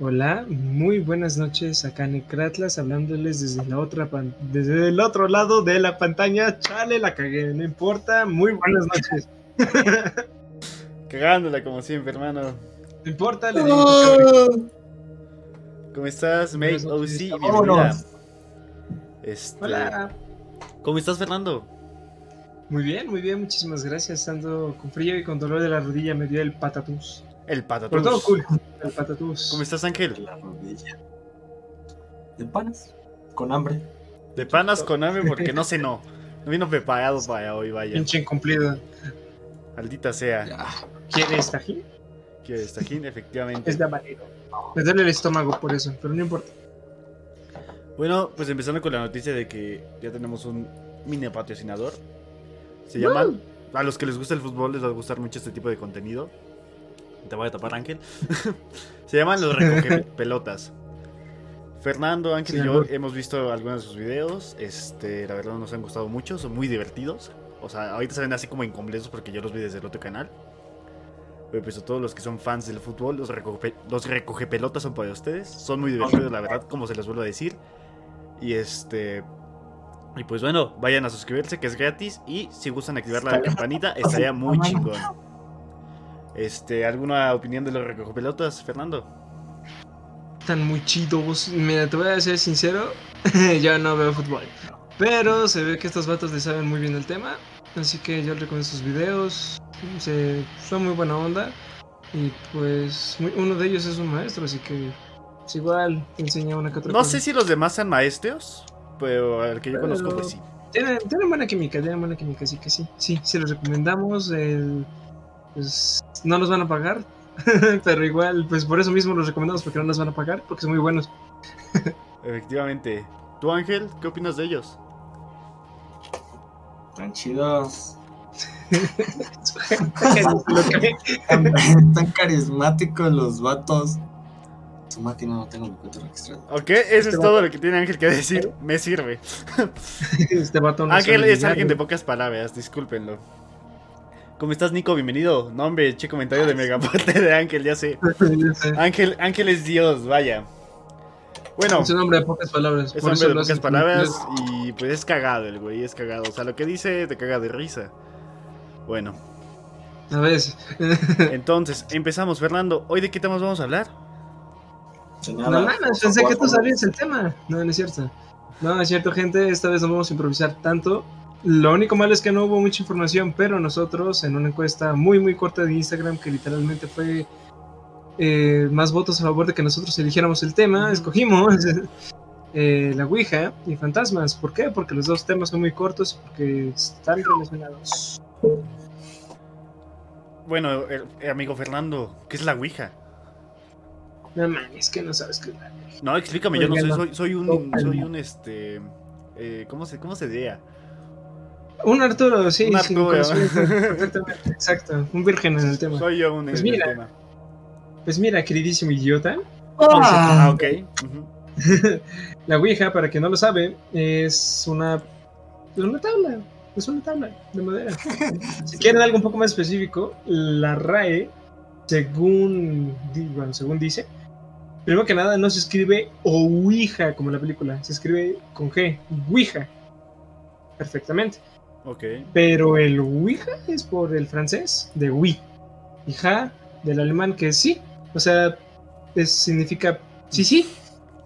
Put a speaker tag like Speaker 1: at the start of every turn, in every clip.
Speaker 1: Hola, muy buenas noches acá en Necratlas, hablándoles desde la otra pan- desde el otro lado de la pantalla. Chale, la cagué, no importa. Muy buenas noches.
Speaker 2: Cagándola como siempre, hermano.
Speaker 1: No importa, le digo
Speaker 2: ¿Cómo estás,
Speaker 1: noches,
Speaker 2: OC? Bienvenida. Este,
Speaker 1: Hola.
Speaker 2: ¿Cómo estás, Fernando?
Speaker 1: Muy bien, muy bien, muchísimas gracias. Ando con frío y con dolor de la rodilla, me dio el patatús.
Speaker 2: El patatús.
Speaker 1: todo cool, el patatús.
Speaker 2: ¿Cómo estás, Ángel?
Speaker 3: la rodilla. ¿De panas? Con hambre.
Speaker 2: De panas con hambre porque no cenó. No vino preparado para hoy, vaya.
Speaker 1: Pinche incumplido.
Speaker 2: Maldita sea.
Speaker 1: ¿Quieres tajín?
Speaker 2: ¿Quieres tajín? Efectivamente.
Speaker 1: Es de habanero. Me duele el estómago por eso, pero no importa.
Speaker 2: Bueno, pues empezando con la noticia de que ya tenemos un mini patrocinador. Se llaman. A los que les gusta el fútbol les va a gustar mucho este tipo de contenido. Te voy a tapar, Ángel. Se llaman los recoge pelotas. Fernando, Ángel
Speaker 1: Sí,
Speaker 2: y yo
Speaker 1: amor.
Speaker 2: hemos visto algunos de sus videos. Este, la verdad nos han gustado mucho, son muy divertidos. O sea, ahorita se ven así como incompletos porque yo los vi desde el otro canal. Pero pues a todos los que son fans del fútbol, los recoge, los recoge pelotas son para ustedes. Son muy divertidos, la verdad, como se les vuelvo a decir. Y este. Y pues bueno, vayan a suscribirse, que es gratis. Y si gustan activar la campanita, estaría muy chingón. Este, ¿alguna opinión de los recogepelotas, Fernando?
Speaker 1: Están muy chidos. Mira, te voy a ser sincero, yo no veo fútbol. Pero se ve que estos vatos le saben muy bien el tema. Así que yo recomiendo sus videos. Se, son muy buena onda. Y pues muy- uno de ellos es un maestro, así que es igual enseña una que otra
Speaker 2: No
Speaker 1: cosa.
Speaker 2: sé si los demás sean maestros, pero el que yo conozco, pues sí.
Speaker 1: Tienen, tienen buena química, tienen buena química, así que sí. Sí, sí los recomendamos. el- pues no nos van a pagar. pero igual, pues por eso mismo los recomendamos, porque no nos van a pagar, porque son muy buenos.
Speaker 2: Efectivamente. ¿Tú, Ángel, qué opinas de ellos?
Speaker 3: Tan chidos. Tan carismáticos los vatos. Su máquina no tengo mi cuenta registrada.
Speaker 2: Ok, eso es todo lo que tiene Ángel que decir. Me sirve.
Speaker 1: este vato no
Speaker 2: Ángel es alguien de pocas palabras, discúlpenlo. ¿Cómo estás, Nico? Bienvenido. No, hombre, che comentario de Megaporte de Ángel, ya sé.
Speaker 1: Ya sé.
Speaker 2: Ángel, Ángel es Dios, vaya. Bueno,
Speaker 1: Es un hombre de pocas palabras.
Speaker 2: es
Speaker 1: por
Speaker 2: hombre de pocas palabras y pues es cagado el güey, es cagado. O sea, lo que dice te caga de risa. Bueno,
Speaker 1: A veces.
Speaker 2: entonces, empezamos, Fernando. ¿Hoy de qué temas vamos a hablar?
Speaker 1: No
Speaker 3: por
Speaker 1: pensé que tú sabías el tema. No, no es cierto. No, es cierto, gente. Esta vez no vamos a improvisar tanto. Lo único malo es que no hubo mucha información, pero nosotros en una encuesta muy, muy corta de Instagram, que literalmente fue eh, más votos a favor de que nosotros eligiéramos el tema, escogimos eh, la Ouija y fantasmas. ¿Por qué? Porque los dos temas son muy cortos y porque están relacionados.
Speaker 2: Bueno, el amigo Fernando, ¿qué es la Ouija?
Speaker 1: No mames, que no sabes qué es la
Speaker 2: No, explícame, yo no
Speaker 1: Oigan,
Speaker 2: soy, soy un, soy un este, eh, ¿cómo se, cómo se diría?
Speaker 1: Un Arturo, sí,
Speaker 2: Un Arturo.
Speaker 1: exacto, un virgen en el tema.
Speaker 2: Soy yo un
Speaker 1: Pues
Speaker 2: en el
Speaker 1: mira.
Speaker 2: tema.
Speaker 1: Pues mira, queridísimo idiota,
Speaker 2: Ah,
Speaker 3: Ah,
Speaker 2: ok.
Speaker 1: la Ouija, para quien no lo sabe, es una, es una tabla, es una tabla de madera. si quieren algo un poco más específico, la RAE, según, bueno, según dice, primero que nada no se escribe Ouija como en la película, se escribe con G, Ouija, perfectamente.
Speaker 2: Ok.
Speaker 1: Pero el Ouija es por el francés de oui. Y ja del alemán que es sí. O sea, es, significa sí, sí.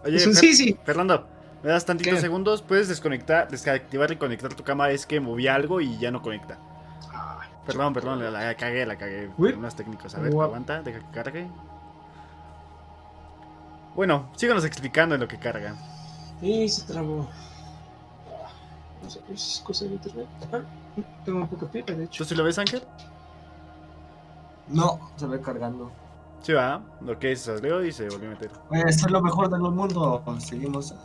Speaker 2: Oye,
Speaker 1: es un
Speaker 2: Fer-
Speaker 1: sí, sí.
Speaker 2: Fernando, ¿me das tantitos
Speaker 1: ¿Qué?
Speaker 2: segundos? Puedes desconectar, desactivar y conectar tu cámara. Es que moví algo y ya no conecta. Perdón, perdón, la, la cagué, la cagué. Unas técnicas. A ver,
Speaker 1: Guap.
Speaker 2: aguanta, deja que cargue. Bueno, síganos explicando en lo que carga.
Speaker 1: Y se trabó. No sé, es cosa de internet. Ah, tengo un poco de pipa, de hecho.
Speaker 2: ¿Tú sí lo ves, Ángel?
Speaker 3: no, se ve cargando.
Speaker 2: Sí, va. Lo que es, salió y se volvió a meter.
Speaker 3: Esto es lo mejor del mundo. Seguimos.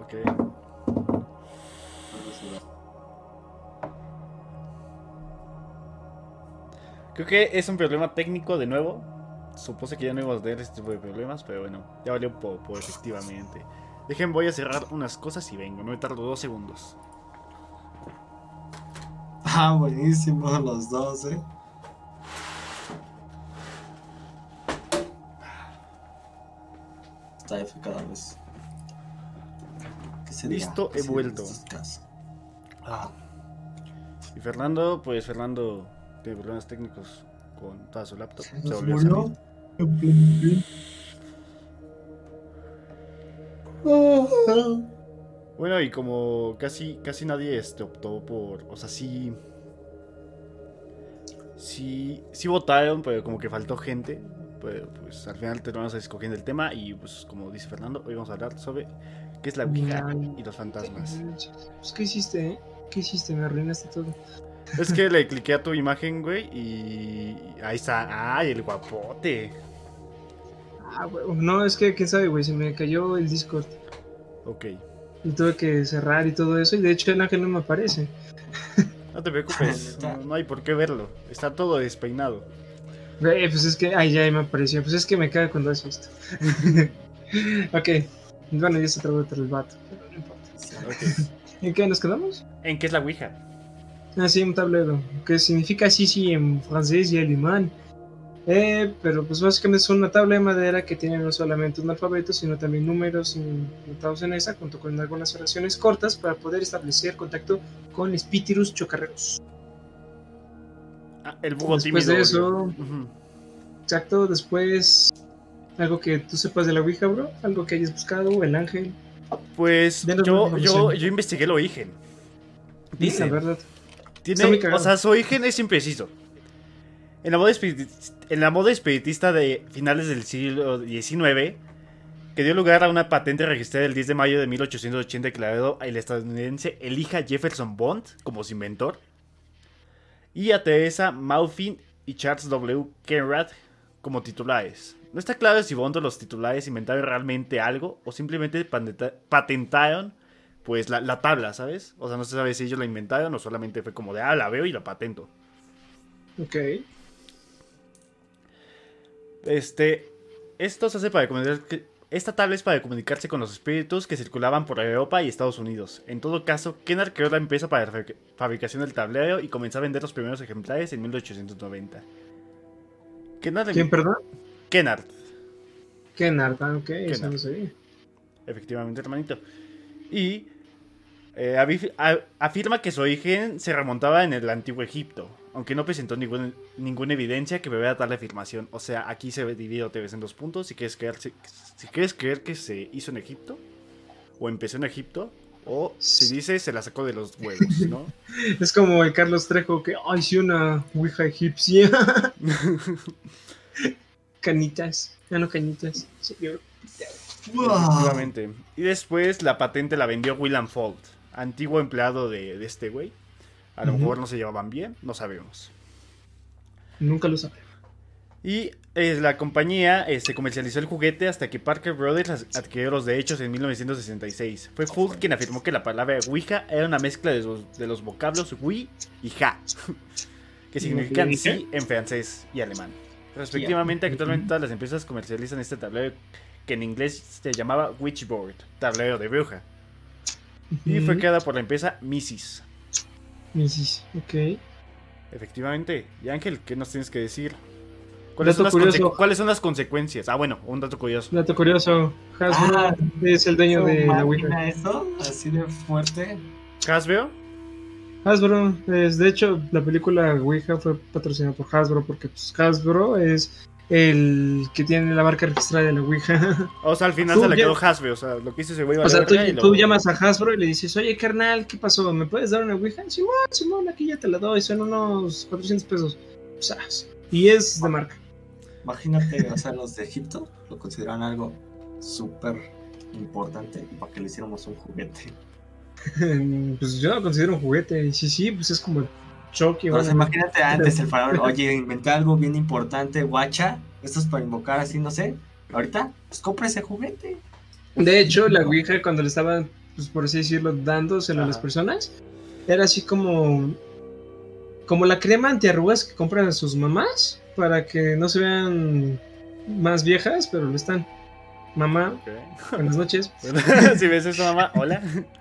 Speaker 2: Ok. Creo que es un problema técnico de nuevo supuse que ya no íbamos a tener este tipo de problemas, pero bueno, ya valió un poco, efectivamente. Dejen, voy a cerrar unas cosas y vengo, no me tardo dos segundos.
Speaker 3: Ah, buenísimo, los dos, eh. Está F cada vez.
Speaker 2: Listo, he vuelto.
Speaker 3: Ah.
Speaker 2: Y Fernando, pues Fernando tiene problemas técnicos con toda su laptop.
Speaker 3: Se,
Speaker 2: se volvió bueno, y como casi, casi nadie este, optó por. O sea, sí. Sí, sí votaron, pero como que faltó gente. Pero pues al final terminamos escogiendo el tema. Y pues como dice Fernando, hoy vamos a hablar sobre qué es la Ouija y los fantasmas.
Speaker 1: Pues, ¿qué hiciste, eh? ¿Qué hiciste? Me arruinaste todo.
Speaker 2: Es que le cliqué a tu imagen, güey, y ahí está. ¡Ay, el guapote!
Speaker 1: Ah, huevo. No, es que, quién sabe, güey, se me cayó el Discord.
Speaker 2: Ok.
Speaker 1: Y tuve que cerrar y todo eso. Y de hecho el ángel no me aparece.
Speaker 2: No te preocupes, no, no hay por qué verlo. Está todo despeinado.
Speaker 1: Güey, pues es que. Ay, ya me apareció. Pues es que me caga cuando hace esto. ok. Bueno, ya se trabó otro el vato. Pero no importa. ¿En qué nos quedamos?
Speaker 2: ¿En qué es la Ouija?
Speaker 1: Ah, sí, un tablero. Que significa sí, sí en francés y alemán. Eh, pero pues básicamente es una tabla de madera que tiene no solamente un alfabeto, sino también números anotados en esa, junto con algunas oraciones cortas para poder establecer contacto con espíritus chocarreros.
Speaker 2: Ah, el búho
Speaker 1: Después
Speaker 2: tímido.
Speaker 1: de eso-. Exacto, después algo que tú sepas de la Ouija, bro, algo que hayas buscado, el ángel.
Speaker 2: Pues
Speaker 1: Denos
Speaker 2: yo, yo, yo investigué el origen. Dice,
Speaker 1: la verdad.
Speaker 2: tiene, o sea, su origen es impreciso. En la, moda espiritista de finales del siglo XIX, que dio lugar a una patente registrada el 10 de mayo de 1880 declarado el estadounidense Elijah Jefferson Bond como su inventor, y a Teresa Maufin y Charles W. Kenrad como titulares. No está claro si Bond o los titulares inventaron realmente algo o simplemente patenta- patentaron pues la, la tabla, ¿sabes? O sea, no se sabe si ellos la inventaron o solamente fue como de, ah, la veo y la patento.
Speaker 1: Ok.
Speaker 2: Este, esto se hace para comunicar que- esta tabla es para comunicarse con los espíritus que circulaban por Europa y Estados Unidos. En todo caso, Kennard creó la empresa para la fa- fabricación del tablero y comenzó a vender los primeros ejemplares en 1890. Kennard,
Speaker 1: ¿Quién, perdón?
Speaker 2: Kennard,
Speaker 1: Kennard, ah, ok, eso no sabía.
Speaker 2: efectivamente, hermanito. Y eh, afirma que su origen se remontaba en el antiguo Egipto, aunque no presentó ningún- ninguna evidencia que dar la afirmación. O sea, aquí se divide otra vez en dos puntos. Si quieres, creer, si, si quieres creer que se hizo en Egipto, o empezó en Egipto, o si dice se la sacó de los huevos, ¿no?
Speaker 1: Es como el Carlos Trejo que, ay, sí, una Ouija egipcia. Canitas. Ya no cañitas. Sí, yo-
Speaker 2: Efectivamente. Y después la patente la vendió William Fold, antiguo empleado de, de este güey. A lo mejor no se llevaban bien, no sabemos.
Speaker 1: Nunca lo sabré.
Speaker 2: Y eh, la compañía este, comercializó el juguete hasta que Parker Brothers adquirió los derechos en 1966. Fue Fold quien afirmó que la palabra Ouija era una mezcla de los, de los vocablos Wii y Ja, que significan sí en francés y alemán. Respectivamente, actualmente todas las empresas comercializan este tablero que en inglés se llamaba Witchboard, tablero de bruja. Y fue creada por la empresa Mises.
Speaker 1: Misis, ok.
Speaker 2: Efectivamente. Y Ángel, ¿qué nos tienes que decir? ¿Cuáles,
Speaker 1: Dato
Speaker 2: son las,
Speaker 1: curioso.
Speaker 2: conse- cuáles son las consecuencias? Ah, bueno, un dato curioso.
Speaker 1: Dato curioso, Hasbro
Speaker 3: Ah,
Speaker 1: es el dueño de la Ouija.
Speaker 3: ¿Máquina eso? Así de fuerte.
Speaker 2: ¿Hasbro?
Speaker 1: Hasbro, es, de hecho, la película Ouija fue patrocinada por Hasbro porque pues, Hasbro es el que tiene la marca registrada de la Ouija.
Speaker 2: O sea, al final
Speaker 1: Tú
Speaker 2: se le quedó Hasbro. O sea, lo que hizo ese güey
Speaker 1: o sea, tú,
Speaker 2: verga y
Speaker 1: tú
Speaker 2: lo-
Speaker 1: llamas a Hasbro y le dices, oye, carnal, ¿qué pasó? ¿Me puedes dar una Ouija? Simón, Simón, aquí ya te la doy, son unos 400 pesos. Sas. Y es de marca.
Speaker 3: Imagínate, o sea, los de Egipto lo consideran algo súper importante para que le hiciéramos un juguete.
Speaker 1: pues yo lo considero un juguete. Y sí, sí, pues es como Chucky. Bueno,
Speaker 3: imagínate antes el faraón, oye, inventé algo bien importante, guacha, esto es para invocar así, no sé. Ahorita, pues compra ese juguete.
Speaker 1: De hecho, la Ouija, cuando le estaban, pues por así decirlo, dándoselo a las personas, era así como. Como la crema antiarrugas que compran sus mamás para que no se vean más viejas, pero lo están. Mamá, buenas noches.
Speaker 2: si ves esto, mamá, hola.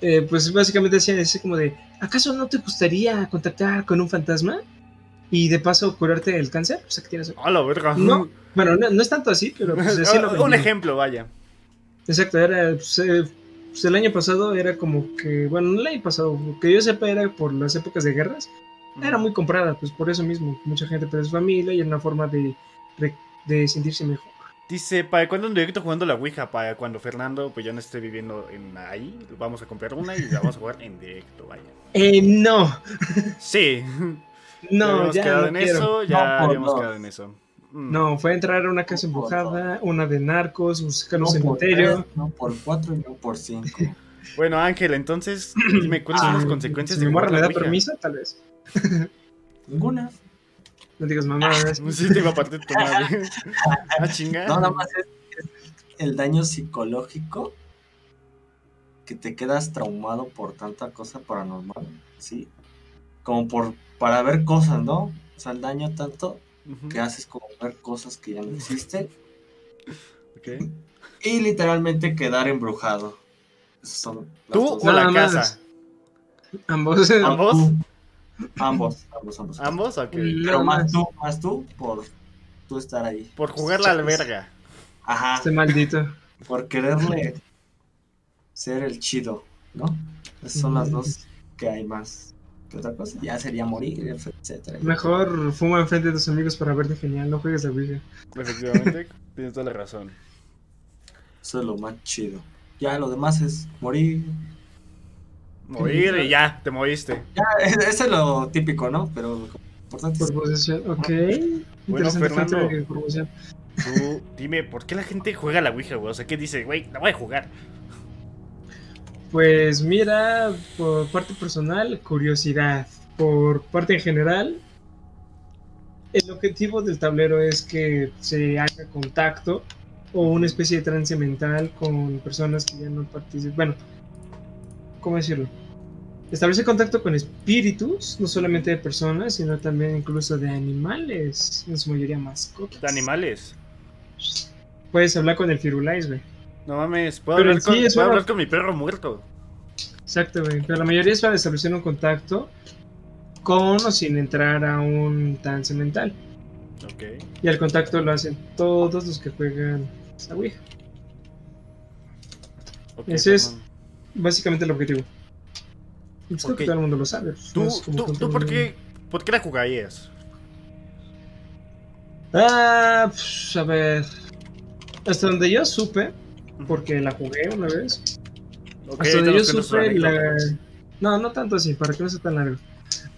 Speaker 1: Eh, pues básicamente decían así como de: ¿Acaso no te gustaría contactar con un fantasma? y de paso curarte el cáncer. O sea, que tienes...
Speaker 2: A la verga.
Speaker 1: No, bueno, no, no es tanto así, pero pues, así lo
Speaker 2: Un ejemplo, vaya.
Speaker 1: Exacto, era pues, eh, pues, el año pasado era como que, bueno, no el año pasado, que yo sepa era por las épocas de guerras, era muy comprada, pues por eso mismo, mucha gente perdió su familia y era una forma de sentirse mejor.
Speaker 2: Dice, ¿para cuándo en directo jugando la Ouija? Para cuando Fernando pues ya no esté viviendo en ahí, vamos a comprar una y la vamos a jugar en directo, vaya.
Speaker 1: Eh, no,
Speaker 2: Sí.
Speaker 1: no,
Speaker 2: habíamos
Speaker 1: ya
Speaker 2: quedado
Speaker 1: no
Speaker 2: en
Speaker 1: quiero.
Speaker 2: eso, ya
Speaker 3: No, por
Speaker 2: habíamos
Speaker 3: dos.
Speaker 2: quedado en eso. Mm.
Speaker 1: No, fue entrar a una casa embrujada, una de narcos, buscar un
Speaker 3: No por
Speaker 1: cementerio.
Speaker 3: tres, no por cuatro y no por cinco.
Speaker 2: Bueno, Ángel, entonces, dime, ¿cuáles son las
Speaker 1: Ah,
Speaker 2: consecuencias
Speaker 1: si
Speaker 2: de
Speaker 1: mi morra
Speaker 2: la
Speaker 1: da permiso, tal vez.
Speaker 3: Ninguna.
Speaker 1: No digas mamadas.
Speaker 2: Sí, te iba a partir tu madre. Ah.
Speaker 3: No, nada más es, es el daño psicológico que te quedas traumado por tanta cosa paranormal, ¿sí? Como por para ver cosas, ¿no? O sea, el daño tanto que haces como ver cosas que ya no existen
Speaker 2: ok.
Speaker 3: y literalmente quedar embrujado. Esos son las
Speaker 2: ¿Tú o la casa?
Speaker 1: Ambos.
Speaker 2: ¿Ambos?
Speaker 3: Ambos, ambos, ambos.
Speaker 2: ¿Ambos? Ok.
Speaker 1: Mm.
Speaker 3: Pero más tú, más tú por tú estar ahí.
Speaker 2: Por jugar la alberga.
Speaker 3: Ajá.
Speaker 1: Este maldito.
Speaker 3: por quererle ser el chido, ¿no? Esas son las dos que hay más que otra cosa. Ya sería morir, etcétera.
Speaker 1: Mejor fuma enfrente de tus amigos para verte genial, no juegues la Ouija.
Speaker 2: Efectivamente, tienes toda la razón.
Speaker 3: Eso es lo más chido. Ya lo demás es morir.
Speaker 2: Morir y ya, te moviste.
Speaker 3: Ya, eso es lo típico, ¿no? Pero importante
Speaker 1: Por posesión, ok.
Speaker 2: Bueno,
Speaker 1: Interesante
Speaker 2: Fernando. Tú, dime, ¿por qué la gente juega la Ouija, güey? O sea, ¿qué dice, güey? La voy a jugar.
Speaker 1: Pues mira, por parte personal, curiosidad. Por parte en general, el objetivo del tablero es que se haga contacto o una especie de trance mental con personas que ya no participan. Bueno, ¿cómo decirlo? Establece contacto con espíritus, no solamente de personas, sino también incluso de animales, en su mayoría mascotas.
Speaker 2: De animales.
Speaker 1: Puedes hablar con el Firulais, güey.
Speaker 2: No mames, puedo,
Speaker 1: Pero
Speaker 2: hablar,
Speaker 1: sí,
Speaker 2: con, puedo hablar con mi perro muerto.
Speaker 1: Exacto, güey. Pero la mayoría es para establecer un contacto con o sin entrar a un trance mental.
Speaker 2: Ok.
Speaker 1: Y el contacto lo hacen todos los que juegan esta Ouija.
Speaker 2: ok,
Speaker 1: Ese es-. Básicamente el objetivo.
Speaker 2: Ok.
Speaker 1: que todo el mundo lo sabe. pues, no
Speaker 2: ¿Tú,
Speaker 1: es
Speaker 2: tú, tú por, qué, por qué la jugarías?
Speaker 1: Ah, pues, a ver. Hasta donde yo supe, porque la jugué una vez. Hasta donde yo supe, la... No, no tanto así, para que no sea tan largo.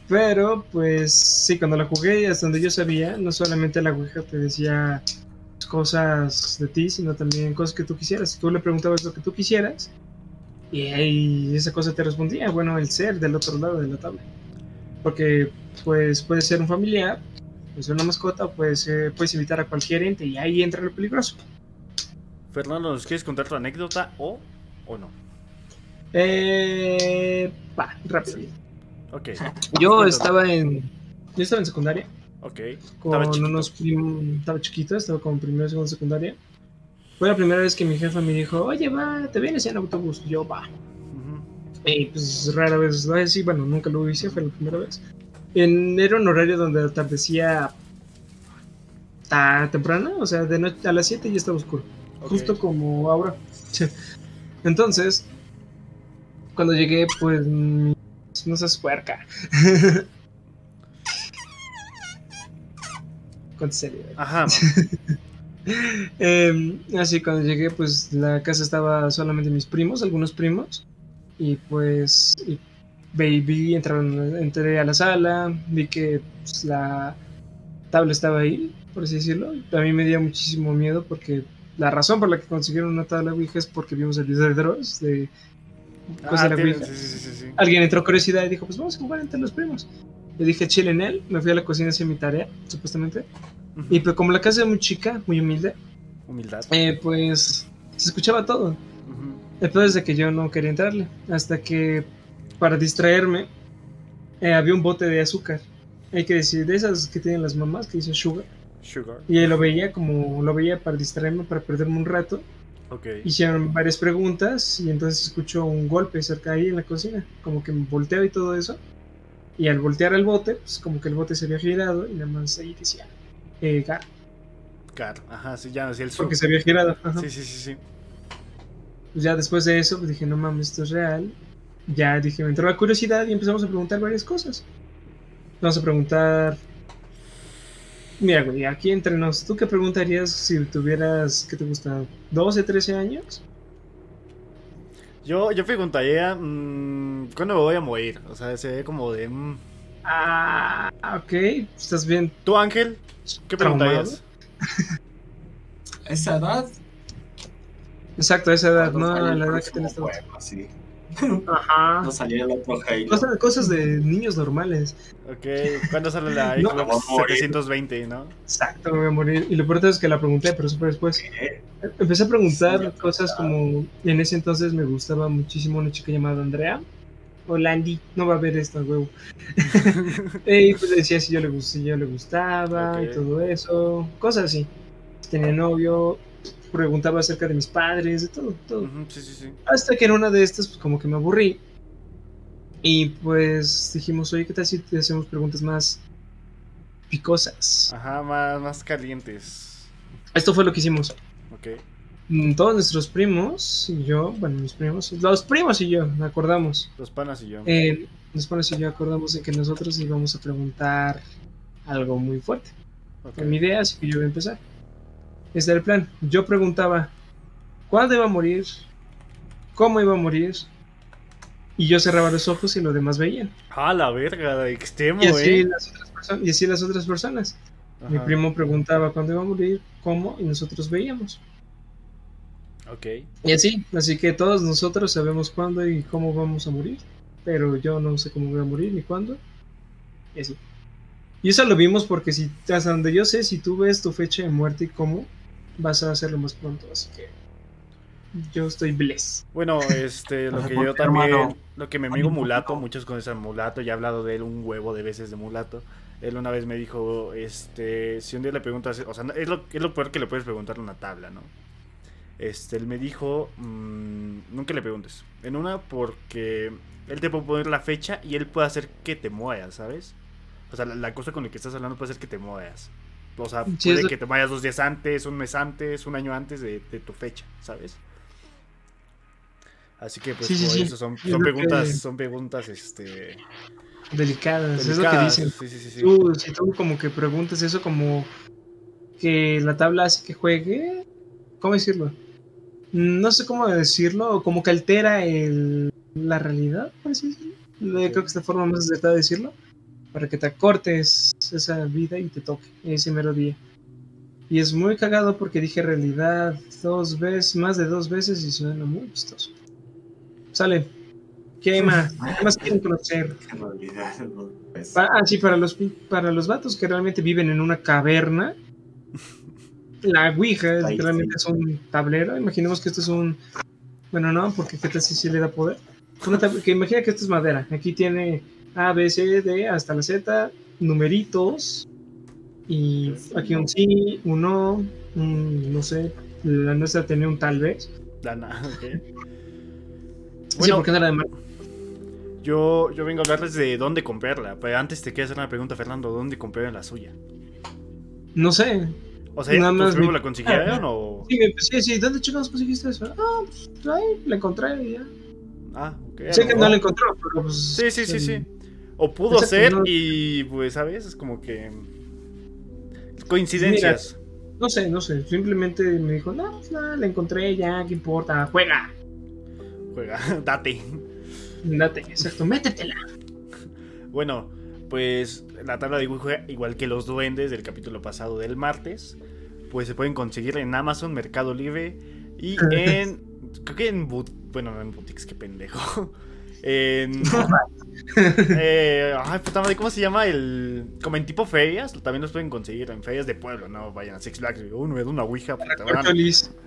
Speaker 1: Pero, pues, sí, cuando la jugué, hasta donde yo sabía, no solamente la Ouija te decía cosas de ti, sino también cosas que tú quisieras. Tú le preguntabas lo que tú quisieras y ahí esa cosa te respondía. Bueno, el ser del otro lado de la tabla. Porque, pues, puede ser un familiar, puede ser una mascota, o puede ser- puedes invitar a cualquier ente y ahí entra lo peligroso.
Speaker 2: Fernando, ¿nos quieres contar tu anécdota o, o no?
Speaker 1: Eh, va, rápido.
Speaker 2: Ok.
Speaker 1: Yo estaba en. Yo estaba en secundaria.
Speaker 2: Ok.
Speaker 1: con
Speaker 2: Estaba
Speaker 1: unos primos, estaba chiquito, estaba como primero, segundo, secundaria. Fue la primera vez que mi jefa me dijo, oye, va, te vienes en autobús. Yo, va.
Speaker 2: Ujú.
Speaker 1: Y pues rara vez lo hice, bueno, nunca lo hice, fue la primera vez. En, era un horario donde atardecía tan temprano, o sea, de noche a las 7 ya estaba oscuro,
Speaker 2: Ok.
Speaker 1: justo como ahora. Entonces, cuando llegué, pues, mm, no seas puerca. Con seriedad.
Speaker 2: Ajá,
Speaker 1: Eh, así cuando llegué, pues la casa estaba solamente mis primos, algunos primos. Y pues y baby entraron, entré a la sala, vi que pues, la tabla estaba ahí, por así decirlo. A mí me dio muchísimo miedo porque la razón por la que consiguieron una tabla Ouija es porque vimos el video de Dross de cosas
Speaker 2: Ah,
Speaker 1: de la
Speaker 2: tiene-
Speaker 1: Ouija.
Speaker 2: sí, sí, sí, sí.
Speaker 1: Alguien entró curiosidad y dijo, pues vamos a jugar entre los primos. Le dije chile en él, me fui a la cocina a hacer mi tarea, supuestamente. Y pues como la casa es muy chica, muy humilde,
Speaker 2: Humildad.
Speaker 1: eh, pues se escuchaba todo. Peor es de que yo no quería entrarle. Hasta que, para distraerme, eh, había un bote de azúcar. Hay que decir, de esas que tienen las mamás, que dicen sugar.
Speaker 2: Sugar.
Speaker 1: Y ahí lo veía como lo veía para distraerme, para perderme un rato.
Speaker 2: Ok.
Speaker 1: Hicieron varias preguntas y entonces escucho un golpe cerca ahí en la cocina. Como que me volteo y todo eso. Y al voltear el bote, pues como que el bote se había girado y nada más ahí decía eh, Gar,
Speaker 2: Car, ajá, sí, ya decía el sur.
Speaker 1: porque se había girado. ajá.
Speaker 2: Sí, sí, sí, sí.
Speaker 1: Pues ya después de eso, pues dije, no mames, esto es real. Ya dije, me entró la curiosidad y empezamos a preguntar varias cosas. Vamos a preguntar. Mira, güey, aquí entre nos, ¿tú qué preguntarías si tuvieras, ¿qué te gusta? ¿12, 13 años?
Speaker 2: Yo, yo preguntaría, mm, ¿cuándo me voy a morir? O sea, se ve como de... mm.
Speaker 1: Ah, ok, estás bien.
Speaker 2: ¿Tú, Ángel? ¿Qué preguntarías?
Speaker 3: Esa edad.
Speaker 1: Exacto, esa edad, no
Speaker 3: salió
Speaker 1: la edad que tienes
Speaker 3: juego, así.
Speaker 1: Ajá.
Speaker 3: No salía el otro Halo.
Speaker 1: Cosas, cosas de niños normales.
Speaker 2: Ok, ¿cuándo sale la
Speaker 1: No,
Speaker 2: Xbox
Speaker 3: vamos a morir.
Speaker 2: 720, no?
Speaker 1: Exacto, me voy a morir. Y lo peor es que la pregunté, pero súper después.
Speaker 3: ¿Qué?
Speaker 1: Empecé a preguntar
Speaker 3: Sí,
Speaker 1: cosas como. En ese entonces me gustaba muchísimo una chica llamada Andrea. Landy, no va a ver esto, huevo. y pues le decía si yo le, gust- si yo le gustaba y todo eso. Cosas así. Si tenía novio, preguntaba acerca de mis padres, de todo, todo.
Speaker 2: Sí, sí, sí.
Speaker 1: Hasta que en una de estas, pues como que me aburrí. Y pues dijimos, oye, ¿qué tal si te hacemos preguntas más picosas?
Speaker 2: Ajá, más, más calientes.
Speaker 1: Esto fue lo que hicimos.
Speaker 2: Ok.
Speaker 1: Mm, Todos nuestros primos y yo, bueno, mis primos, los primos y yo, acordamos.
Speaker 2: Los panas y yo.
Speaker 1: Eh, los primos y yo acordamos de que nosotros íbamos a preguntar algo muy fuerte.
Speaker 2: Ok.
Speaker 1: Fue mi idea, así que yo voy a empezar. Este era el plan. Yo preguntaba cuándo iba a morir, cómo iba a morir, y yo cerraba los ojos y los demás veían.
Speaker 2: Ah, la verga, de extremo,
Speaker 1: Y así,
Speaker 2: eh.
Speaker 1: las otras personas, y así las otras personas. Mi primo preguntaba cuándo iba a morir, cómo, y nosotros veíamos.
Speaker 2: Ok.
Speaker 1: Y así, así que todos nosotros sabemos cuándo y cómo vamos a morir, pero yo no sé cómo voy a morir ni cuándo. Y así. Y eso lo vimos porque si hasta donde yo sé, si tú ves tu fecha de muerte y cómo, vas a hacerlo más pronto, así que yo estoy bless.
Speaker 2: Bueno, este, lo que yo también,
Speaker 3: hermano,
Speaker 2: lo que mi amigo Mulato, muchos conocen a Mulato, ya he hablado de él un huevo de veces de Mulato. Él una vez me dijo, este, si un día le preguntas, o sea, es lo, es lo peor que le puedes preguntar en una tabla, ¿no? Este, él me dijo, mm, nunca le preguntes. En una, porque él te puede poner la fecha y él puede hacer que te mueras, ¿sabes? O sea, la, la cosa con la que estás hablando puede ser que te mueras. O sea,
Speaker 1: Sí,
Speaker 2: puede
Speaker 1: eso-
Speaker 2: que te vayas dos días antes, un mes antes, un año antes de, de tu fecha, ¿sabes? Así que pues
Speaker 1: Sí,
Speaker 2: eso son, preguntas,
Speaker 1: que-
Speaker 2: son preguntas este
Speaker 1: Delicadas, es lo que
Speaker 2: delicadas.
Speaker 1: dicen. Tú, si tú como que preguntas eso como que la tabla hace que juegue, ¿cómo decirlo? No sé cómo decirlo, como que altera el, la realidad, por así decirlo. Le- Creo que es la forma más acertada de decirlo, para que te acortes esa vida y te toque ese mero día. Y es muy cagado porque dije realidad dos veces, más de dos veces y suena muy gustoso. Sale. ¿Qué más? ¿Qué más quieren conocer?
Speaker 3: Pues,
Speaker 1: ah, sí, para los, para los vatos que realmente viven en una caverna, la Ouija es-
Speaker 3: Ahí
Speaker 1: realmente es un tablero. Imaginemos que esto es un. Bueno, no, porque qué tal si sí le da poder. Una tab- que imagina que esto es madera. Aquí tiene A, B, C, D hasta la Z, numeritos. Y aquí un sí, un no, un no sé. La nuestra tenía un tal vez.
Speaker 2: Dana, ok.
Speaker 1: sí,
Speaker 2: Bueno,
Speaker 1: porque no era de mar-
Speaker 2: yo, yo vengo a hablarles de dónde comprarla. Pero antes te quiero hacer una pregunta, Fernando. ¿Dónde compraron la suya?
Speaker 1: No sé.
Speaker 2: O sea,
Speaker 1: Nada
Speaker 2: ¿tus
Speaker 1: más
Speaker 2: la consiguieron o...?
Speaker 1: Sí, me- sí, sí, ¿dónde chicos conseguiste eso? Ah, pues ahí la encontré y ya.
Speaker 2: Ah, ok.
Speaker 1: Sé
Speaker 2: a
Speaker 1: que no la encontró, pero pues.
Speaker 2: Sí, sí, sí, sí. O pudo ser
Speaker 1: no-
Speaker 2: y pues, ¿sabes? Es como que... Coincidencias.
Speaker 1: No sé, no sé. Simplemente me dijo, no, pues nada, la encontré ya, ¿qué importa? Juega.
Speaker 2: Juega, date.
Speaker 1: Date, exacto, métetela.
Speaker 2: Bueno, pues la tabla de Ouija, igual que los duendes del capítulo pasado del martes, pues se pueden conseguir en Amazon, Mercado Libre y en. Creo que en. but- bueno, no en boutiques, qué pendejo. En. eh, ay, puta madre, ¿cómo se llama? el Como en tipo ferias, también los pueden conseguir en ferias de pueblo, no vayan a Six Flags. Uh, me da una Ouija, te van,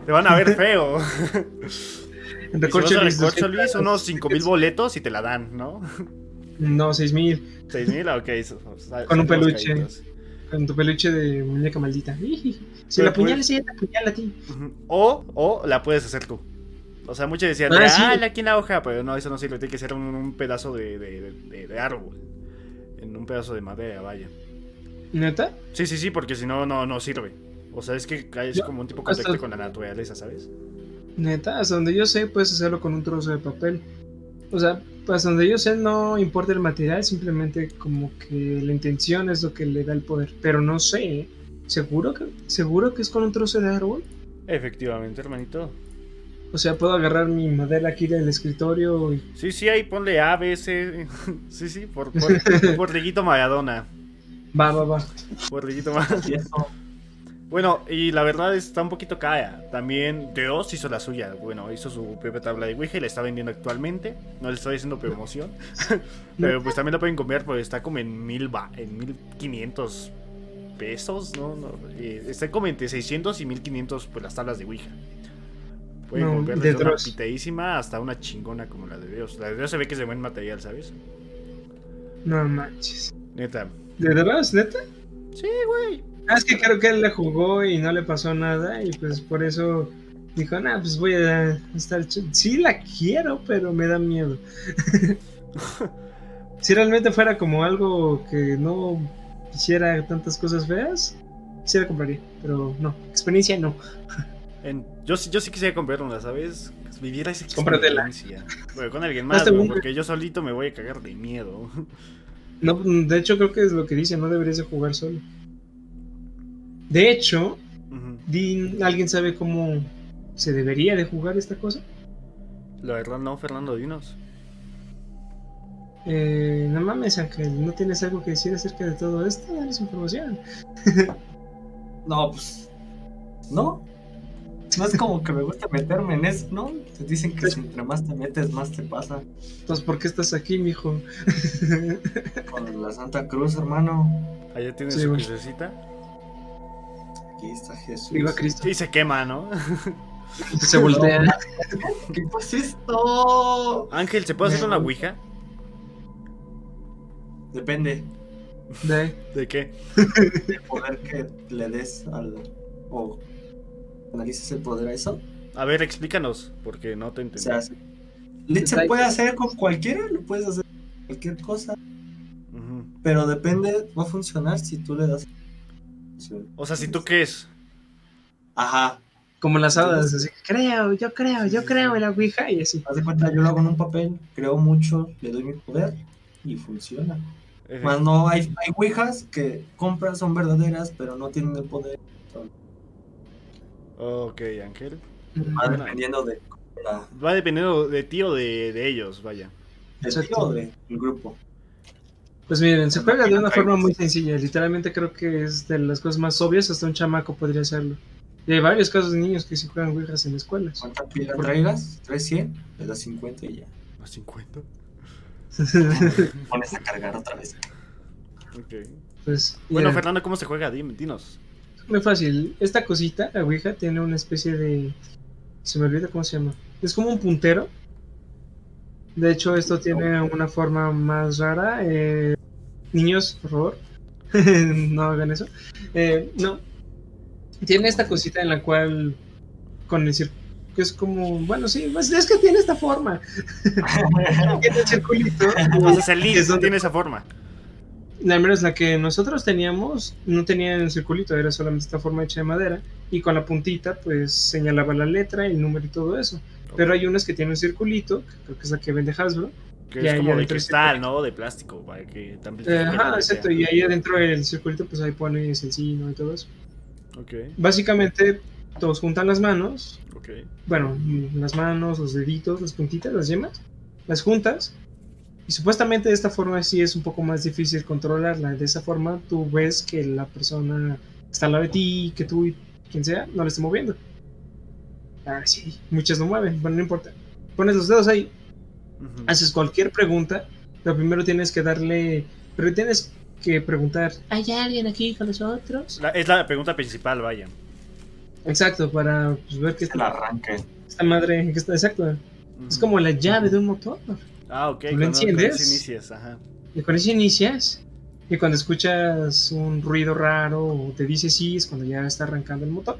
Speaker 2: te van a ver feo.
Speaker 1: En
Speaker 2: si
Speaker 1: Recorcholis. 200
Speaker 2: unos 5000 boletos y te la dan, ¿no?
Speaker 1: No, 6000.
Speaker 2: 6000, ok. so- so-
Speaker 1: Con un peluche.
Speaker 2: caídos.
Speaker 1: Con tu peluche de muñeca maldita. Si
Speaker 2: Pero
Speaker 1: la
Speaker 2: pues-
Speaker 1: apuñalas, ella te apuñala a ti.
Speaker 2: O, o la puedes hacer tú. O sea, muchos decían,
Speaker 1: Ah,
Speaker 2: ah,
Speaker 1: sí.
Speaker 2: aquí en la hoja, pero no, eso no sirve, tiene que ser un, un pedazo de, de- de- de árbol. en un pedazo de madera, vaya.
Speaker 1: ¿Neta?
Speaker 2: Sí, sí, sí, porque si no, no, no sirve. O sea, es que es como un tipo de
Speaker 1: hasta-
Speaker 2: contacto con la naturaleza, ¿sabes?
Speaker 1: Neta, hasta donde yo sé, puedes hacerlo con un trozo de papel. O sea, hasta donde yo sé, no importa el material, simplemente como que la intención es lo que le da el poder. Pero no sé, ¿eh? ¿seguro que, ¿seguro que es con un trozo de árbol?
Speaker 2: Efectivamente, hermanito.
Speaker 1: O sea, puedo agarrar mi madera aquí del escritorio y...
Speaker 2: Sí, sí, ahí ponle A, B, C. Sí, sí, por, por, por Maradona.
Speaker 1: Va, va, va.
Speaker 2: Por Maradona. Bueno, y la verdad está un poquito cara. También Dios hizo la suya. Bueno, hizo su propia tabla de Ouija y la está vendiendo actualmente. No le estoy haciendo promoción. Pero pues también la pueden comprar porque está como en mil ba en mil quinientos pesos, ¿no? no eh, está como entre 600 y 1500 pues las tablas de Ouija. Pueden
Speaker 1: No,
Speaker 2: comprar
Speaker 1: de
Speaker 2: desde una pitadísima hasta una chingona como la de Dios. La de Dios se ve que es de buen material, ¿sabes?
Speaker 1: No manches.
Speaker 2: Neta.
Speaker 1: ¿De veras, neta?
Speaker 2: Sí, güey.
Speaker 1: Ah, es que creo que él le jugó y no le pasó nada y pues por eso dijo, nah, pues voy a estar... Sí la quiero, pero me da miedo. si realmente fuera como algo que no quisiera tantas cosas feas, quisiera compraría, pero no, experiencia no.
Speaker 2: En- yo, sí- yo sí quisiera comprar una, ¿sabes? Vivir esa
Speaker 1: Cómpratela.
Speaker 2: experiencia. Bueno, con alguien más, porque yo solito me voy a cagar de miedo.
Speaker 1: No, de hecho creo que es lo que dice, no deberías de jugar solo. De hecho, ¿alguien sabe cómo se debería de jugar esta cosa?
Speaker 2: La verdad no, Fernando, dinos.
Speaker 1: Eh, no mames, Ángel, ¿no tienes algo que decir acerca de todo esto? Danos información.
Speaker 3: no, pues. No. No es como que me gusta meterme en eso, ¿no? Te dicen que si entre más te metes, más te pasa.
Speaker 1: Entonces, ¿por qué estás aquí, mijo?
Speaker 3: Con la Santa Cruz, hermano.
Speaker 2: Allá tienes
Speaker 1: Sí,
Speaker 2: su crucecita.
Speaker 3: Aquí está Jesús.
Speaker 1: Viva Cristo.
Speaker 2: Y se quema, ¿no?
Speaker 1: Se voltea.
Speaker 3: ¿Qué pues esto?
Speaker 2: Ángel, ¿se puede hacer una ouija?
Speaker 3: Depende
Speaker 1: De-
Speaker 2: ¿De qué?
Speaker 3: del poder que le des al. O analices el poder a eso.
Speaker 2: A ver, explícanos, porque no te entendí.
Speaker 3: se, le- se puede hacer con cualquiera, lo puedes hacer con cualquier cosa. Pero depende, va a funcionar si tú le das.
Speaker 2: O sea, si tú crees.
Speaker 3: Ajá.
Speaker 1: Como las hadas, así. Creo, yo creo, yo creo en la Ouija y así.
Speaker 3: Haz de cuenta, yo lo hago en un papel, creo mucho, le doy mi poder y funciona. Más no, hay, hay ouijas que compras, son verdaderas, pero no tienen el poder.
Speaker 2: Ok, Ángel.
Speaker 3: Va
Speaker 2: Bueno.
Speaker 3: dependiendo de la,
Speaker 2: Va dependiendo de ti o de, de ellos, vaya.
Speaker 1: Exacto.
Speaker 3: tío o del grupo.
Speaker 1: Pues miren, se juega de una forma muy sencilla. Literalmente creo que es de las cosas más obvias. Hasta un chamaco podría hacerlo. Y hay varios casos de niños que sí juegan Ouijas en escuelas.
Speaker 3: ¿Cuánta pila traigas? ¿Traes 100? Le das 50 y ya.
Speaker 2: ¿A 50?
Speaker 3: Pones a cargar otra vez.
Speaker 2: Ok.
Speaker 1: pues,
Speaker 2: Bueno. Fernando, ¿cómo se juega? Dime, dinos.
Speaker 1: Muy fácil. Esta cosita, la Ouija, tiene una especie de. Se me olvida cómo se llama. Es como un puntero. De hecho, esto tiene una forma más rara. Eh, niños, por favor, no hagan eso. Eh, no. Tiene esta cosita en la cual. Con el cir- que es como. Bueno, sí, pues es que tiene esta forma. Tiene el circulito.
Speaker 2: Entonces el link
Speaker 1: es donde-
Speaker 2: tiene esa forma.
Speaker 1: Al menos la que nosotros teníamos no tenía el circulito, era solamente esta forma hecha de madera y con la puntita pues señalaba la letra, el número y todo eso. Pero hay unas que tienen un circulito, que creo que es la que vende Hasbro.
Speaker 2: Que
Speaker 1: Ya,
Speaker 2: es como de cristal, ¿no? De plástico, para que amplifique
Speaker 1: Eh,
Speaker 2: la
Speaker 1: Ajá, exacto, y ahí adentro del circulito pues ahí pones el y todo eso.
Speaker 2: Ok,
Speaker 1: Básicamente todos juntan las manos,
Speaker 2: ok.
Speaker 1: bueno, las manos, los deditos, las puntitas, las yemas, las juntas. Y supuestamente de esta forma sí es un poco más difícil controlarla. De esa forma tú ves que la persona está al lado de ti, que tú y quien sea, no le esté moviendo. Ah, sí, muchas no mueven, bueno, no importa. Pones los dedos ahí, haces cualquier pregunta, pero primero tienes que darle, pero tienes que preguntar, ¿hay alguien aquí con nosotros?
Speaker 2: La- es la pregunta principal, vaya.
Speaker 1: Exacto, para pues, ver que
Speaker 3: El
Speaker 1: esta,
Speaker 3: arranque.
Speaker 1: esta madre, que está, exacto, es como la llave de un motor.
Speaker 2: Ah, ok.
Speaker 1: ¿Lo
Speaker 2: Cuando
Speaker 1: enciendes?
Speaker 2: cuando inicias, ajá.
Speaker 1: Y con eso inicias. Y cuando escuchas un ruido raro o te dice sí, es cuando ya está arrancando el motor.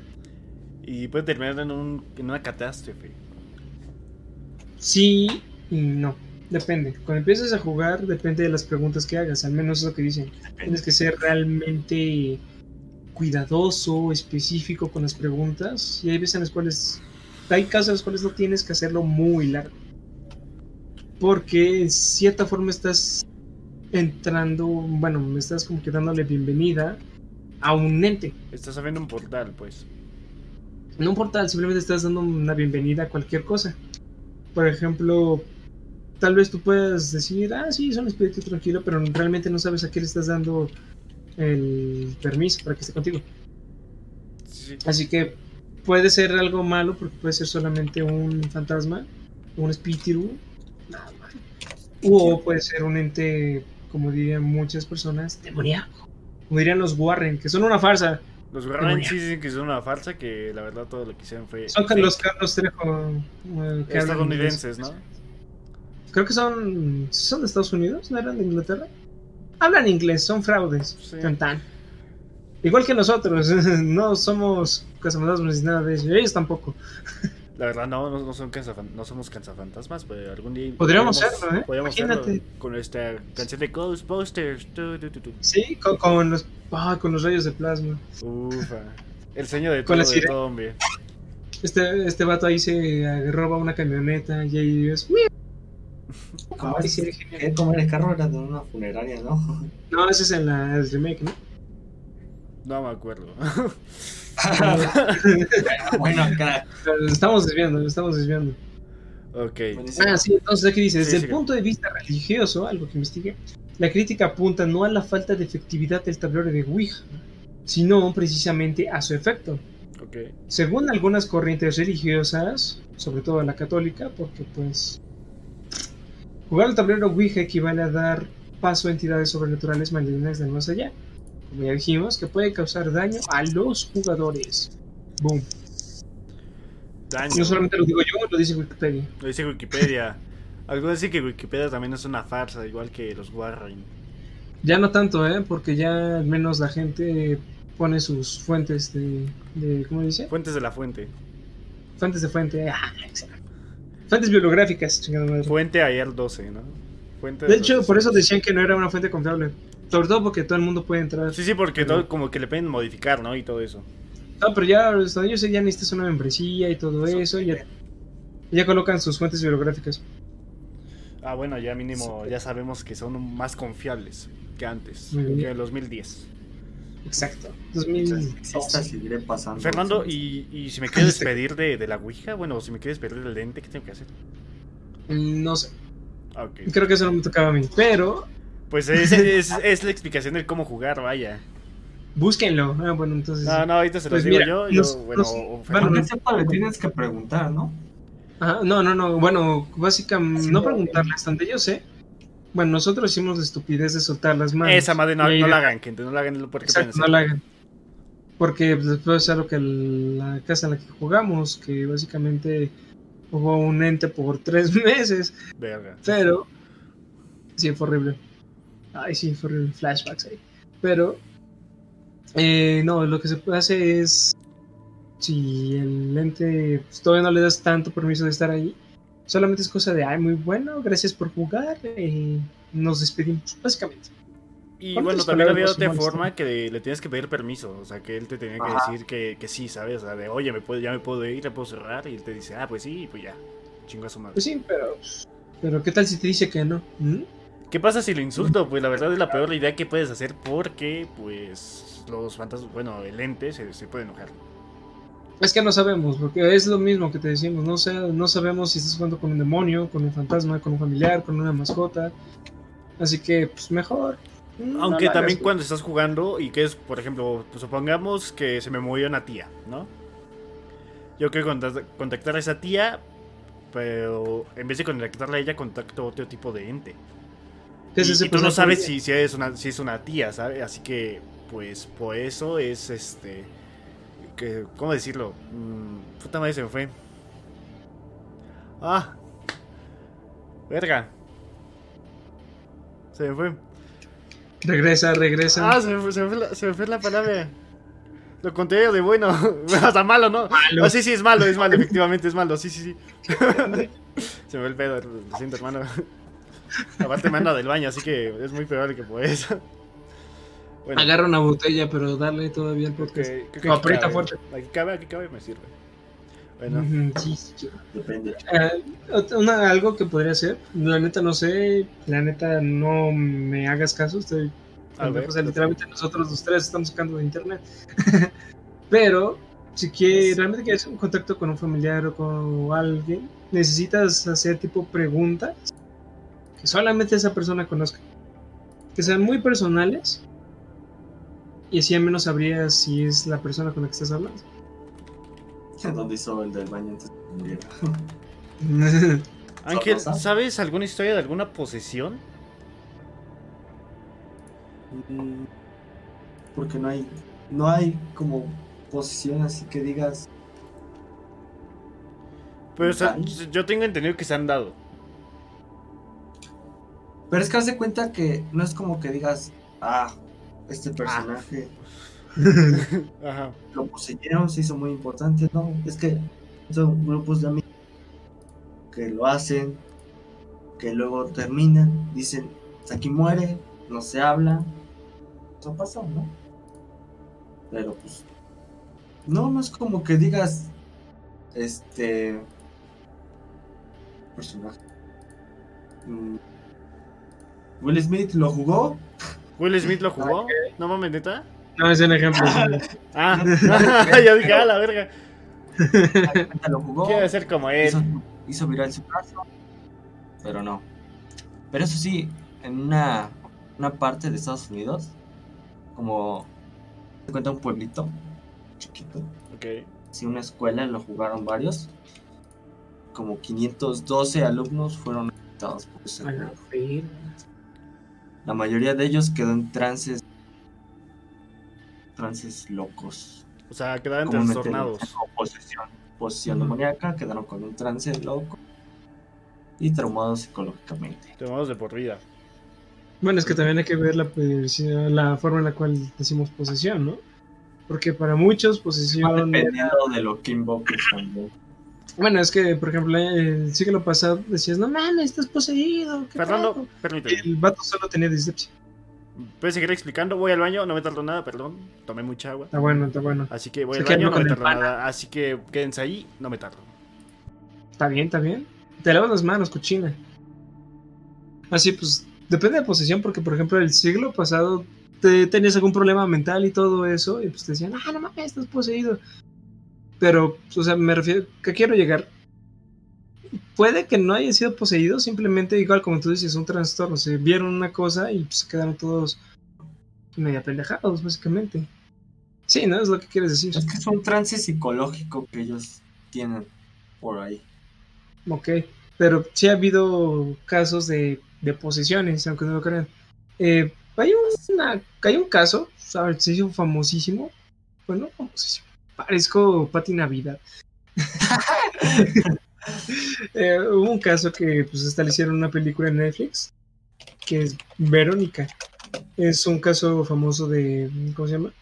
Speaker 2: Y puede terminar en, un, en una catástrofe.
Speaker 1: Sí y no. Depende. Cuando empiezas a jugar, depende de las preguntas que hagas. Al menos es lo que dicen. Tienes que ser realmente cuidadoso, específico con las preguntas. Y hay veces en las cuales. Hay casos en los cuales no tienes que hacerlo muy largo. Porque en cierta forma estás entrando. Bueno, me estás como que dándole bienvenida a un ente.
Speaker 2: Estás abriendo un portal, pues.
Speaker 1: No un portal, simplemente estás dando una bienvenida a cualquier cosa. Por ejemplo, tal vez tú puedas decir, ah, sí, es un espíritu tranquilo, pero realmente no sabes a qué le estás dando el permiso para que esté contigo.
Speaker 2: Sí.
Speaker 1: Así que puede ser algo malo porque puede ser solamente un fantasma, un espíritu, nada más. O puede ser un ente, como dirían muchas personas, demoníaco. Como dirían los Warren, que son una farsa.
Speaker 2: Los dicen que es una farsa, que la verdad todo lo que hicieron fue.
Speaker 1: Son
Speaker 2: fake.
Speaker 1: los Carlos Trejo. eh,
Speaker 2: estadounidenses. ¿no?
Speaker 1: Creo que son. ¿Son de Estados Unidos? ¿No eran de Inglaterra? Hablan inglés, son fraudes.
Speaker 2: Sí.
Speaker 1: Tan, tan. Igual que nosotros, no somos cazafantasmas ni nada de eso. Ellos tampoco.
Speaker 2: La verdad, no, no, no son canzafan- no somos canzafantasmas, pero algún día.
Speaker 1: Podríamos serlo, ¿eh?
Speaker 2: podríamos
Speaker 1: Imagínate.
Speaker 2: serlo con esta canción de Ghostbusters. Tu, tu, tu, tu.
Speaker 1: Sí, con, con los. Ah, con los rayos de plasma.
Speaker 2: Ufa. El sueño de todo, de todo, hombre.
Speaker 1: Este, este vato ahí se roba una camioneta y ahí es.
Speaker 3: ¿Cómo. ¿Cómo era el carro? Era de una funeraria, ¿no?
Speaker 1: No, ese es en la, el remake, ¿no?
Speaker 2: No me acuerdo.
Speaker 3: bueno.
Speaker 1: Pero Estamos desviando, estamos desviando.
Speaker 2: ok.
Speaker 1: Ah, sí, entonces aquí dice,
Speaker 2: Sí,
Speaker 1: desde
Speaker 2: sí.
Speaker 1: el punto de vista religioso, algo que investigué, la crítica apunta no a la falta de efectividad del tablero de Ouija, sino precisamente a su efecto.
Speaker 2: Ok.
Speaker 1: Según algunas corrientes religiosas, sobre todo la católica, porque pues jugar al tablero Ouija equivale a dar paso a entidades sobrenaturales malignas del más allá. Como ya dijimos, que puede causar daño a los jugadores. Boom.
Speaker 2: Daño.
Speaker 1: No solamente lo digo yo, lo dice Wikipedia.
Speaker 2: Lo dice Wikipedia. Algunos dicen que Wikipedia también es una farsa, igual que los Warren.
Speaker 1: Ya no tanto, ¿eh? Porque ya al menos la gente pone sus fuentes de, de ¿cómo dice?
Speaker 2: Fuentes de la fuente.
Speaker 1: Fuentes de fuente. Ah, fuentes bibliográficas, chingada madre.
Speaker 2: Fuente ayer 12, ¿no? Fuente
Speaker 1: De hecho,
Speaker 2: 12.
Speaker 1: por eso decían que no era una fuente confiable. Sobre todo porque todo el mundo puede entrar.
Speaker 2: Sí, sí, porque
Speaker 1: Pero-
Speaker 2: todo como que le pueden modificar, ¿no? Y todo eso.
Speaker 1: No, pero ya, yo sé, ya necesitas una membresía y todo eso. Ya, ya colocan sus fuentes bibliográficas.
Speaker 2: Ah, bueno, ya mínimo, ya sabemos que son más confiables que antes, que en el 2010.
Speaker 1: Exacto.
Speaker 3: Entonces,
Speaker 1: 2012.
Speaker 3: esta seguiré pasando.
Speaker 2: Fernando, y, y si me quiero despedir de, de la Ouija, bueno, si me quiero despedir del lente, ¿qué tengo que hacer?
Speaker 1: No sé.
Speaker 2: Ah, ok.
Speaker 1: Creo que eso no me tocaba a mí. Pero
Speaker 2: Pues es, es, es la explicación de cómo jugar, vaya.
Speaker 1: búsquenlo. Ah, bueno, entonces.
Speaker 2: No, no, ahorita se los
Speaker 1: Pues
Speaker 2: digo
Speaker 1: mira,
Speaker 2: yo. yo
Speaker 1: nos-
Speaker 2: bueno, o
Speaker 1: bueno,
Speaker 3: siempre le tienes que preguntar, ¿no?
Speaker 1: Ajá, no, no, no. Bueno, básicamente, no preguntarle, hasta donde yo sé. Bueno, nosotros hicimos la estupidez de soltar las manos.
Speaker 2: Esa madre no, no
Speaker 1: de-
Speaker 2: la hagan, gente, no la hagan porque
Speaker 1: Exacto, no la hagan. Porque después es algo que la casa en la que jugamos, que básicamente hubo un ente por tres meses,
Speaker 2: Verga.
Speaker 1: pero sí, fue horrible. Ay, sí, fue horrible. Flashbacks ahí. Pero, eh, no, lo que se puede hacer es, si el ente pues, todavía no le das tanto permiso de estar ahí, solamente es cosa de, ay, muy bueno, gracias por jugar, eh, nos despedimos, básicamente.
Speaker 2: Y
Speaker 1: ¿Cuántas
Speaker 2: bueno, también había otra forma que le, le tienes que pedir permiso. O sea, que él te tenía que
Speaker 3: Ajá.
Speaker 2: decir que, que sí, ¿sabes? O sea, de, oye, me puedo, ya me puedo ir, ya puedo cerrar. Y él te dice, ah, pues sí, y pues ya. Chingo a su madre.
Speaker 1: Pues sí, pero, pero ¿qué tal si te dice que no? ¿Mm?
Speaker 2: ¿Qué pasa si lo insulto? Pues la verdad es la peor idea que puedes hacer porque, pues, los fantasmas, bueno, el ente se, se puede enojar.
Speaker 1: Es que no sabemos, porque es lo mismo que te decimos, no, sé, no sabemos si estás jugando con un demonio, con un fantasma, con un familiar, con una mascota. Así que, pues mejor. mm,
Speaker 2: Aunque
Speaker 1: no
Speaker 2: también
Speaker 1: hagas,
Speaker 2: cuando estás jugando y que es, por ejemplo, pues, supongamos que se me murió una tía, ¿no? Yo quiero contact- contactar a esa tía, pero en vez de contactarla a ella, contacto a otro tipo de ente.
Speaker 1: ¿Qué es
Speaker 2: y,
Speaker 1: ese
Speaker 2: y tú no sabes si, si, es una, si es una tía, ¿sabes? Así que, pues, por eso es este. Que, ¿Cómo decirlo? Mm, puta madre se me fue. Ah. Verga. Se me fue.
Speaker 1: Regresa, regresa.
Speaker 2: Ah, se me fue, se me fue la, se me fue la palabra. Lo contrario de bueno. Hasta malo, ¿no?
Speaker 1: Malo.
Speaker 2: Ah, sí, sí, es malo, es malo, efectivamente es malo. Sí, sí, sí. se me fue el pedo, lo siento, hermano. Aparte me anda del baño, así que es muy probable que por eso. Bueno,
Speaker 1: Agarra una botella, pero dale todavía el podcast.
Speaker 2: que- aquí
Speaker 1: aprieta
Speaker 2: cabe.
Speaker 1: fuerte.
Speaker 2: Aquí cabe, aquí cabe, me sirve. Bueno,
Speaker 1: Ujú, sí, sí.
Speaker 3: Depende.
Speaker 1: Eh, una- algo que podría ser, la neta no sé, la neta no me hagas caso, estoy
Speaker 2: a ver.
Speaker 1: o sea, literalmente nosotros los tres estamos sacando de internet. Pero si quieres, realmente quieres un contacto con un familiar o con alguien, necesitas hacer tipo preguntas que solamente esa persona conozca. Que sean muy personales. Y así al menos sabrías si es la persona con la que estás hablando.
Speaker 3: Donde hizo el del baño antes de que muriera.
Speaker 2: Ángel. ¿sabes alguna historia de alguna posesión?
Speaker 3: Mm, Porque no hay, no hay como posición así que digas.
Speaker 2: Pero o sea,
Speaker 3: ¿Hay?
Speaker 2: yo tengo entendido que se han dado.
Speaker 3: Pero es que haz de cuenta que no es como que digas, ah, este personaje
Speaker 2: Ajá.
Speaker 3: lo poseyeron, se hizo muy importante. No, es que son grupos de amigos que lo hacen, que luego terminan, dicen, "Hasta aquí muere, no se habla. Eso pasa, ¿no? Pero pues, no, no es como que digas, este personaje. Mm, Will Smith lo jugó.
Speaker 2: ¿Will Smith lo jugó? ¿No mames, neta?
Speaker 1: No, es un ejemplo.
Speaker 2: Ah, ya dije, a la verga.
Speaker 3: lo jugó.
Speaker 2: Quiere ser como él.
Speaker 3: hizo, hizo viral su caso, pero no. Pero eso sí, en una, una parte de Estados Unidos, como se cuenta un pueblito chiquito,
Speaker 2: Ok.
Speaker 3: si una escuela lo jugaron varios, como 512 alumnos fueron afectados por ese juego. La mayoría de ellos quedó en trances, trances locos.
Speaker 2: O sea, quedaban
Speaker 3: comúnmente
Speaker 2: trastornados.
Speaker 3: posesión, posesión demoníaca, quedaron con un trance loco y traumados psicológicamente.
Speaker 2: Tomados de por vida.
Speaker 1: Bueno, es que también hay que ver la, la forma en la cual decimos posesión, ¿no? Porque para muchos
Speaker 3: Va
Speaker 1: posesión...
Speaker 3: dependiendo de lo que invoques también.
Speaker 1: Bueno, es que, por ejemplo, el siglo pasado decías, no mames, estás poseído. ¿qué
Speaker 2: Fernando,
Speaker 1: pedo?".
Speaker 2: permíteme.
Speaker 1: El vato solo tenía dislexia.
Speaker 2: Puedes seguir explicando. Voy al baño, no me tardo nada, perdón. Tomé mucha agua.
Speaker 1: Está bueno, está bueno.
Speaker 2: Así que voy
Speaker 1: Se
Speaker 2: al baño, no me tardo
Speaker 1: pana.
Speaker 2: nada. Así que quédense ahí, no me tardo.
Speaker 1: Está bien, está bien. Te lavas las manos, cochina. Así pues, depende de posesión, porque por ejemplo, el siglo pasado te tenías algún problema mental y todo eso, y pues te decían, ah, no mames, estás poseído. Pero, o sea, me refiero, que quiero llegar. Puede que no haya sido poseído, simplemente, igual como tú dices, un trastorno. Se vieron una cosa y pues, se quedaron todos medio pendejados, básicamente. Sí, ¿no? Es lo que quieres decir.
Speaker 3: Es que es un trance psicológico que ellos tienen por ahí.
Speaker 1: Ok, pero sí ha habido casos de, de posesiones, aunque no lo crean. Eh, hay, una, hay un caso, ¿sabes? Se hizo famosísimo. Bueno, famosísimo. Parezco Pati Navidad. Eh, hubo un caso que pues hasta le hicieron una película en Netflix, que es Verónica. Es un caso famoso de, ¿cómo se llama?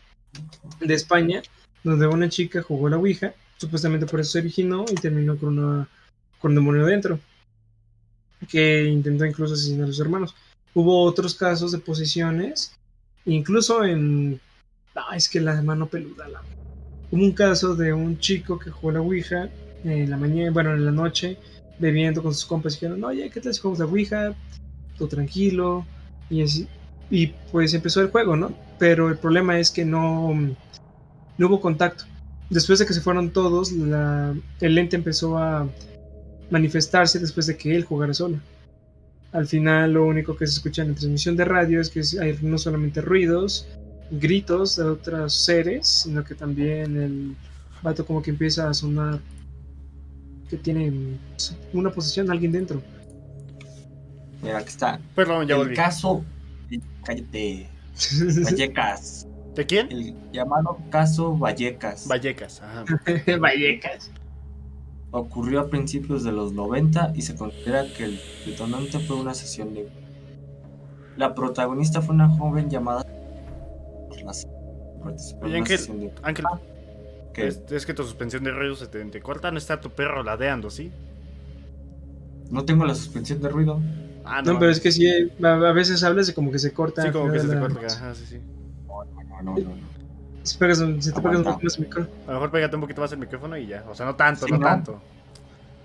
Speaker 1: De España, donde una chica jugó la Ouija, supuestamente por eso se originó y terminó con una con un demonio dentro, que intentó incluso asesinar a sus hermanos. Hubo otros casos de posesiones, incluso en... Ah, es que la mano peluda. La... Hubo un caso de un chico que jugó la Ouija en la mañana, bueno, en la noche, bebiendo con sus compas y dijeron, oye, ¿qué tal si jugamos la Ouija? Todo tranquilo. Y así. Y pues empezó el juego, ¿no? Pero el problema es que no, hubo contacto. Después de que se fueron todos, el ente empezó a manifestarse después de que él jugara solo. Al final lo único que se escucha en la transmisión de radio es que hay no solamente ruidos, gritos de otros seres, sino que también el vato como que empieza a sonar que tiene una posesión de alguien dentro.
Speaker 3: Mira, aquí está.
Speaker 2: Perdón, ya
Speaker 3: el
Speaker 2: volví.
Speaker 3: caso. Cállate. Vallecas.
Speaker 2: ¿De quién?
Speaker 3: El llamado caso Vallecas.
Speaker 2: Vallecas, ajá.
Speaker 1: Vallecas.
Speaker 3: Ocurrió a principios de los 90 y se considera que el detonante fue una sesión de. La protagonista fue una joven llamada.
Speaker 2: Oye,
Speaker 3: una
Speaker 2: Ángel, Ángel,
Speaker 3: que
Speaker 2: es, es que tu suspensión de ruido se te, te corta, no está tu perro ladeando, ¿sí?
Speaker 3: no tengo la suspensión de ruido.
Speaker 2: Ah,
Speaker 1: No, pero
Speaker 2: mames.
Speaker 1: es que sí, a, a veces hablas y como que se corta.
Speaker 2: Sí, como que se te corta. Ajá, sí, sí.
Speaker 3: No, no, no, no.
Speaker 1: Si, pegas, un- si te pegas un poco más el micro.
Speaker 2: A lo mejor pégate un poquito más el micrófono y ya. O sea, no tanto,
Speaker 3: Sí,
Speaker 2: no,
Speaker 3: ¿no?
Speaker 2: tanto.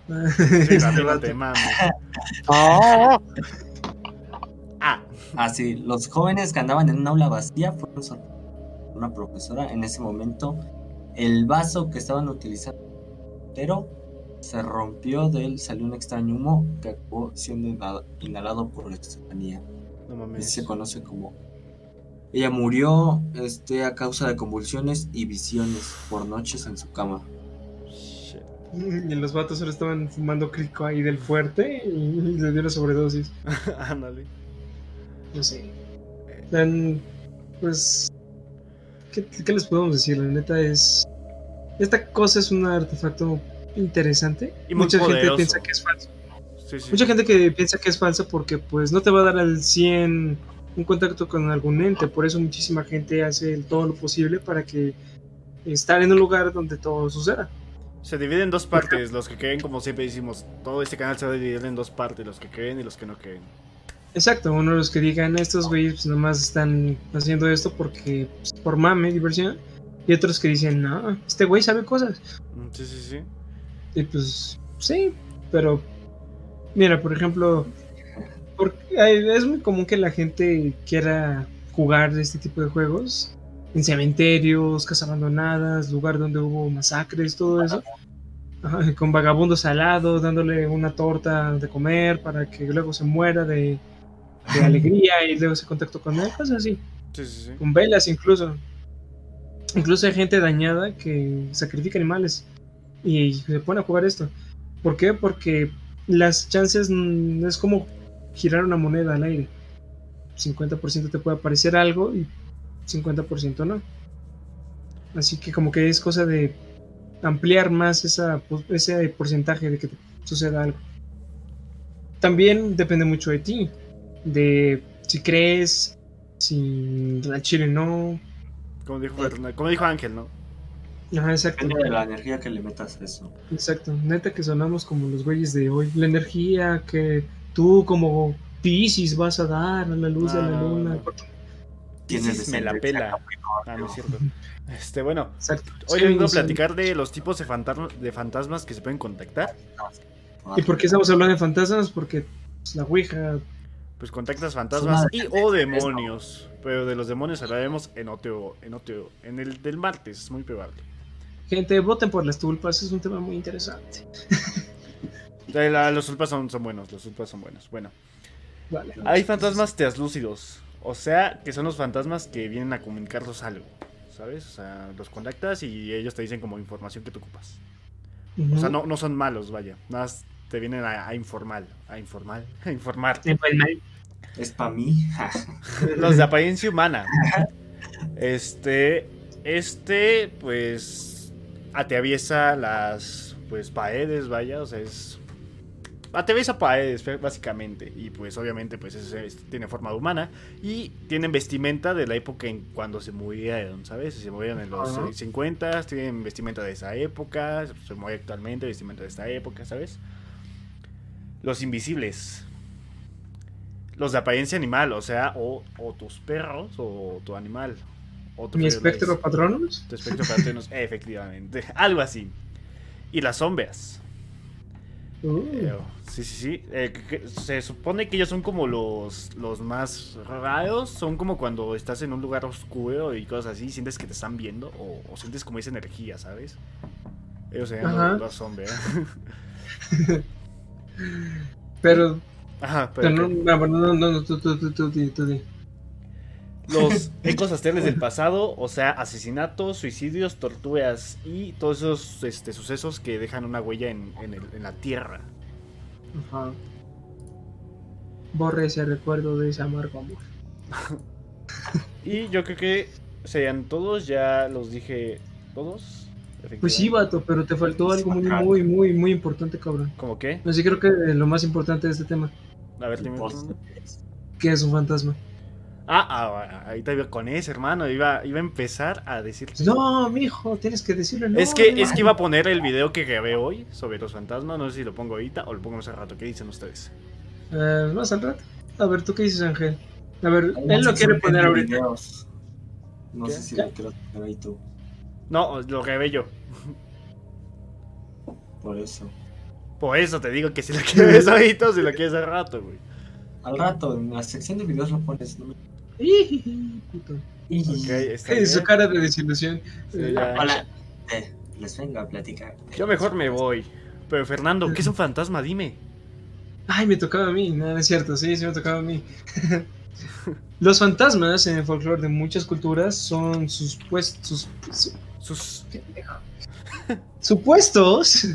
Speaker 2: Sí,
Speaker 1: Este
Speaker 2: también no
Speaker 1: vato.
Speaker 4: Ah,
Speaker 2: Ah,
Speaker 3: Así, los jóvenes que andaban en un aula vacía fueron sor- una profesora. En ese momento, el vaso que estaban utilizando pero se rompió de él, salió un extraño humo que acabó siendo inhala- inhalado por la extrañía.
Speaker 2: no mames.
Speaker 3: se conoce como. Ella murió este, a causa de convulsiones y visiones por noches en su cama.
Speaker 2: Shit.
Speaker 1: Y los vatos solo estaban fumando crico ahí del fuerte y le dio la sobredosis.
Speaker 2: Ándale.
Speaker 1: No sé. Pues. ¿qué, qué les podemos decir? La neta es. Esta cosa es un artefacto interesante.
Speaker 2: Y
Speaker 1: Mucha gente piensa que es falso.
Speaker 2: Sí, sí.
Speaker 1: Mucha gente que piensa que es falsa porque pues no te va a dar al 100 un contacto con algún ente. Por eso muchísima gente hace todo lo posible para que estar en un lugar donde todo suceda.
Speaker 2: Se divide en dos partes. Los que creen, como siempre decimos, todo este canal se va a dividir en dos partes: los que creen y los que no creen.
Speaker 1: Exacto, uno de los que digan estos güeyes pues nomás están haciendo esto porque pues, por mame, diversión. Y otros que dicen, no, este güey sabe cosas.
Speaker 2: Mm, Sí, sí, sí.
Speaker 1: Y pues sí, pero mira, por ejemplo, porque es muy común que la gente quiera jugar este tipo de juegos en cementerios, casas abandonadas, lugar donde hubo masacres, todo eso. Ajá, con vagabundos al lado, dándole una torta de comer para que luego se muera de, de alegría y luego se contactó con él, cosas así
Speaker 2: Sí, sí, sí.
Speaker 1: con velas incluso. Incluso hay gente dañada que sacrifica animales y se pone a jugar esto. ¿Por qué? Porque las chances es como girar una moneda al aire. 50% te puede aparecer algo y 50% no. Así que como que es cosa de ampliar más esa, po- ese porcentaje de que te suceda algo. También depende mucho de ti, de si crees, si al chile no.
Speaker 2: Como dijo, como dijo Ángel, ¿no?
Speaker 1: Ajá, exacto.
Speaker 3: Depende de la energía que le metas a eso.
Speaker 1: Exacto. Neta que sonamos como los güeyes de hoy. La energía que tú como Pisces vas a dar a la luz de la luna.
Speaker 2: Piscis me la pela. Ah, no es cierto. Este, bueno.
Speaker 1: Exacto.
Speaker 2: Hoy
Speaker 1: Sí,
Speaker 2: vengo a platicar de los tipos de, fantasma- de fantasmas que se pueden contactar.
Speaker 1: ¿Y por qué estamos hablando de fantasmas? Porque pues, la Ouija.
Speaker 2: Pues contactas fantasmas y o demonios. Pero de los demonios hablaremos en otro, en otro, en el del martes, es muy probable.
Speaker 1: Gente, voten por las tulpas. Es un tema muy interesante.
Speaker 2: La- los ulpas son, son buenos, los ulpas son buenos. Bueno,
Speaker 1: Vale.
Speaker 2: hay fantasmas translúcidos. O sea, que son los fantasmas que vienen a comunicarnos algo. ¿Sabes? O sea, los contactas y ellos te dicen como información que tú ocupas. O sea, no, no son malos, vaya. Nada más te vienen a, a informar. A informar. A informar.
Speaker 3: Es para mí.
Speaker 2: Los de apariencia humana. Este. Este, pues. Atraviesa las. Pues paredes, vaya. O sea, es. Atraviesa paredes, básicamente. Y pues, obviamente, pues es- es- tiene forma humana. Y tienen vestimenta de la época en cuando se murieron, ¿sabes? Se murieron en los eh, 50, tienen vestimenta de esa época. Se muere actualmente, vestimenta de esta época, ¿sabes? Los invisibles. Los de apariencia animal, o sea, o, o tus perros o tu animal. O tu
Speaker 1: Mi espectro patronos.
Speaker 2: Tu espectro patronos, efectivamente. Algo así. Y las sombras.
Speaker 1: Uh,
Speaker 2: Eh, sí, sí, sí. Eh, que- se supone que ellos son como los, los más raros. Son como cuando estás en un lugar oscuro y cosas así. Sientes que te están viendo o, o sientes como esa energía, ¿sabes? Ellos
Speaker 1: Ajá.
Speaker 2: los, los sombras.
Speaker 1: pero,
Speaker 2: Ajá,
Speaker 1: pero no, no, no, no, tú, tú, tú, tú, tú, tú, tú.
Speaker 2: los ecos astrales del pasado, o sea, asesinatos, suicidios, torturas y todos esos este, sucesos que dejan una huella en, en el- en la tierra.
Speaker 1: Ajá. Borre ese recuerdo de ese amargo amor.
Speaker 2: Y yo creo que serían todos, ya los dije todos.
Speaker 1: Pues sí, vato, pero te faltó algo muy, muy, muy, muy importante, cabrón.
Speaker 2: ¿Cómo qué?
Speaker 1: Así creo que lo más importante de este tema,
Speaker 2: A ver, dime.
Speaker 1: que es un fantasma.
Speaker 2: Ah, ah, ahorita iba con ese, hermano. Iba, iba a empezar a decir.
Speaker 1: No, mijo, tienes que decirle no.
Speaker 2: es que, es que iba a poner el video que grabé hoy sobre los fantasmas. No sé si lo pongo ahorita o lo pongo hace rato. ¿Qué dicen ustedes?
Speaker 1: Eh, más al rato. A ver, ¿tú qué dices, Ángel? A ver, él lo quiere poner ahorita.
Speaker 3: videos. No
Speaker 2: ¿Qué?
Speaker 3: sé si
Speaker 1: ¿Qué?
Speaker 3: lo quieres poner ahí tú.
Speaker 2: No, lo grabé yo.
Speaker 3: Por eso.
Speaker 2: Por eso te digo que si lo quieres ahorita o si lo quieres al rato, güey.
Speaker 3: Al rato, en la sección de videos lo pones. ¿no?
Speaker 1: Puto.
Speaker 2: Ok, está
Speaker 1: Su cara de desilusión.
Speaker 2: Sí.
Speaker 3: Hola. Eh, les vengo a platicar.
Speaker 2: Yo mejor me voy. Pero Fernando, ¿qué es un fantasma? Dime.
Speaker 1: Ay, me tocaba a mí. No, no es cierto, sí, sí me tocaba a mí. Los fantasmas en el folclore de muchas culturas son sus puestos. Sus,
Speaker 2: Sus.
Speaker 1: supuestos.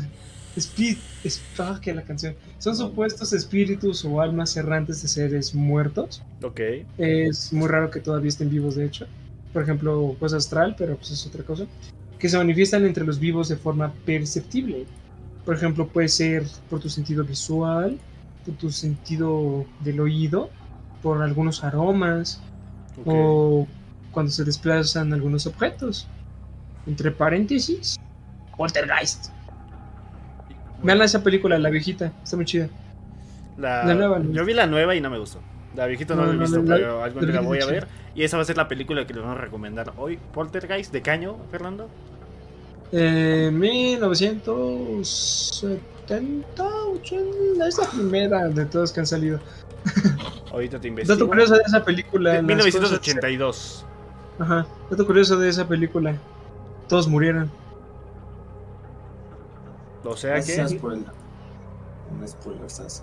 Speaker 1: Ah, que la canción. Son supuestos espíritus o almas errantes de seres muertos.
Speaker 2: Ok.
Speaker 1: Es muy raro que todavía estén vivos, de hecho. Por ejemplo, cosa astral, pero pues es otra cosa. Que se manifiestan entre los vivos de forma perceptible. Por ejemplo, puede ser por tu sentido visual, por tu sentido del oído, por algunos aromas o cuando se desplazan algunos objetos. Entre paréntesis, Poltergeist. Vean esa película, la viejita, está muy chida.
Speaker 2: La,
Speaker 1: la nueva, ¿no?
Speaker 2: Yo vi la nueva y no me gustó. La viejita no,
Speaker 1: No,
Speaker 2: la he visto,
Speaker 1: la-
Speaker 2: pero algún
Speaker 1: la
Speaker 2: día la voy a ver. Y esa va a ser la película que les vamos a recomendar hoy. Poltergeist, ¿de caño, Fernando?
Speaker 1: Eh, 1970, 80, es la primera de todas que han salido.
Speaker 2: Ahorita te investigo.
Speaker 1: Dato curioso de esa película.
Speaker 2: De
Speaker 1: las
Speaker 2: 1982.
Speaker 1: cosas- Ajá. Dato curioso de esa película. Todos murieron.
Speaker 2: O sea
Speaker 3: Gracias
Speaker 2: que.
Speaker 3: por el. Un spoiler, estás.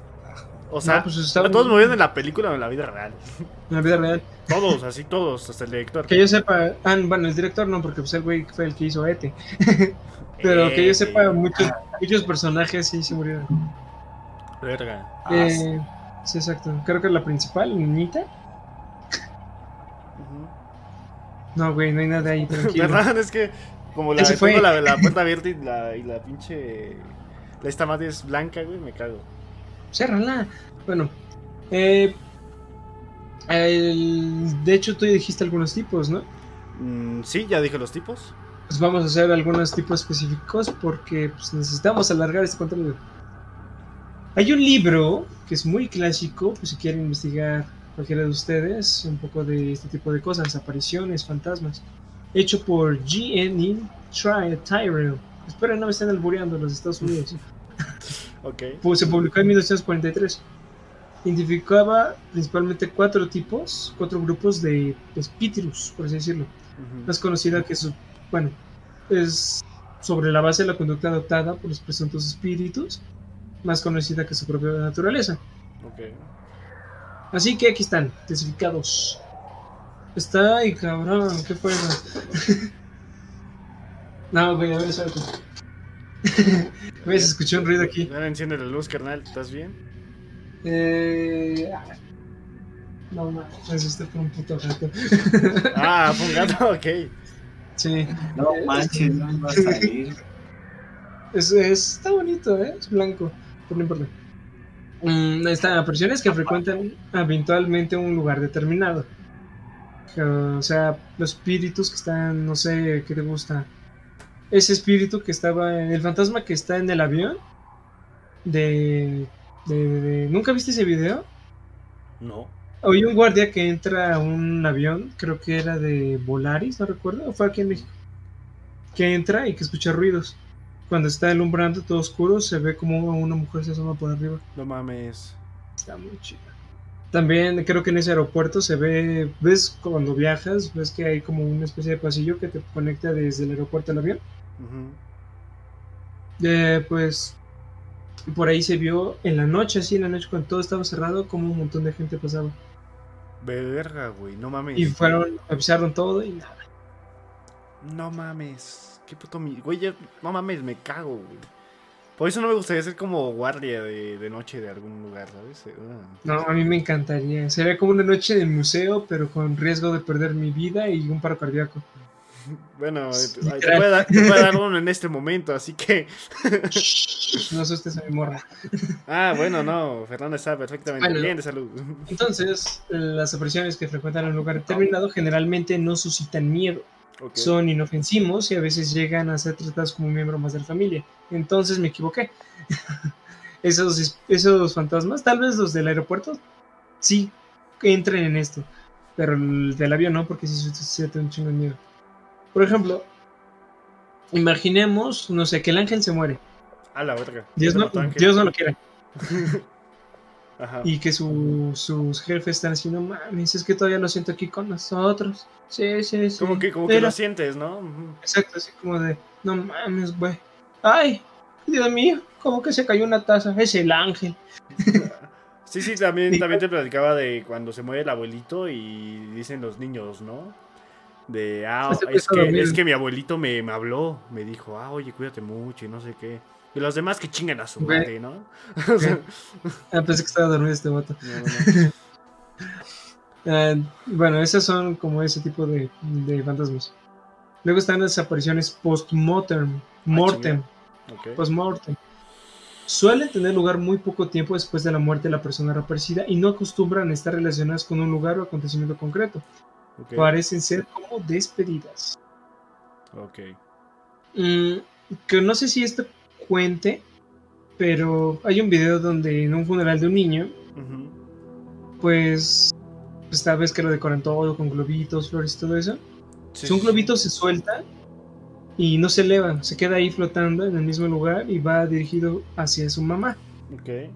Speaker 2: O sea,
Speaker 1: No, pues
Speaker 2: todos murieron en la película o en la vida real.
Speaker 1: En la vida real.
Speaker 2: Todos, así todos, hasta el director.
Speaker 1: Que yo sepa. Ah, bueno, el director no, porque pues el güey fue el que hizo Ete. Pero que yo sepa, muchos, muchos personajes sí se murieron.
Speaker 2: Verga.
Speaker 3: Ah,
Speaker 1: Eh, sí, exacto. Creo que la principal, niñita. No, güey, no hay nada ahí, tranquilo.
Speaker 2: ¿Verdad? Es que como la, tengo la, la puerta abierta y la, y la pinche... La esta madre es blanca, güey, me cago.
Speaker 1: Ciérrala. Bueno, eh, el- de hecho tú ya dijiste algunos tipos, ¿no?
Speaker 2: Mm, sí, ya dije los tipos.
Speaker 1: Pues vamos a hacer algunos tipos específicos porque pues, necesitamos alargar este contenido. Hay un libro que es muy clásico, pues si quieren investigar cualquiera de ustedes un poco de este tipo de cosas, apariciones, fantasmas, hecho por G.N. Ty- Tyrell. Espero no me estén albureando en los Estados Unidos.
Speaker 2: Ok.
Speaker 1: Pues, se publicó en 1943. Identificaba principalmente cuatro tipos, cuatro grupos de espíritus, por así decirlo. Más conocida que su, bueno, es sobre la base de la conducta adoptada por los presuntos espíritus, más conocida que su propia naturaleza.
Speaker 2: Ok.
Speaker 1: Así que aquí están, clasificados. Está ay cabrón, ¿qué eso? no, güey, a ver, suelta. ¿Ves? Escuché un ruido aquí.
Speaker 2: Ahora enciende la luz, carnal. ¿Estás bien?
Speaker 1: Eh... No, no, me asusté por un puto gato.
Speaker 2: Ah, fue un gato, ok.
Speaker 1: sí,
Speaker 3: No manches, no iba a salir.
Speaker 1: es, es- está bonito, ¿eh? Es blanco, pero no importa. Mm, están apariciones que frecuentan habitualmente un lugar determinado. Que, O sea, los espíritus que están, no sé, ¿qué te gusta? Ese espíritu que estaba, el fantasma que está en el avión de... de- de- ¿Nunca viste ese video?
Speaker 2: No.
Speaker 1: Había un guardia que entra a un avión, creo que era de Volaris, no recuerdo, o fue aquí en México. Que entra y que escucha ruidos. Cuando está alumbrando todo oscuro, se ve como una mujer se asoma por arriba.
Speaker 2: No mames.
Speaker 1: Está muy chida. También creo que en ese aeropuerto se ve, ves cuando viajas, ves que hay como una especie de pasillo que te conecta desde el aeropuerto al avión. Eh, pues por ahí se vio en la noche, así en la noche cuando todo estaba cerrado, como un montón de gente pasaba.
Speaker 2: Verga, güey. No mames.
Speaker 1: Y fueron, avisaron todo y nada.
Speaker 2: No mames. Qué puto mi. Güey, ya- no mames, me cago, güey. Por eso no me gustaría ser como guardia de, de noche de algún lugar, ¿sabes? Eh, ah.
Speaker 1: No, a mí me encantaría. Sería como una noche en el museo, pero con riesgo de perder mi vida y un paro cardíaco.
Speaker 2: Bueno, eh, te, te puede dar, te puede dar uno en este momento, así que.
Speaker 1: No asustes a mi morra.
Speaker 2: Ah, bueno, no. Fernanda está perfectamente
Speaker 1: Bueno.
Speaker 2: bien de salud.
Speaker 1: Entonces, las apariciones que frecuentan un lugar determinado generalmente no suscitan miedo. Son inofensivos y a veces llegan a ser tratados como un miembro más de la familia. Entonces me equivoqué. esos, esos fantasmas, tal vez los del aeropuerto, sí entren en esto. Pero el del avión no, porque sí se te un chingo de miedo. Por ejemplo, imaginemos, no sé, que el ángel se muere.
Speaker 2: A la verga.
Speaker 1: Dios no. Dios no lo quiere.
Speaker 2: Ajá.
Speaker 1: Y que su- sus jefes están así, no mames, es que todavía lo siento aquí connosotros. Sí, sí, sí.
Speaker 2: Como que, como que lo sientes, ¿no?
Speaker 1: Exacto, así como de, no mames, güey. Ay, Dios mío, como que se cayó una taza. Es el ángel.
Speaker 2: Sí, sí, también, también te platicaba de cuando se muere el abuelito y dicen los niños, ¿no? De, ah, es que, es que mi abuelito me, me habló, me dijo, ah, oye, cuídate mucho y no sé qué. Y los demás que chinguen a su madre, ¿no? O sea,
Speaker 1: Ah, pensé que estaba dormido este vato.
Speaker 2: no, no, no.
Speaker 1: Ah, bueno, esas son como ese tipo de, de fantasmas. Luego están las apariciones post-mortem. Mortem.
Speaker 2: Ok.
Speaker 1: Post-mortem. Suelen tener lugar muy poco tiempo después de la muerte de la persona reaparecida y no acostumbran a estar relacionadas con un lugar o acontecimiento concreto.
Speaker 2: ok,
Speaker 1: Parecen ser como despedidas.
Speaker 2: ok.
Speaker 1: Mm, que no sé si esto cuente, pero hay un video donde en un funeral de un niño, pues esta vez que lo decoran todo con globitos, flores y todo eso.
Speaker 2: Sí,
Speaker 1: Si un
Speaker 2: sí,
Speaker 1: globito se suelta y no se eleva, se queda ahí flotando en el mismo lugar y va dirigido hacia su mamá.
Speaker 2: Ok.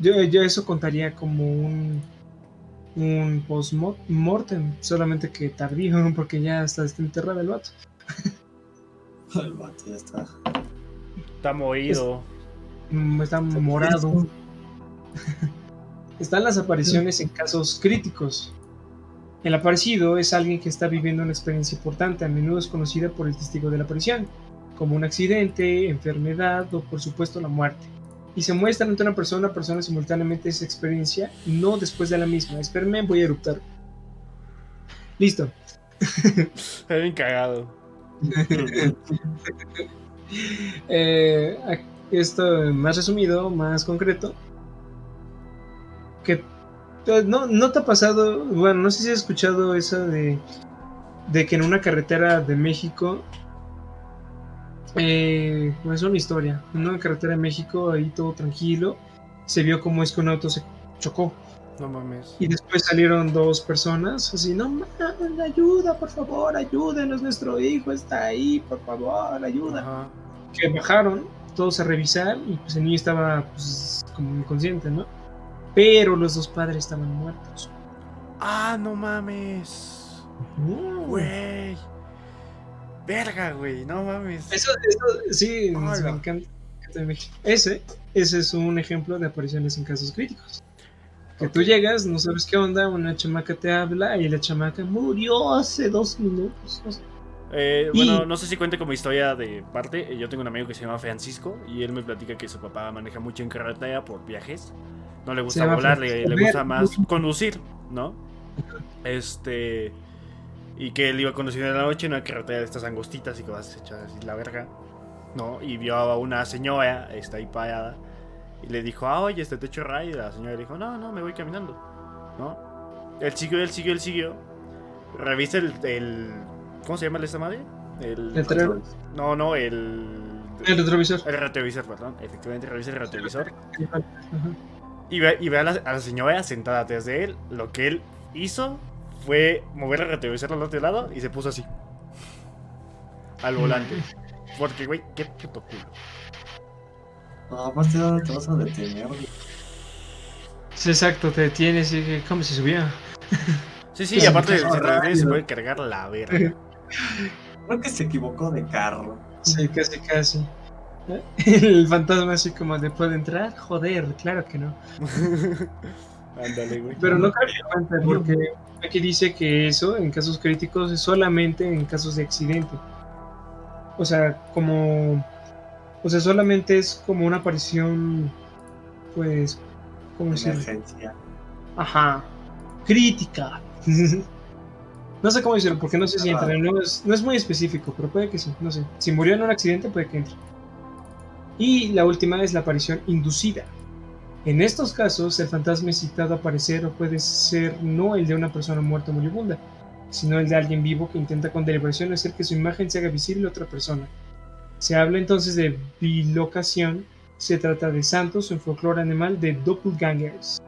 Speaker 1: Yo, yo eso contaría como un un post-mortem, solamente que tardío, porque ya hasta está enterrado el vato.
Speaker 3: El vato ya está.
Speaker 2: Está moído.
Speaker 1: Mm, Está morado. Están las apariciones en casos críticos. El aparecido es alguien que está viviendo una experiencia importante, a menudo es conocida por el testigo de la aparición, como un accidente, enfermedad o por supuesto la muerte. Y se muestra ante una persona, persona simultáneamente esa experiencia, no después de la misma. Espérenme, voy a eruptar. Listo.
Speaker 2: Está bien cagado.
Speaker 1: Eh, esto más resumido, más concreto. Que no, no te ha pasado, bueno, no sé si has escuchado eso de, de que en una carretera de México, eh, es una historia, en una carretera de México, ahí todo tranquilo, se vio como es que un auto se chocó.
Speaker 2: No mames.
Speaker 1: Y después salieron dos personas así, no mames, ayuda, por favor, ayúdenos, nuestro hijo está ahí, por favor, ayuda
Speaker 2: Ajá.
Speaker 1: que bajaron todos a revisar y pues el niño estaba pues como inconsciente, ¿no? Pero los dos padres estaban muertos.
Speaker 2: Ah, no mames. Güey. Verga, güey. No mames.
Speaker 1: Eso, eso sí, me encanta. Ese, ese es un ejemplo de apariciones en casos críticos. Que tú llegas, no sabes qué onda, una chamaca te habla y la chamaca murió hace dos minutos. no sé.
Speaker 2: Eh,
Speaker 1: Y-
Speaker 2: bueno, no sé si cuente como historia de parte. Eh, Yo tengo un amigo que se llama Francisco y él me platica que su papá maneja mucho en carretera por viajes. No le gusta volar, le, le gusta más conducir, ¿no? Este. Y que él iba conduciendo en la noche en una carretera de estas angostitas y que vas echar así la verga, ¿no? Y vio a una señora, está ahí parada, y le dijo, ah, oye, este te echo ray. Y la señora le dijo, no, no, me voy caminando, ¿no? Él siguió, él siguió, él siguió. Revisa el. el- ¿Cómo se llama esta madre? El.
Speaker 1: El tren-
Speaker 2: No, no, el.
Speaker 1: El retrovisor.
Speaker 2: El retrovisor, perdón. Efectivamente, revisa el retrovisor.
Speaker 1: Ajá.
Speaker 2: Y ve, y ve a, la, a la señora sentada atrás de él. Lo que él hizo fue mover el retrovisor al otro lado y se puso así. Al volante. Porque, güey, qué puto culo.
Speaker 3: No, aparte, ¿dónde te vas a detener? güey?
Speaker 1: Sí, exacto, te detienes y ¿cómo se subía?
Speaker 2: Sí, sí, y aparte
Speaker 1: qué
Speaker 2: se,
Speaker 3: rápido.
Speaker 2: se puede cargar la verga.
Speaker 3: Creo que se equivocó de carro.
Speaker 1: Sí, casi, casi. El fantasma así como de puede entrar, joder, claro que no.
Speaker 2: Ándale, güey.
Speaker 1: Pero no cae en cuenta porque aquí dice que eso en casos críticos es solamente en casos de accidente. O sea, como o sea, solamente es como una aparición pues ¿cómo?
Speaker 3: Emergencia.
Speaker 1: Ajá. Crítica. no sé cómo decirlo, porque no sé si entra. No es, no es muy específico, pero puede que sí. No sé. Si murió en un accidente, puede que entre. Y la última es la aparición inducida. En estos casos, el fantasma es citado a aparecer o puede ser no el de una persona muerta o moribunda, sino el de alguien vivo que intenta con deliberación hacer que su imagen se haga visible a otra persona. Se habla entonces de bilocación se trata de santos, un folclore animal de doppelgangers.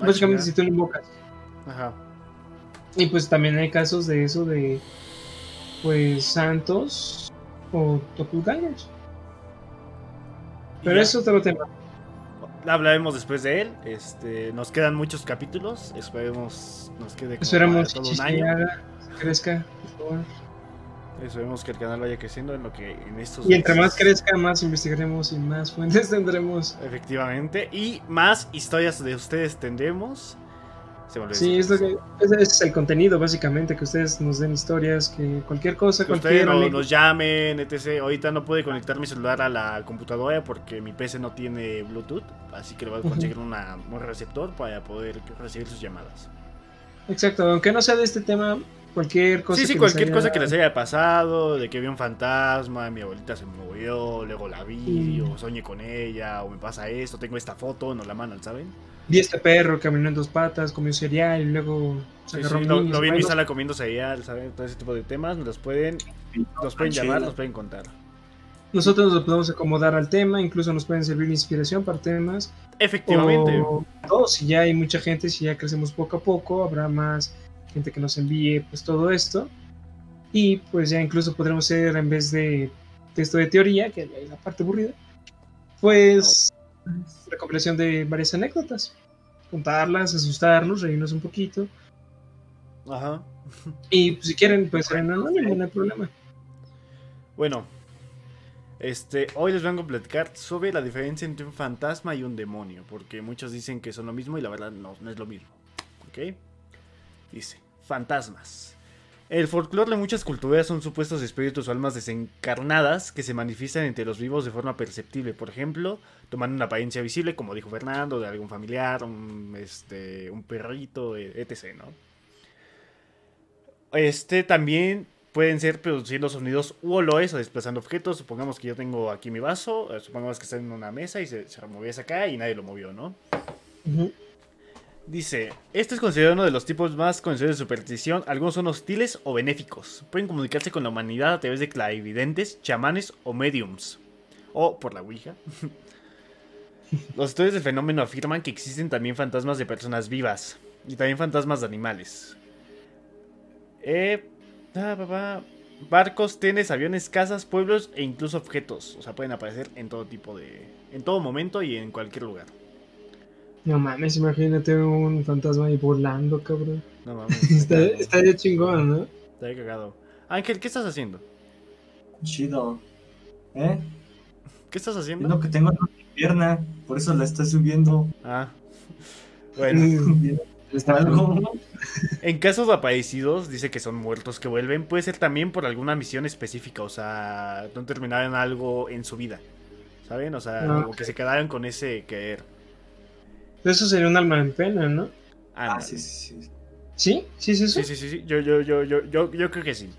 Speaker 2: Ah,
Speaker 1: Básicamente si tú lo invocas.
Speaker 2: Ajá.
Speaker 1: Y pues también hay casos de eso de pues santos o doppelgangers. Pero eso es otro tema.
Speaker 2: Hablaremos después de él. Este, nos quedan muchos capítulos. Esperemos nos quede
Speaker 1: Esperemos
Speaker 2: todo un año.
Speaker 1: crezca, por favor.
Speaker 2: Esperemos que el canal vaya creciendo en lo que en estos
Speaker 1: Y entre
Speaker 2: meses-
Speaker 1: más crezca, más investigaremos y más fuentes tendremos.
Speaker 2: Efectivamente. Y más historias de ustedes tendremos. Se
Speaker 1: Sí, es lo que, ese es el contenido, básicamente, que ustedes nos den historias, que cualquier cosa,
Speaker 2: Que ustedes
Speaker 1: cualquier...
Speaker 2: no-
Speaker 1: anécdota-
Speaker 2: nos llamen, etc. Ahorita no pude conectar mi celular a la computadora porque mi PC no tiene Bluetooth. Así que le voy a conseguir una- un receptor para poder recibir sus llamadas.
Speaker 1: Exacto, aunque no sea de este tema, cualquier cosa
Speaker 2: sí, sí,
Speaker 1: que
Speaker 2: cualquier
Speaker 1: les
Speaker 2: cosa
Speaker 1: haya-
Speaker 2: que les haya pasado, de que vi un fantasma, mi abuelita se murió, luego la vi,
Speaker 1: Mm.
Speaker 2: o soñé con ella, o me pasa esto, tengo esta foto, nos la mandan, ¿saben?
Speaker 1: Vi este perro, caminó en dos patas, comió cereal y luego se
Speaker 2: Sí,
Speaker 1: agarró
Speaker 2: sí, lo, lo vi en mi sala comiendo cereal, ¿saben? Todo ese tipo de temas, nos los pueden, nos pueden llamar, nos pueden contar.
Speaker 1: Nosotros nos podemos acomodar al tema, incluso nos pueden servir de inspiración para temas.
Speaker 2: Efectivamente.
Speaker 1: O si ya hay mucha gente, si ya crecemos poco a poco, habrá más gente que nos envíe pues todo esto. Y pues ya incluso podremos hacer, en vez de texto de teoría, que es la parte aburrida, pues recopilación de varias anécdotas. Contarlas, asustarnos, reírnos un poquito.
Speaker 2: Ajá.
Speaker 1: Y pues, si quieren, pues ser anónimo, no hay problema.
Speaker 2: Bueno, este, hoy les vengo a platicar sobre la diferencia entre un fantasma y un demonio, porque muchos dicen que son lo mismo y la verdad no, no es lo mismo. ¿Ok? Dice, fantasmas. El folclore de muchas culturas son supuestos espíritus o almas desencarnadas que se manifiestan entre los vivos de forma perceptible. Por ejemplo, tomando una apariencia visible, como dijo Fernando, de algún familiar, un, este, un perrito, e- etc. ¿no? Este también pueden ser produciendo sonidos u olores o desplazando objetos. Supongamos que yo tengo aquí mi vaso, eh, supongamos que está en una mesa y se, se removió acá y nadie lo movió, ¿no? Dice, este es considerado uno de los tipos más conocidos de superstición. Algunos son hostiles o benéficos. Pueden comunicarse con la humanidad a través de clarividentes, chamanes o mediums. O por la Ouija. Los estudios del fenómeno afirman que existen también fantasmas de personas vivas. Y también fantasmas de animales. Eh, ah, pa, pa. barcos, trenes, aviones, casas, pueblos e incluso objetos. O sea, pueden aparecer en todo tipo de... En todo momento y en cualquier lugar.
Speaker 1: No mames, imagínate un fantasma ahí volando, cabrón.
Speaker 2: No mames.
Speaker 1: Está, estaría chingón, ¿no?
Speaker 2: Está cagado. Ángel, ¿qué estás haciendo?
Speaker 3: Chido. ¿Eh?
Speaker 2: ¿Qué estás
Speaker 3: Es
Speaker 2: haciendo?
Speaker 3: lo que tengo en mi pierna. Por eso la estoy subiendo.
Speaker 2: Ah. Bueno,
Speaker 1: Está
Speaker 3: Algo.
Speaker 2: en casos de aparecidos, dice que son muertos que vuelven. Puede ser también por alguna misión específica. O sea, no terminaron algo en su vida. ¿Saben? O sea,
Speaker 1: Ah,
Speaker 2: como que se quedaron con ese querer.
Speaker 1: Eso sería un alma en pena, ¿no?
Speaker 3: Ah,
Speaker 2: Ándale.
Speaker 3: sí, sí, sí.
Speaker 1: ¿Sí? ¿Sí es eso?
Speaker 2: Sí, sí, sí, sí. Yo, yo, yo, yo, yo, yo creo que sí.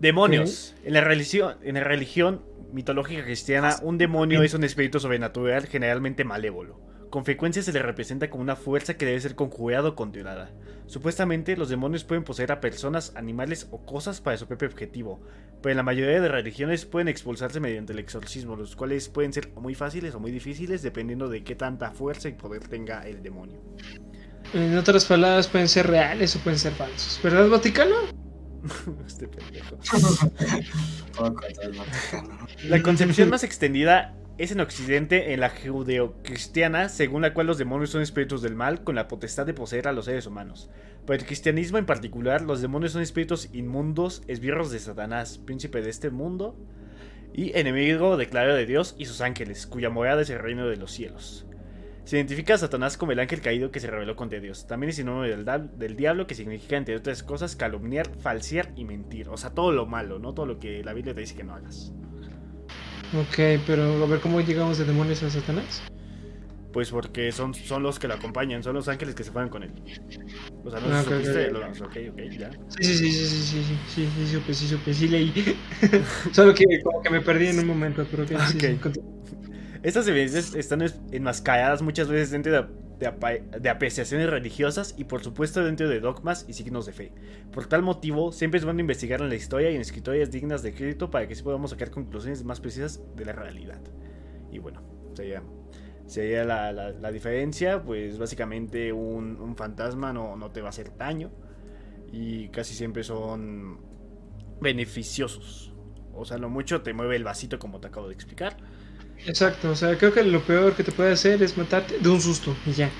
Speaker 2: Demonios. En la religión, en la religión mitológica cristiana, un demonio es un espíritu sobrenatural generalmente malévolo. Con frecuencia se le representa como una fuerza que debe ser conjurada o controlada. Supuestamente, los demonios pueden poseer a personas, animales o cosas para su propio objetivo, pero en la mayoría de religiones pueden expulsarse mediante el exorcismo, los cuales pueden ser muy fáciles o muy difíciles dependiendo de qué tanta fuerza y poder tenga el demonio.
Speaker 1: En otras palabras, pueden ser reales o pueden ser falsos. ¿Verdad, Vaticano?
Speaker 2: este pendejo. La concepción más extendida es en Occidente, en la judeocristiana, según la cual los demonios son espíritus del mal con la potestad de poseer a los seres humanos. Para el cristianismo en particular, los demonios son espíritus inmundos, esbirros de Satanás, príncipe de este mundo y enemigo declarado de Dios y sus ángeles, cuya morada es el reino de los cielos. Se identifica a Satanás como el ángel caído que se rebeló contra Dios. También es sinónimo del, del diablo, que significa, entre otras cosas, calumniar, falsear y mentir. O sea, todo lo malo, ¿no? Todo lo que la Biblia te dice que no hagas.
Speaker 1: Ok, pero a ver cómo llegamos de demonios a Satanás.
Speaker 2: Pues porque son, son los que lo acompañan, son los ángeles que se fueron con él. O sea, no
Speaker 1: Ah,
Speaker 2: sé si
Speaker 1: ok,
Speaker 2: supiste,
Speaker 1: ok,
Speaker 2: Los- ok, ok, ya.
Speaker 1: Sí, sí, sí, sí, sí, sí, sí, sí, sí, supe, sí, supe, sí leí. Solo que como que me perdí en un momento, pero que sí, sí, continúa.
Speaker 2: Estas evidencias están es- enmascaradas muchas veces dentro de, de, apreciaciones religiosas y por supuesto dentro de dogmas y signos de fe. Por tal motivo, siempre es bueno investigar en la historia y en escritorias dignas de crédito para que así podamos sacar conclusiones más precisas de la realidad. Y bueno, sería, sería la, la- la diferencia, pues básicamente un, un fantasma no, no te va a hacer daño y casi siempre son beneficiosos. O sea, lo mucho te mueve el vasito como te acabo de explicar.
Speaker 1: Exacto, o sea, creo que lo peor que te puede hacer es matarte de un susto y ya.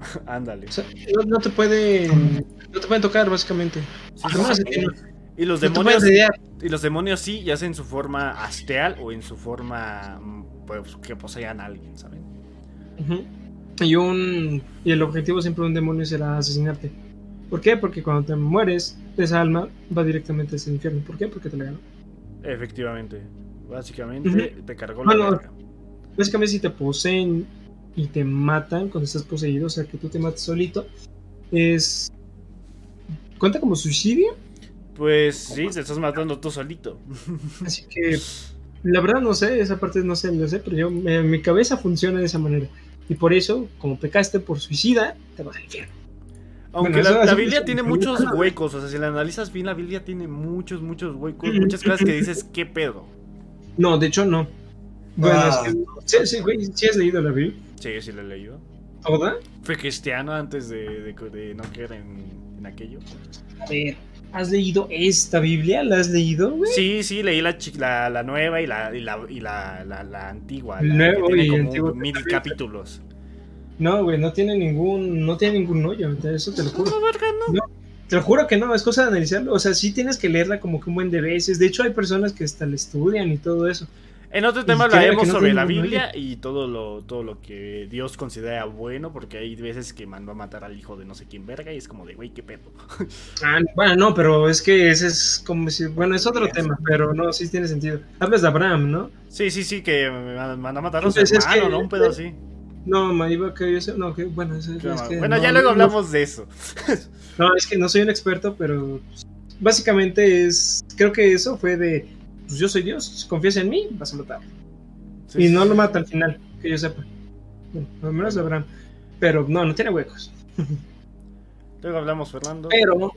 Speaker 2: Ándale.
Speaker 1: O sea, no, no te pueden, no te pueden tocar, básicamente.
Speaker 2: Sí, sí. Y los
Speaker 1: no
Speaker 2: demonios y los demonios sí, ya sea en su forma astral o en su forma pues, que posean a alguien, ¿saben?
Speaker 1: Y un y el objetivo siempre de un demonio será asesinarte. ¿Por qué? Porque cuando te mueres, esa alma va directamente hacia el infierno. ¿Por qué? Porque te la ganó.
Speaker 2: Efectivamente. Básicamente
Speaker 1: Ujú.
Speaker 2: te cargó
Speaker 1: Bueno,
Speaker 2: la verga.
Speaker 1: Básicamente, si te poseen y te matan cuando estás poseído, o sea, que tú te mates solito, es. ¿Cuenta como suicidio?
Speaker 2: Pues sí, te estás matando tú solito.
Speaker 1: Así que. La verdad no sé, esa parte no sé, no sé, pero yo, en mi cabeza funciona de esa manera. Y por eso, como pecaste por suicida, te vas al infierno.
Speaker 2: Aunque
Speaker 1: Bueno,
Speaker 2: la, la Biblia tiene muchos huecos, o sea, si la analizas bien, la Biblia tiene muchos, muchos huecos, muchas cosas que dices, ¿qué pedo?
Speaker 1: No, de hecho no. Bueno,
Speaker 3: Ah.
Speaker 1: es que. Sí, sí, güey, ¿sí has leído la Biblia?
Speaker 2: Sí, sí la he leído.
Speaker 1: ¿Toda?
Speaker 2: Fue cristiano antes de, de- de no creer en, en aquello.
Speaker 1: A ver, ¿has leído esta Biblia? ¿La has leído, güey?
Speaker 2: Sí, sí, leí la, la, la nueva y la, y la, y la, la, la antigua.
Speaker 1: El
Speaker 2: la
Speaker 1: nuevo
Speaker 2: que tiene
Speaker 1: y
Speaker 2: como
Speaker 1: antiguo
Speaker 2: mil capítulos.
Speaker 1: No, güey, no tiene ningún, no tiene ningún hoyo, eso te lo juro.
Speaker 2: No, verga, no.
Speaker 1: Te lo juro que no, es cosa de analizarlo. O sea, sí tienes que leerla como que un buen de veces. De hecho, hay personas que hasta la estudian y todo eso.
Speaker 2: En otro tema hablaremos
Speaker 1: no
Speaker 2: sobre la Biblia y todo lo, todo lo que Dios considera bueno, porque hay veces que mandó a matar al hijo de no sé quién verga y es como de, güey, qué pedo.
Speaker 1: Ah, bueno, no, pero es que ese es como si. Bueno, es otro
Speaker 3: Sí,
Speaker 1: tema, pero no, sí tiene sentido. Hablas de Abraham, ¿no?
Speaker 2: Sí, sí, sí, que me mandó a matar a su hermano,
Speaker 1: que-
Speaker 2: ¿no? Un pedo así.
Speaker 1: No, me iba que yo sé. No, que bueno, es, es que.
Speaker 2: bueno,
Speaker 1: no,
Speaker 2: ya luego
Speaker 1: no-
Speaker 2: hablamos de eso.
Speaker 1: No, es que no soy un experto, pero pues, básicamente es. Creo que eso fue de. Pues yo soy Dios, si confías en mí, vas a matar.
Speaker 2: Sí,
Speaker 1: y
Speaker 2: sí,
Speaker 1: no
Speaker 2: sí.
Speaker 1: lo mata al final, que yo sepa. Bueno, al menos Abraham. Pero no, no tiene huecos.
Speaker 2: Luego hablamos, Fernando.
Speaker 1: Pero-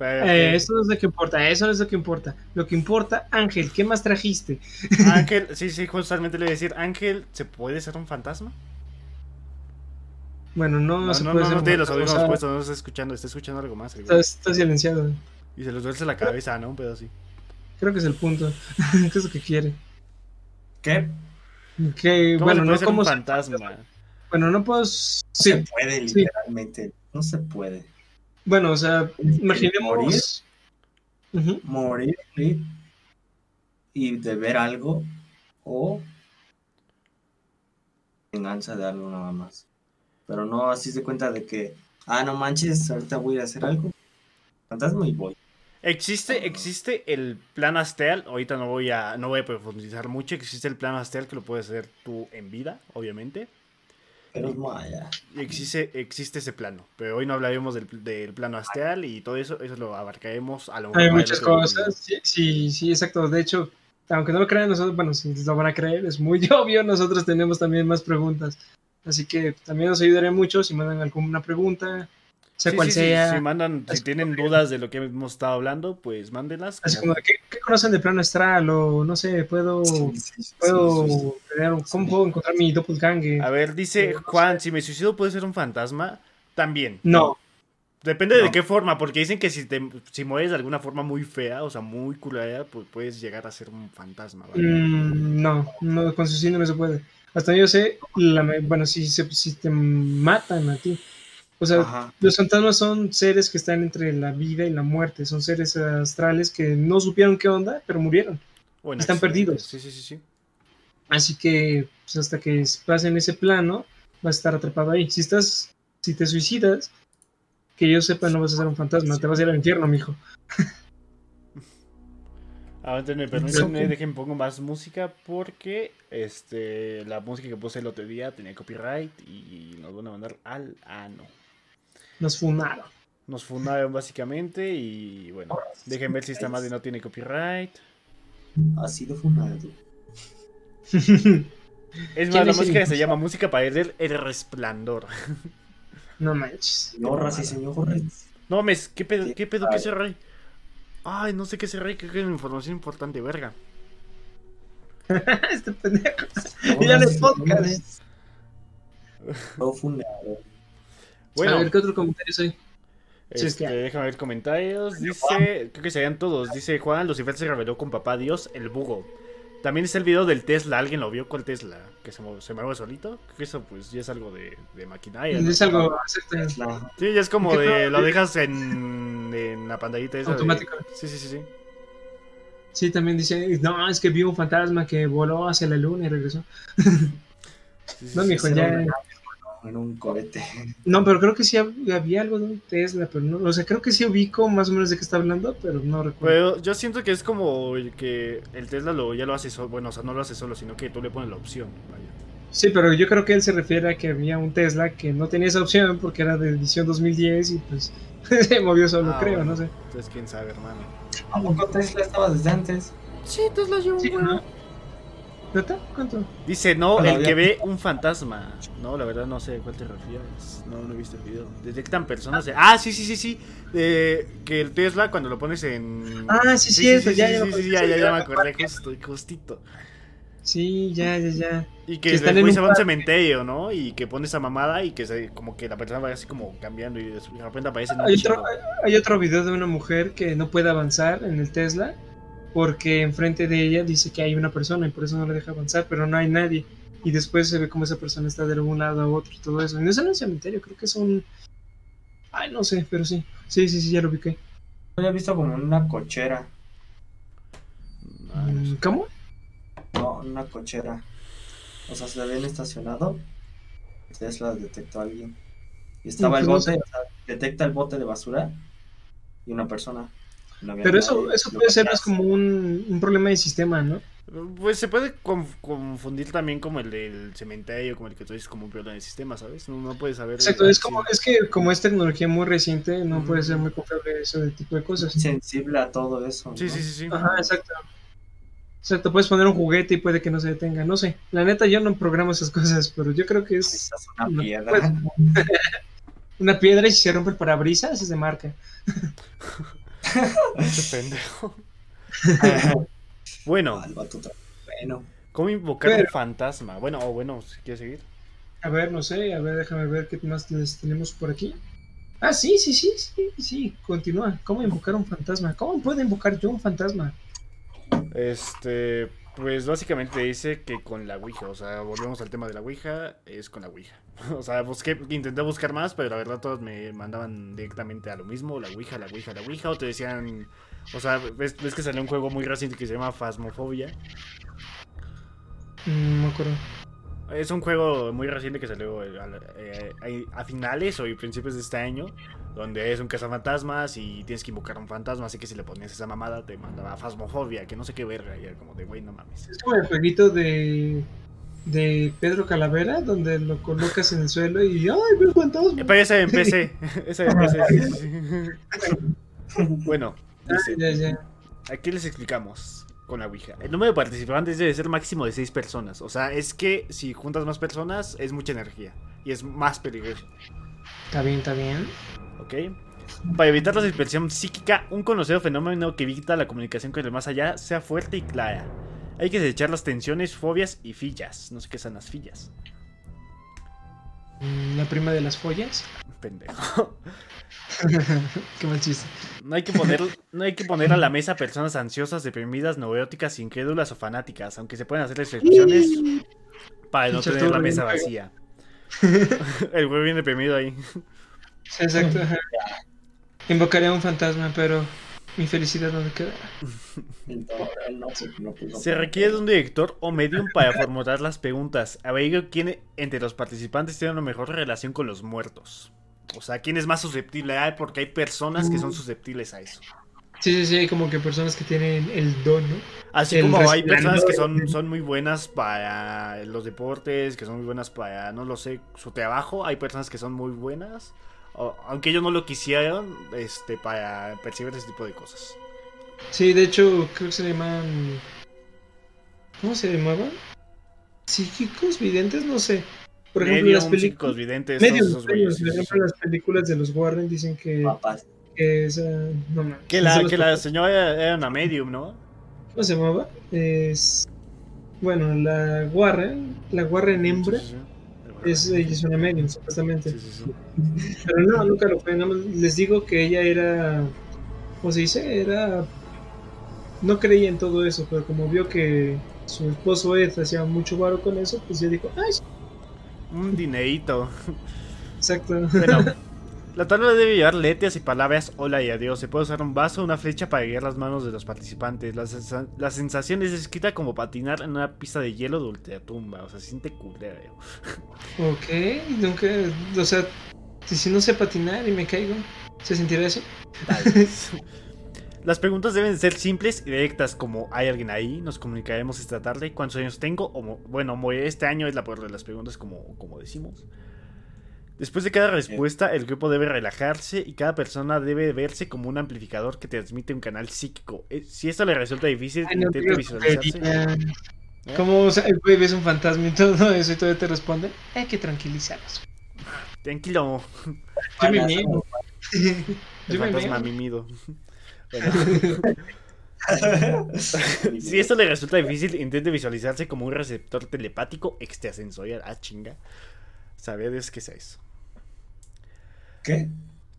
Speaker 1: eh, eso no es lo que importa, eso no es lo que importa. Lo que importa, Ángel, ¿qué más trajiste?
Speaker 2: Ángel, sí, sí, justamente le iba a decir, Ángel, ¿se puede ser un fantasma?
Speaker 1: Bueno, no,
Speaker 2: No,
Speaker 1: se
Speaker 2: no,
Speaker 1: puede
Speaker 2: no,
Speaker 1: ser
Speaker 2: no tiene los
Speaker 1: fantasma,
Speaker 2: audífonos
Speaker 1: o sea,
Speaker 2: puestos, no está escuchando, está escuchando algo más.
Speaker 1: Está, está silenciado.
Speaker 2: Y se los duerce la cabeza, ¿no? Un pedo así.
Speaker 1: Creo que es el punto. ¿Qué es lo que quiere?
Speaker 3: ¿Qué?
Speaker 1: Que,
Speaker 2: ¿Cómo
Speaker 1: bueno,
Speaker 2: se puede
Speaker 1: no
Speaker 2: ser
Speaker 1: como.
Speaker 2: un fantasma?
Speaker 1: Bueno, no puedo.
Speaker 3: No
Speaker 1: Sí,
Speaker 3: se puede,
Speaker 1: sí.
Speaker 3: literalmente. No se puede.
Speaker 1: Bueno, o sea,
Speaker 3: ¿Morir?
Speaker 1: imaginemos. Ujú.
Speaker 3: Morir y, y de ver algo o venganza de algo nada más. Pero no así se cuenta de que, ah, no manches, ahorita voy a hacer algo. Fantasma y voy.
Speaker 2: Existe, existe el plan astral, ahorita no voy a, no voy a profundizar mucho, existe el plan astral que lo puedes hacer tú en vida, obviamente.
Speaker 3: Pero es maya.
Speaker 2: Existe, existe ese plano, pero hoy no hablaremos del, del plano astral y todo eso, eso lo abarcaremos a lo mejor
Speaker 1: Hay muchas cosas. Sí, sí, sí, exacto. De hecho, aunque no lo crean nosotros, bueno, si lo van a creer, es muy obvio. Nosotros tenemos también más preguntas. Así que también nos ayudaría mucho si mandan alguna pregunta, sea
Speaker 2: Sí,
Speaker 1: cual
Speaker 2: sí, sí,
Speaker 1: sea.
Speaker 2: Si mandan, si tienen dudas de lo que hemos estado hablando, pues mándenlas.
Speaker 1: Así
Speaker 2: como-
Speaker 1: ¿qué, qué conocen de plano astral? O no sé, puedo, puedo crear un- ¿cómo puedo encontrar mi doppelganger?
Speaker 2: A ver, dice
Speaker 1: No sé.
Speaker 2: Juan, si me suicido puede ser un fantasma, también.
Speaker 1: No,
Speaker 2: Depende de qué forma, porque dicen que si te si mueres de alguna forma muy fea, o sea, muy culera, pues puedes llegar a ser un fantasma, ¿vale?
Speaker 1: Mm, no, no, con suicidio no se puede. Hasta yo sé, la bueno, si, se- si te matan a ti. O sea,
Speaker 3: Ajá.
Speaker 1: los fantasmas son seres que están entre la vida y la muerte. Son seres astrales que no supieron qué onda, pero murieron.
Speaker 2: O en
Speaker 1: están perdidos.
Speaker 2: Sí, sí, sí, sí.
Speaker 1: Así que pues, hasta que pasen ese plano, vas a estar atrapado ahí. Si estás, si te suicidas, que yo sepa, no vas a ser un fantasma, te vas a ir al infierno, mijo.
Speaker 2: Ahora me permítanme, dejen pongo más música porque este la música que puse el otro día tenía copyright y nos van a mandar al ano.
Speaker 1: Nos funaron.
Speaker 2: Nos fundaron básicamente y bueno, dejen ver si esta madre no tiene copyright.
Speaker 3: Ha sido funado.
Speaker 2: Es
Speaker 1: ¿Quién
Speaker 2: más, la
Speaker 1: el
Speaker 2: música se
Speaker 1: impulsor?
Speaker 2: llama música para el, el resplandor.
Speaker 1: No manches.
Speaker 3: Señoras y señores.
Speaker 2: No, mes, ¿qué pedo, qué pedo,
Speaker 3: ay.
Speaker 2: qué ese rey? Ay, no sé qué ese rey, creo que es información importante, verga.
Speaker 1: este pendejo. No
Speaker 3: y
Speaker 1: es podcast.
Speaker 3: señores. Profundado.
Speaker 2: Bueno,
Speaker 1: A ver, ¿qué otro comentario soy? Sí, es
Speaker 2: este,
Speaker 1: que-
Speaker 2: déjame ver comentarios. Dice, creo que serían todos. Dice Juan, Lucifer se reveló con papá Dios, el bugo. También está el video del Tesla, ¿alguien lo vio? ¿Cuál Tesla? ¿Que se, se mueve solito? Creo que eso pues ya es algo de, de maquinaria. ¿no?
Speaker 1: Es algo exacto,
Speaker 3: Es la-
Speaker 2: Sí, ya es como
Speaker 1: ¿Qué
Speaker 2: de, lo dejas en, en la pantallita esa. de-
Speaker 1: Automático.
Speaker 2: Sí, sí, sí, sí.
Speaker 1: Sí, también dice, no, es que vio un fantasma que voló hacia la luna y regresó.
Speaker 2: Sí, sí,
Speaker 1: No,
Speaker 2: sí.
Speaker 1: mijo,
Speaker 3: Era
Speaker 1: ya.
Speaker 3: un- En un cohete.
Speaker 1: No, pero creo que sí hab- había algo de un Tesla, pero no, o sea, creo que sí ubico más o menos de qué está hablando, pero no recuerdo.
Speaker 2: Pero yo siento que es como el que el Tesla lo, ya lo hace solo. Bueno, o sea, no lo hace solo, sino que tú le pones la opción. Vaya.
Speaker 1: Sí, pero yo creo que él se refiere a que había un Tesla que no tenía esa opción porque era de edición 2010 y pues se movió solo,
Speaker 2: Ah,
Speaker 1: creo,
Speaker 2: bueno.
Speaker 1: no sé.
Speaker 2: Entonces, quién sabe, hermano.
Speaker 3: ¿A poco Tesla estaba desde antes?
Speaker 2: Sí, Tesla lleva
Speaker 1: Sí, ¿no? ¿Neta? ¿Cuánto?
Speaker 2: Dice, no,
Speaker 3: Bueno,
Speaker 2: el
Speaker 3: ya-
Speaker 2: que ve un fantasma. No, la verdad no sé a cuál te refieres. No, no he visto el video. Detectan personas. de- Ah, sí, sí, sí, sí. Que el Tesla cuando lo pones en.
Speaker 1: Ah, sí, cierto,
Speaker 2: sí,
Speaker 1: ya,
Speaker 2: sí,
Speaker 1: ya me
Speaker 2: sí,
Speaker 1: acordé,
Speaker 2: sí, ya,
Speaker 1: sí,
Speaker 2: ya,
Speaker 1: ya me
Speaker 2: acordé, justo, justito.
Speaker 1: Sí, ya, ya, ya.
Speaker 2: Y que después
Speaker 1: en
Speaker 2: se va a un cementerio, ¿no? Y que pone esa mamada y que se, como que la persona va así como cambiando y de repente aparece en un
Speaker 1: Hay otro, hay otro video de una mujer que no puede avanzar en el Tesla porque enfrente de ella dice que hay una persona y por eso no le deja avanzar, pero no hay nadie. Y después se ve como esa persona está de algún lado a otro y todo eso. Y no es en un cementerio, creo que es un... Ay, no sé, pero sí. Sí, sí, sí, ya lo ubiqué.
Speaker 3: Yo había visto como una cochera.
Speaker 2: No sé.
Speaker 1: Mm, ¿Cómo?
Speaker 3: No, una cochera. O sea, se habían estacionado. Tesla detectó a alguien. Y estaba el bote, o sea, detecta el bote de basura y una persona. No
Speaker 1: Pero eso,
Speaker 3: nadie.
Speaker 1: eso puede ser más como un, un problema de sistema, ¿no?
Speaker 2: Pues se puede conf- confundir también como el del cementerio, como el que tú dices, como un problema de sistema, ¿sabes? No, no puedes saber.
Speaker 1: Exacto, es como es que como es tecnología muy reciente, no puede ser muy confiable ese tipo de cosas.
Speaker 3: sensible a todo eso.
Speaker 2: Sí,
Speaker 3: ¿no?
Speaker 2: sí, sí, sí.
Speaker 1: Ajá, exacto. Exacto, puedes poner un juguete y puede que no se detenga, no sé. La neta yo no programo esas cosas, pero yo creo que es
Speaker 3: Necesitas una
Speaker 1: No,
Speaker 3: piedra.
Speaker 1: pues, una piedra y si se rompe el parabrisas es de marca.
Speaker 2: Ese pendejo. Bueno,
Speaker 3: bueno,
Speaker 2: ¿cómo invocar
Speaker 1: Pero-
Speaker 2: un fantasma? Bueno, o bueno, si quieres seguir.
Speaker 1: A ver, no sé, a ver, déjame ver qué más tenemos por aquí. Ah, sí, sí, sí, sí, sí, continúa. ¿Cómo invocar un fantasma? ¿Cómo puedo invocar yo un fantasma?
Speaker 2: Este, pues básicamente dice que con la Ouija, o sea, volvemos al tema de la Ouija, es con la Ouija. O sea, busqué, intenté buscar más, pero la verdad todos me mandaban directamente a lo mismo, la Ouija, la Ouija, la Ouija, o te decían, o sea, ves, ves que salió un juego muy reciente que se llama Phasmophobia.
Speaker 1: Mm, No me acuerdo.
Speaker 2: Es un juego muy reciente que salió eh, a, eh, a finales o principios de este año, donde es un cazafantasmas y tienes que invocar a un fantasma, así que si le ponías esa mamada te mandaba Phasmophobia, que no sé qué verga, y era como de, güey, no mames.
Speaker 1: Es como el jueguito de, de Pedro Calavera, donde lo colocas en el suelo y ¡ay, veo fantasma!
Speaker 2: Eh, Pero ese en PC. Ese en PC, sí, sí, sí. Bueno,
Speaker 1: Ah,
Speaker 2: dice,
Speaker 1: ya, ya.
Speaker 2: aquí les explicamos con la Ouija. El número de participantes debe ser máximo de 6 personas. O sea, es que si juntas más personas es mucha energía y es más peligroso.
Speaker 1: Está bien, está bien.
Speaker 2: ¿Ok? Para evitar la dispersión psíquica, un conocido fenómeno que evita la comunicación con el más allá sea fuerte y clara. Hay que desechar las tensiones, fobias y fillas. No sé qué son las fillas.
Speaker 1: La prima de las follas.
Speaker 2: Pendejo.
Speaker 1: Qué mal chiste.
Speaker 2: No hay, que poner, no hay que poner a la mesa personas ansiosas, deprimidas, neuróticas, incrédulas o fanáticas, aunque se pueden hacer excepciones para no tener la mesa vacía. El güey viene deprimido ahí.
Speaker 1: Exacto. ajá. Invocaría a un fantasma, pero mi felicidad no me queda.
Speaker 2: Se requiere de un director o medium para formular las preguntas. Averigua quién entre los participantes tiene una mejor relación con los muertos. O sea, quién es más susceptible a porque hay personas que son susceptibles a eso.
Speaker 1: Sí, sí, sí, hay como que personas que tienen el don, ¿no?
Speaker 2: Así
Speaker 1: El
Speaker 2: como hay personas que son, son muy buenas para los deportes, que son muy buenas para, no lo sé, su trabajo, hay personas que son muy buenas, aunque ellos no lo quisieran, este, para percibir ese tipo de cosas.
Speaker 1: Sí, de hecho, creo que se llaman. ¿Cómo se llamaban? psíquicos, videntes, no sé. Por ejemplo,
Speaker 2: Medium,
Speaker 1: las películas.
Speaker 2: psíquicos, videntes, todos
Speaker 1: Medios,
Speaker 2: esos güeyes.
Speaker 1: medios,
Speaker 2: sí,
Speaker 1: por
Speaker 2: sí,
Speaker 1: ejemplo,
Speaker 2: sí.
Speaker 1: las películas de los Warren dicen que,
Speaker 3: Papás.
Speaker 1: que esa. No.
Speaker 2: Que
Speaker 1: Son
Speaker 2: la, que la señora era una medium, ¿no?
Speaker 1: ¿Cómo se llamaba? Es. Bueno, la Warren, la Warren hembra,
Speaker 2: Sí, sí, sí.
Speaker 1: Es, ella es una medium, supuestamente.
Speaker 2: Sí, sí, sí.
Speaker 1: Pero no, nunca lo fue. nada más les digo que ella era. ¿Cómo se dice? Era. No creía en todo eso, pero como vio que su esposo Ed hacía mucho varo con eso, pues ya dijo, ¡ay! sí".
Speaker 2: Un dinerito.
Speaker 1: Exacto.
Speaker 2: Bueno, la tabla debe llevar letras y palabras hola y adiós. Se puede usar un vaso o una flecha para guiar las manos de los participantes. La, sensa- la sensación es descrita como patinar en una pista de hielo de ultratumba. O sea, se siente culero.
Speaker 1: ok, nunca. O sea, si, no sé patinar y me caigo, ¿se sentirá eso?
Speaker 2: Las preguntas deben ser simples y directas, como ¿hay alguien ahí? Nos comunicaremos esta tarde. ¿Cuántos años tengo? O, bueno, este año es la peor de las preguntas, como, como decimos. Después de cada respuesta, el grupo debe relajarse y cada persona debe verse como un amplificador que transmite un canal psíquico. Eh, Si esto le resulta difícil,
Speaker 1: Ay, no digas
Speaker 2: visualizarse. ¿Eh?
Speaker 1: Como o sea, el güey ves un fantasma y todo eso y todavía te responde, hay que tranquilizarlos.
Speaker 2: Tranquilo,
Speaker 1: Yo me
Speaker 2: el
Speaker 1: Yo me
Speaker 2: fantasma
Speaker 1: niego.
Speaker 2: mimido. Bueno, si esto le resulta difícil, intente visualizarse como un receptor telepático extrasensorial. Ah, chinga. Sabía Dios que sea eso.
Speaker 3: ¿Qué?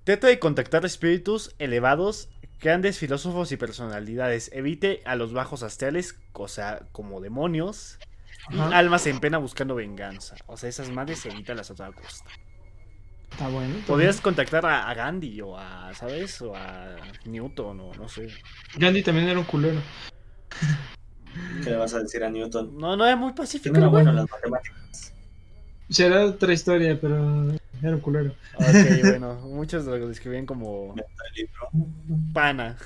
Speaker 2: Trata de contactar espíritus elevados, grandes filósofos y personalidades. Evite a los bajos astrales, cosa como demonios, y
Speaker 1: Ajá.
Speaker 2: almas en pena buscando venganza. O sea, esas madres evítalas a toda costa.
Speaker 1: Está bueno. está
Speaker 2: Podrías contactar a, a Gandhi o a, ¿sabes? O a Newton o no sé.
Speaker 1: Gandhi también era un culero.
Speaker 3: ¿Qué le vas a decir a Newton?
Speaker 2: No, no era muy pacífico.
Speaker 3: no bueno en las matemáticas.
Speaker 1: O sea, era otra historia, pero era un culero.
Speaker 2: Ok, bueno, muchos lo describían como pana.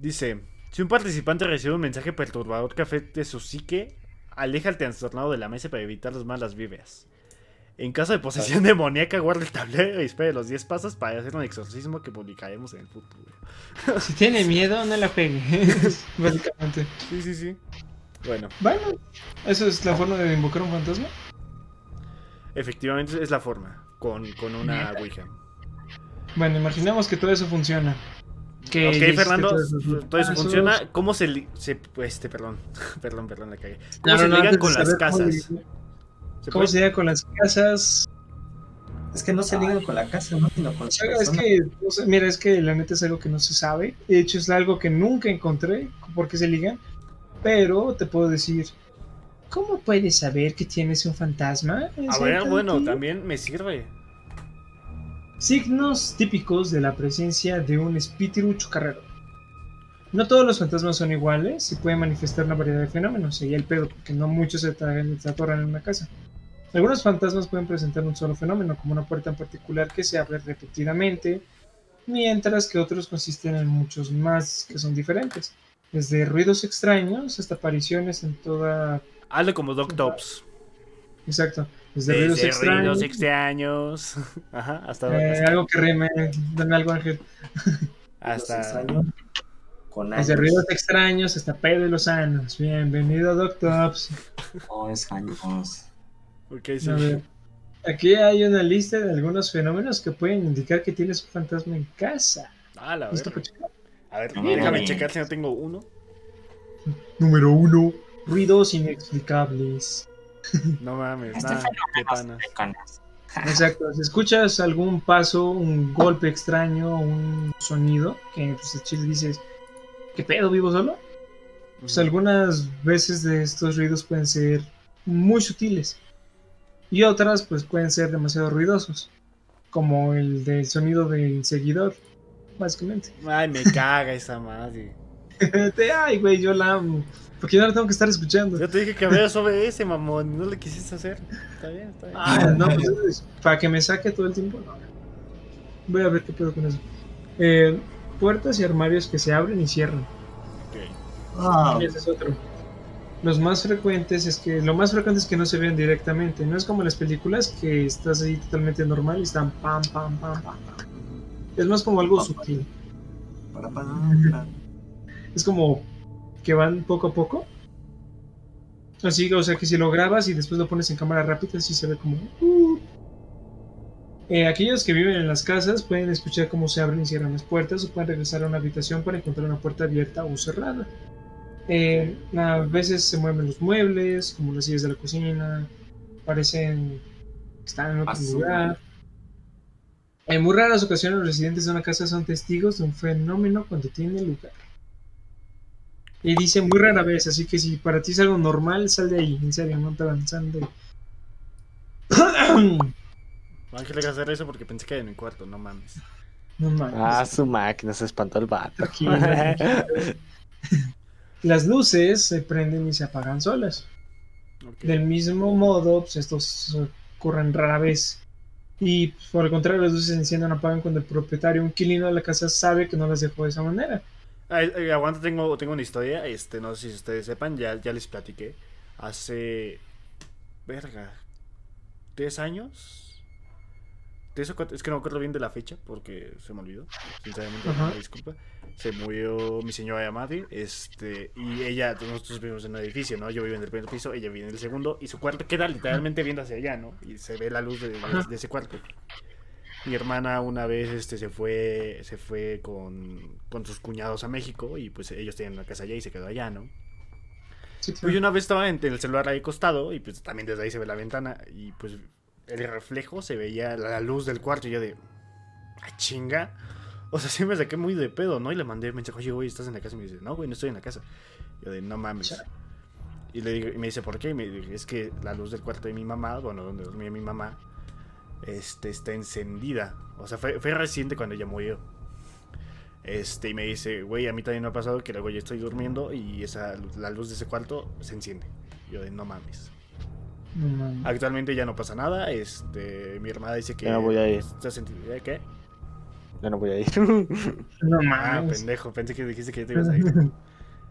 Speaker 2: Dice, si un participante recibe un mensaje perturbador que afecte su psique, aleja al trastornado de la mesa para evitar las malas vibras. En caso de posesión demoníaca, guarda el tablero y espere los 10 pasos para hacer un exorcismo que publicaremos en el futuro.
Speaker 1: Si tiene miedo, no la pegue. Básicamente.
Speaker 2: Sí, sí, sí. Bueno,
Speaker 1: Bueno, eso es la forma de invocar un fantasma.
Speaker 2: Efectivamente es la forma, con, con una Ouija.
Speaker 1: Bueno, imaginemos que todo eso funciona. Que
Speaker 2: Ok, Fernando,
Speaker 1: todo eso.
Speaker 2: todo eso
Speaker 1: Ah,
Speaker 2: funciona. ¿Cómo se, se este, perdón, perdón, perdón, la cagué. ¿Cómo
Speaker 1: No,
Speaker 2: se
Speaker 1: no,
Speaker 2: ligan con las
Speaker 1: cómo
Speaker 2: casas?
Speaker 1: ligar-
Speaker 2: ¿Se
Speaker 1: ¿Cómo se llega con las casas?
Speaker 3: Es que no se ligan con la casa, ¿no? Sino con
Speaker 1: O
Speaker 3: la
Speaker 1: sea, es que, no sé, mira, es que la neta es algo que no se sabe. De hecho, es algo que nunca encontré por qué se ligan. Pero te puedo decir, ¿cómo puedes saber que tienes un fantasma?
Speaker 2: A ver, bueno, también me sirve.
Speaker 1: Signos típicos de la presencia de un espíritu chocarrero. No todos los fantasmas son iguales y pueden manifestar una variedad de fenómenos. Sería el pedo, porque no muchos se se atoran en una casa. Algunos fantasmas pueden presentar un solo fenómeno, como una puerta en particular que se abre repetidamente, mientras que otros consisten en muchos más que son diferentes. Desde ruidos extraños hasta apariciones en toda.
Speaker 2: Hazlo como Doc Tops.
Speaker 1: Exacto. Desde, ruidos
Speaker 2: Desde
Speaker 1: extraños.
Speaker 2: ruidos extraños. Ajá, hasta.
Speaker 1: eh,
Speaker 2: hasta-
Speaker 1: algo que rime. Dame algo, Ángel.
Speaker 2: Hasta-
Speaker 3: Con años.
Speaker 1: Desde ruidos extraños hasta pedo y los sanos. Bienvenido, Doctops.
Speaker 3: No, es años.
Speaker 2: Ok, sí.
Speaker 1: Aquí hay una lista de algunos fenómenos que pueden indicar que tienes un fantasma en casa.
Speaker 2: Ah, la
Speaker 1: ¿Listo
Speaker 2: verga.
Speaker 1: para checar?
Speaker 2: A ver,
Speaker 3: No,
Speaker 2: déjame
Speaker 3: no.
Speaker 2: checar si no tengo uno.
Speaker 1: Número uno. Ruidos inexplicables.
Speaker 2: No mames, nada, qué.
Speaker 1: Exacto. Si escuchas algún paso, un golpe extraño, un sonido, que pues el chile dices, ¿qué pedo vivo solo? Pues algunas veces de estos ruidos pueden ser muy sutiles y otras pues pueden ser demasiado ruidosos, como el del sonido del seguidor, básicamente.
Speaker 2: Ay, me caga esa madre.
Speaker 1: Ay, güey, yo la amo, porque yo no la tengo que estar escuchando.
Speaker 2: Yo te dije que sobre ese, mamón. No le quisiste hacer. Está bien, está bien.
Speaker 1: Ah, no, pues, para que me saque todo el tiempo, no. Voy a ver qué pedo con eso. Eh, puertas y armarios que se abren y cierran.
Speaker 2: Ok.
Speaker 3: Ah,
Speaker 1: Ese es otro. Los más frecuentes es que lo más frecuente es que no se vean directamente. No es como en las películas que estás ahí totalmente normal y están pam pam pam pam. pam. Es más como algo sutil.
Speaker 3: para, para, para.
Speaker 1: Es como que van poco a poco. Así, o sea que si lo grabas y después lo pones en cámara rápida, así se ve como. uh. Eh, aquellos que viven en las casas pueden escuchar cómo se abren y cierran las puertas o pueden regresar a una habitación para encontrar una puerta abierta o cerrada. Eh, a veces se mueven los muebles, como las sillas de la cocina, parecen que están en otro lugar. En muy raras ocasiones los residentes de una casa son testigos de un fenómeno cuando tiene lugar. Y dice muy rara vez, así que si para ti es algo normal, sal de ahí, en serio, no te avanzando.
Speaker 2: Ángel deja hacer eso porque pensé que era en mi cuarto, no mames.
Speaker 1: no mames.
Speaker 4: Ah, su máquina, se espantó el vato.
Speaker 1: Tranquilo. Las luces se prenden y se apagan solas. Del mismo modo, pues estos ocurren rara vez. Y pues, por el contrario, las luces se encienden o apagan cuando el propietario, un inquilino de la casa, sabe que no las dejó de esa manera.
Speaker 2: Ay, aguanta, tengo, tengo una historia. Este, no sé si ustedes sepan, ya, ya les platiqué. Hace. Verga. ¿Tres años? ¿Tres o cuatro? Es que no me acuerdo bien de la fecha porque se me olvidó. Sinceramente,
Speaker 1: Ajá.
Speaker 2: disculpa. Se murió mi señora madre. Este, y ella, nosotros vivimos en un edificio, ¿no? Yo vivo en el primer piso, ella vive en el segundo. Y su cuarto queda literalmente viendo hacia allá, ¿no? Y se ve la luz de, de- de ese cuarto. Mi hermana una vez este, se fue, se fue con, con sus cuñados a México y pues ellos tenían una casa allá y se quedó allá, ¿no?
Speaker 1: Sí, claro.
Speaker 2: Pues yo una vez estaba en el celular ahí acostado y pues también desde ahí se ve la ventana y pues el reflejo se veía la luz del cuarto y yo de... ¡Ah, chinga! O sea, sí me saqué muy de pedo, ¿no? Y le mandé mensaje, oye, güey, ¿estás en la casa? Y me dice, no, güey, no estoy en la casa. Yo de, no mames. Y, le digo, y me dice, ¿por qué? Y me dice, es que la luz del cuarto de mi mamá, bueno, donde dormía mi mamá, este, está encendida. O sea, fue, fue reciente cuando ella murió. Este, y me dice, güey, a mí también me ha pasado que luego yo estoy durmiendo y esa, la luz de ese cuarto se enciende. Yo de, no mames.
Speaker 1: No mames.
Speaker 2: Actualmente ya no pasa nada. Este, mi hermana dice que.
Speaker 4: Ya no voy a ir.
Speaker 2: está senti- ¿Eh, ¿Qué?
Speaker 4: Ya no voy a ir.
Speaker 1: No
Speaker 2: Ah,
Speaker 1: mames.
Speaker 2: pendejo, pensé que dijiste que ya te ibas a ir.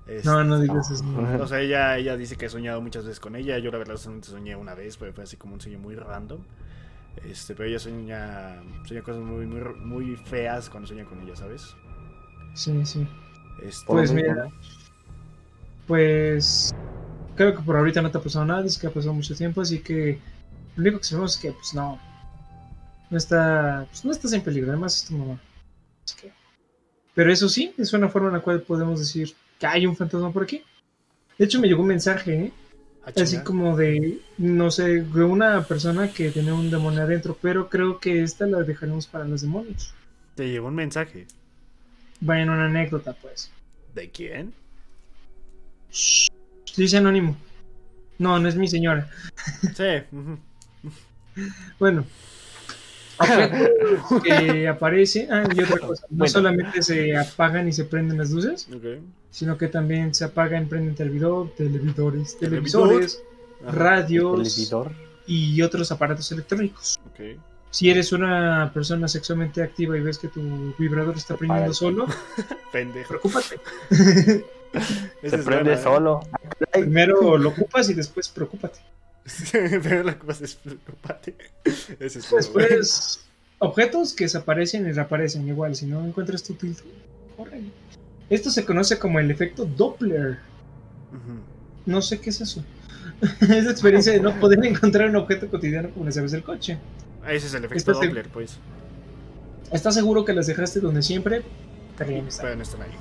Speaker 2: Este,
Speaker 1: No, no digas eso.
Speaker 2: O sea, ella, ella dice que ha soñado muchas veces con ella. Yo la verdad solamente soñé una vez, pero fue así como un sueño muy random. Este, pero ella sueña, sueña cosas muy, muy, muy feas cuando sueña con ella, ¿sabes?
Speaker 1: Sí, sí.
Speaker 2: Este,
Speaker 1: Pues mira. Pues creo que por ahorita no te ha pasado nada, dice que ha pasado mucho tiempo, así que lo único que sabemos es que pues no, no está, pues, no estás en peligro, además es tu mamá. Así que- Pero eso sí, es una forma en la cual podemos decir que hay un fantasma por aquí. De hecho me llegó un mensaje, ¿eh? Así como de, no sé, de una persona que tenía un demonio adentro, pero creo que esta la dejaremos para los demonios.
Speaker 2: Te llegó un mensaje.
Speaker 1: Bueno, una anécdota pues.
Speaker 2: ¿De quién?
Speaker 1: Shh, Dice anónimo. No, no es mi señora.
Speaker 2: Sí.
Speaker 1: Bueno. que aparecen. Ah, y otra cosa. No
Speaker 4: Bueno.
Speaker 1: solamente se apagan y se prenden las luces, sino que también se apagan y prenden televidor, televidores,
Speaker 2: Televisor.
Speaker 1: televisores, radios
Speaker 4: televidor.
Speaker 1: y otros aparatos electrónicos. Si eres una persona sexualmente activa y ves que tu vibrador está prendiendo solo,
Speaker 2: Pendejo.
Speaker 1: preocúpate.
Speaker 4: Se prende solo.
Speaker 1: Primero lo ocupas y después preocúpate.
Speaker 2: Pero la cosa es preocupante. Ese es.
Speaker 1: Después, objetos que desaparecen y reaparecen igual. Si no encuentras tu tilto, corre. Esto se conoce como el efecto Doppler. No sé qué es eso. es la experiencia de no poder encontrar un objeto cotidiano como las llaves del coche.
Speaker 2: Ese es el efecto
Speaker 1: Estás
Speaker 2: Doppler, pues.
Speaker 1: ¿Estás seguro que las dejaste donde siempre? No están.
Speaker 2: No están ahí.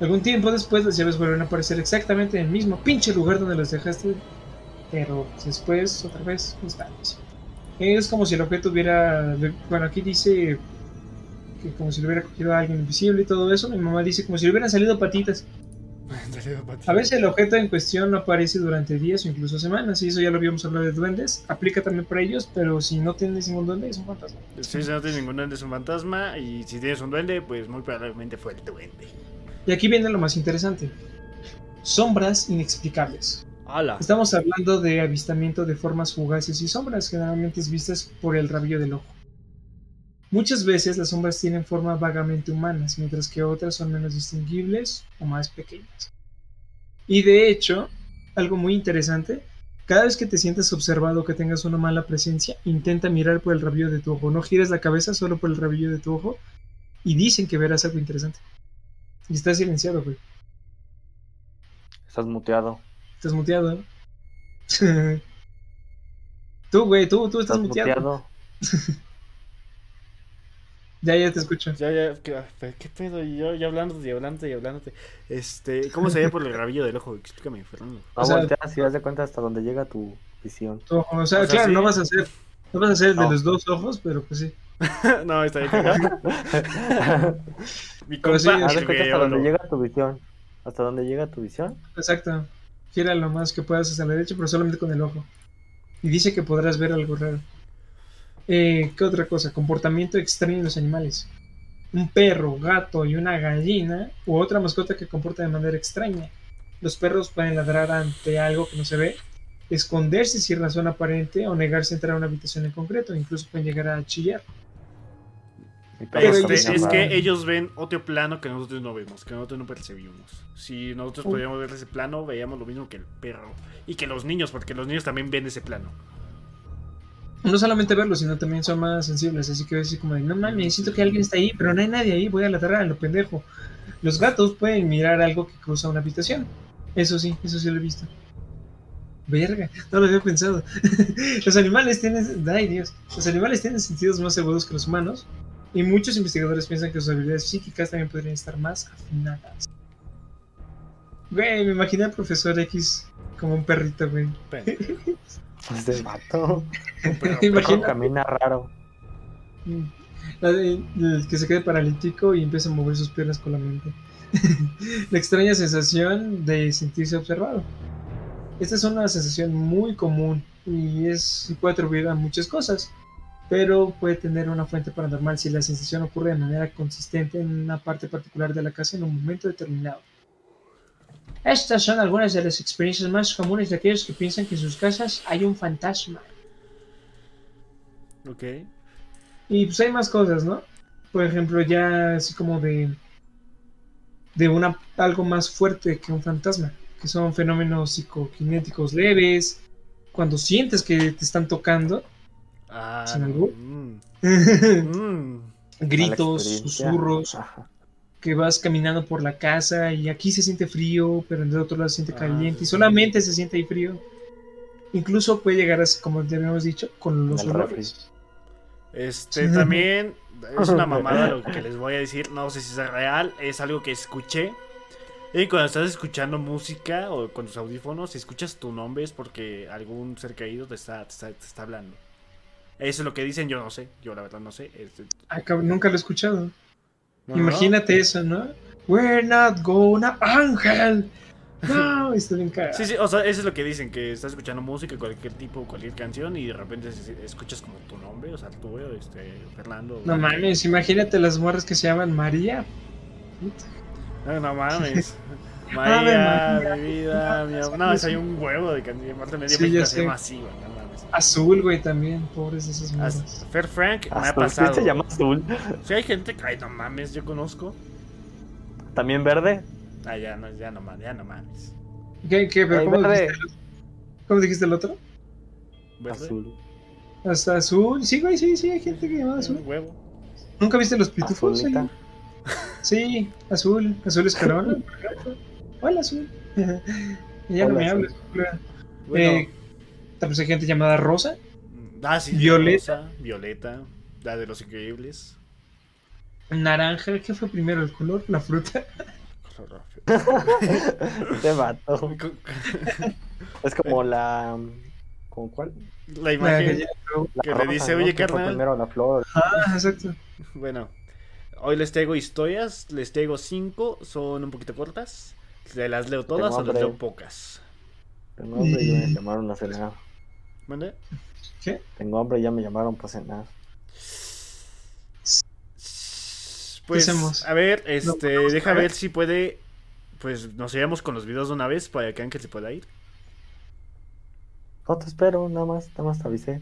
Speaker 1: Algún tiempo después las llaves vuelven a aparecer exactamente en el mismo pinche lugar donde las dejaste. Pero después, otra vez, están. Es como si el objeto hubiera... Bueno, aquí dice que como si lo hubiera cogido a alguien invisible y todo eso. Mi mamá dice como si le hubieran salido patitas. A veces el objeto en cuestión no aparece durante días o incluso semanas, y eso ya lo habíamos hablado de duendes. Aplica también para ellos, pero si no tienes ningún duende, es un fantasma.
Speaker 2: Si no tienes ningún duende, es un fantasma. Y si tienes un duende, pues muy probablemente fue el duende.
Speaker 1: Y aquí viene lo más interesante: sombras inexplicables. Estamos hablando de avistamiento de formas fugaces y sombras, generalmente vistas por el rabillo del ojo. Muchas veces las sombras tienen forma vagamente humanas, mientras que otras son menos distinguibles o más pequeñas. Y de hecho, algo muy interesante, cada vez que te sientes observado o que tengas una mala presencia, intenta mirar por el rabillo de tu ojo. No gires la cabeza solo por el rabillo de tu ojo y dicen que verás algo interesante. Y estás silenciado, güey.
Speaker 4: Estás muteado.
Speaker 1: Estás muteado. tú, güey, tú, tú estás
Speaker 4: Estás
Speaker 1: muteado.
Speaker 4: muteado.
Speaker 1: Ya, ya te escucho.
Speaker 2: Ya, ya, ¿qué, qué pedo? Y yo ya hablándote y hablándote y hablándote. Este, ¿cómo se ve por el rabillo del ojo? Explícame, Fernando.
Speaker 4: No
Speaker 1: O sea-
Speaker 4: volteas y das de cuenta hasta donde llega tu visión.
Speaker 1: O sea,
Speaker 2: O sea,
Speaker 1: claro,
Speaker 2: sí.
Speaker 1: no vas a hacer, no vas a hacer el de los dos ojos, pero pues sí.
Speaker 2: no, está bien. Mi
Speaker 1: sí,
Speaker 2: compa,
Speaker 4: cuenta hasta donde llega tu visión. Hasta donde llega tu visión.
Speaker 1: Exacto. Gira lo más que puedas hacia la derecha, pero solamente con el ojo. Y dice que podrás ver algo raro. Eh, ¿Qué otra cosa? Comportamiento extraño en los animales. Un perro, gato y una gallina u otra mascota que comporta de manera extraña. Los perros pueden ladrar ante algo que no se ve, esconderse sin razón aparente o negarse a entrar a una habitación en concreto. Incluso pueden llegar a chillar.
Speaker 2: Este, es que ellos ven otro plano que nosotros no vemos, que nosotros no percibimos. Si nosotros podíamos ver ese plano, veíamos lo mismo que el perro. Y que los niños, porque los niños también ven ese plano.
Speaker 1: No solamente verlo, sino también son más sensibles. Así que así como de, no mames, siento que alguien está ahí, pero no hay nadie ahí, voy a ladrar a lo pendejo. Los gatos pueden mirar algo que cruza una habitación. Eso sí, eso sí lo he visto. Verga, no lo había pensado. los animales tienen. Ay Dios. Los animales tienen sentidos más agudos que los humanos. Y muchos investigadores piensan que sus habilidades psíquicas también podrían estar más afinadas. Güey, me imaginé al profesor X como un perrito, güey.
Speaker 4: Este vato. Camina raro.
Speaker 1: Mm. La de- el que se quede paralítico y empieza a mover sus piernas con la mente. la extraña sensación de sentirse observado. Esta es una sensación muy común y es y puede atribuir a muchas cosas, pero puede tener una fuente paranormal si la sensación ocurre de manera consistente en una parte particular de la casa en un momento determinado. Estas son algunas de las experiencias más comunes de aquellos que piensan que en sus casas hay un fantasma.
Speaker 2: Ok.
Speaker 1: Y pues hay más cosas, ¿no? Por ejemplo, ya así como de. de una algo más fuerte que un fantasma. Que son fenómenos psicoquinéticos leves. Cuando sientes que te están tocando.
Speaker 2: Ah,
Speaker 1: ¿Sin albur?
Speaker 2: mm,
Speaker 1: gritos,
Speaker 2: mm.
Speaker 4: Experiencia.
Speaker 1: susurros.
Speaker 4: Ajá.
Speaker 1: Que vas caminando por la casa y aquí se siente frío, pero en el otro lado se siente
Speaker 2: Ah,
Speaker 1: caliente. Y solamente se siente ahí frío. Incluso puede llegar a, como ya habíamos dicho, con los olores.
Speaker 2: Este, también es una mamada lo que les voy a decir. No sé si es real, es algo que escuché. Y cuando estás escuchando música o con tus audífonos, si escuchas tu nombre es porque algún ser caído te está, te está, te está hablando. Eso es lo que dicen, yo no sé. Yo la verdad no sé. Este,
Speaker 1: cabrón, nunca lo he escuchado.
Speaker 2: no, no,
Speaker 1: Imagínate eso, ¿no? We're not gonna Ángel. No, está bien cagado.
Speaker 2: Sí, sí, o sea, eso es lo que dicen, que estás escuchando música, cualquier tipo, cualquier canción, y de repente escuchas como tu nombre, o sea, tú, este, Fernando.
Speaker 1: No mames, imagínate las morras que se llaman María.
Speaker 2: No, no mames. María,
Speaker 1: María.
Speaker 2: mi vida, mi amor. No, es hay un huevo de canción. Aparte media
Speaker 1: Sí,
Speaker 2: se llama así.
Speaker 1: Azul, güey, también. Pobres morras.
Speaker 2: As- Fer Frank me ha
Speaker 4: Azul, ¿quién
Speaker 2: pasado.
Speaker 4: se llama azul?
Speaker 2: Si hay gente que, ay, no mames, yo conozco.
Speaker 4: ¿También verde?
Speaker 2: Ah, ya no, ya no mames, ya no mames.
Speaker 1: ¿Qué, qué? ¿Pero
Speaker 4: Ay,
Speaker 1: cómo,
Speaker 4: verde.
Speaker 1: dijiste el otro? ¿Cómo dijiste el otro?
Speaker 2: ¿Verde?
Speaker 4: Azul.
Speaker 1: Hasta azul. Sí, güey, sí, sí, hay gente que llama azul.
Speaker 2: Huevo.
Speaker 1: ¿Nunca viste los pitufos? Sí, azul. Azul ejemplo. Hola, azul. ya no me hables.
Speaker 2: Bueno,
Speaker 1: Eh, tal vez hay gente llamada Rosa.
Speaker 2: ah, sí,
Speaker 1: Violeta.
Speaker 2: rosa, Violeta, la de los increíbles.
Speaker 1: Naranja. ¿Qué fue primero? ¿El color? ¿La fruta?
Speaker 4: Este vato. Es como la. ¿Como cuál?
Speaker 2: La
Speaker 1: La
Speaker 2: imagen.
Speaker 4: La
Speaker 2: que le dice,
Speaker 4: ¿no?
Speaker 2: oye,
Speaker 4: Que fue
Speaker 2: carnal.
Speaker 4: primero la flor.
Speaker 1: Ah, exacto.
Speaker 2: Bueno, hoy les traigo historias, les traigo cinco, son un poquito cortas. ¿Se las leo todas o las leo pocas?
Speaker 4: Tengo hambre y me llamaron a.
Speaker 2: ¿Mande?
Speaker 1: ¿Qué?
Speaker 4: Tengo hambre ya me llamaron para cenar.
Speaker 2: Pues,
Speaker 1: hacemos?
Speaker 2: a ver,
Speaker 1: ¿Lo
Speaker 2: este,
Speaker 1: podemos
Speaker 2: deja ver si puede, pues nos iremos con los videos de una vez para que Ángel se pueda ir.
Speaker 4: No te espero, nada más, nada más te avisé.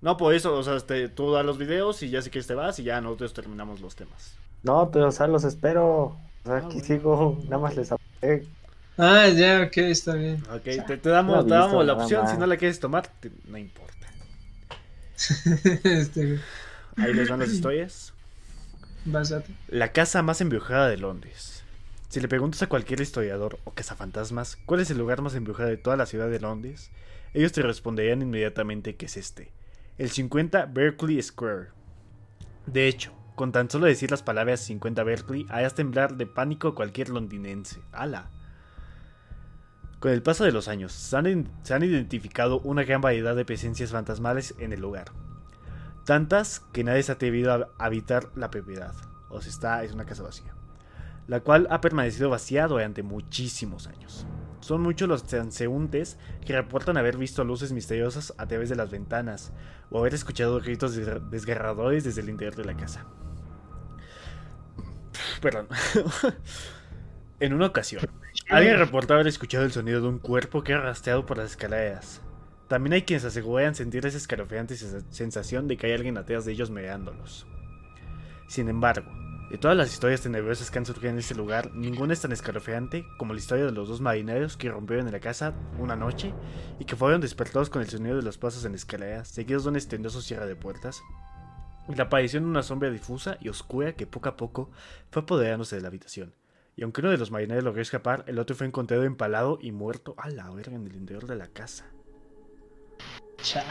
Speaker 2: No, por eso, o sea, este, tú das los videos y ya si quieres te vas y ya nosotros terminamos los temas.
Speaker 4: No, pero o sea, los espero. O sea,
Speaker 2: Ah,
Speaker 4: aquí
Speaker 2: bueno.
Speaker 4: sigo, nada más les avisé.
Speaker 1: Ah, ya, ok, está bien.
Speaker 2: Ok, te, te damos,
Speaker 4: no
Speaker 2: te damos
Speaker 4: visto
Speaker 2: la opción, si no la quieres tomar, te- no importa.
Speaker 1: este,
Speaker 2: Ahí les van las historias.
Speaker 1: basate.
Speaker 2: La casa más embrujada de Londres. Si le preguntas a cualquier historiador o cazafantasmas cuál es el lugar más embrujado de toda la ciudad de Londres, ellos te responderían inmediatamente que es este, el 50 Berkeley Square. De hecho, con tan solo decir las palabras 50 Berkeley, harías temblar de pánico a cualquier londinense. ¡Hala! Con el paso de los años, se han, identificado una gran variedad de presencias fantasmales en el lugar. Tantas que nadie se ha atrevido a habitar la propiedad. O sea, está, es una casa vacía. La cual ha permanecido vacía durante muchísimos años. Son muchos los transeúntes que reportan haber visto luces misteriosas a través de las ventanas o haber escuchado gritos des- desgarradores desde el interior de la casa. Perdón. en una ocasión, alguien reportó haber escuchado el sonido de un cuerpo que era rastreado por las escaleras. También hay quienes aseguran sentir esa escalofriante sens- sensación de que hay alguien atrás de ellos mirándolos. Sin embargo, de todas las historias tenebrosas que han surgido en este lugar, ninguna es tan escalofriante como la historia de los dos marineros que rompieron en la casa una noche y que fueron despertados con el sonido de los pasos en escaleras, seguidos de un estendoso cierre de puertas, y la aparición de una sombra difusa y oscura que poco a poco fue apoderándose de la habitación. Y aunque uno de los marineros logró escapar, el otro fue encontrado empalado y muerto a la verga en el interior de la casa.
Speaker 1: Cha,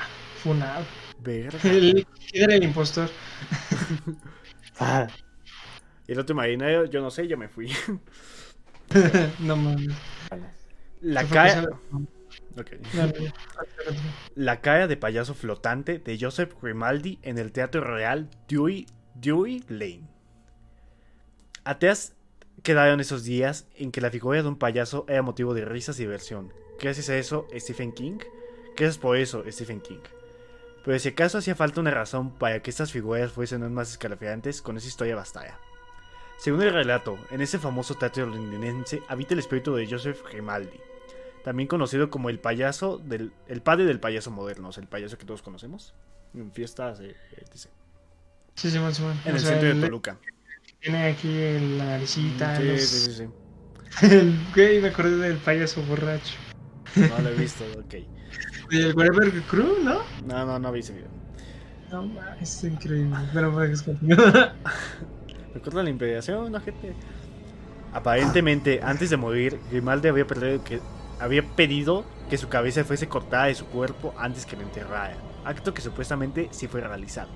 Speaker 1: funado.
Speaker 2: Verga.
Speaker 1: El, ¿Quién era el impostor?
Speaker 4: Ah,
Speaker 2: Y el otro marinero, yo no sé, yo me fui.
Speaker 1: no mames.
Speaker 2: La cara.
Speaker 1: a pasar-
Speaker 2: Ok.
Speaker 1: No, no, no.
Speaker 2: La cara de payaso flotante de Joseph Grimaldi en el Teatro Real Dewey, Dewey Lane. Ateas quedaron esos días en que la figura de un payaso era motivo de risas y diversión. Gracias a eso, Stephen King. Gracias por eso, Stephen King. Pero si acaso hacía falta una razón para que estas figuras fuesen aún más escalofriantes, con esa historia bastara. Según el relato, en ese famoso teatro londinense habita el espíritu de Joseph Grimaldi, también conocido como el payaso del el padre del payaso moderno, o sea, el payaso que todos conocemos en fiestas, eh, etc.
Speaker 1: Sí, Simón, Simón.
Speaker 2: En
Speaker 1: O
Speaker 2: el
Speaker 1: sea,
Speaker 2: centro de Toluca.
Speaker 1: Tiene aquí el- la naricita.
Speaker 2: Sí,
Speaker 1: los-
Speaker 2: sí, sí, sí.
Speaker 1: El güey, me acordé del payaso borracho.
Speaker 2: No lo he visto, ok.
Speaker 1: El Whatever Crew, ¿no?
Speaker 2: No, no, no vi ese video.
Speaker 1: No, es increíble. Pero.
Speaker 2: ¿Recuerdan la impediación, no, gente? Aparentemente, antes de morir, Grimaldi había, perdido que, había pedido que su cabeza fuese cortada de su cuerpo antes que lo enterraran. Acto que supuestamente sí fue realizado.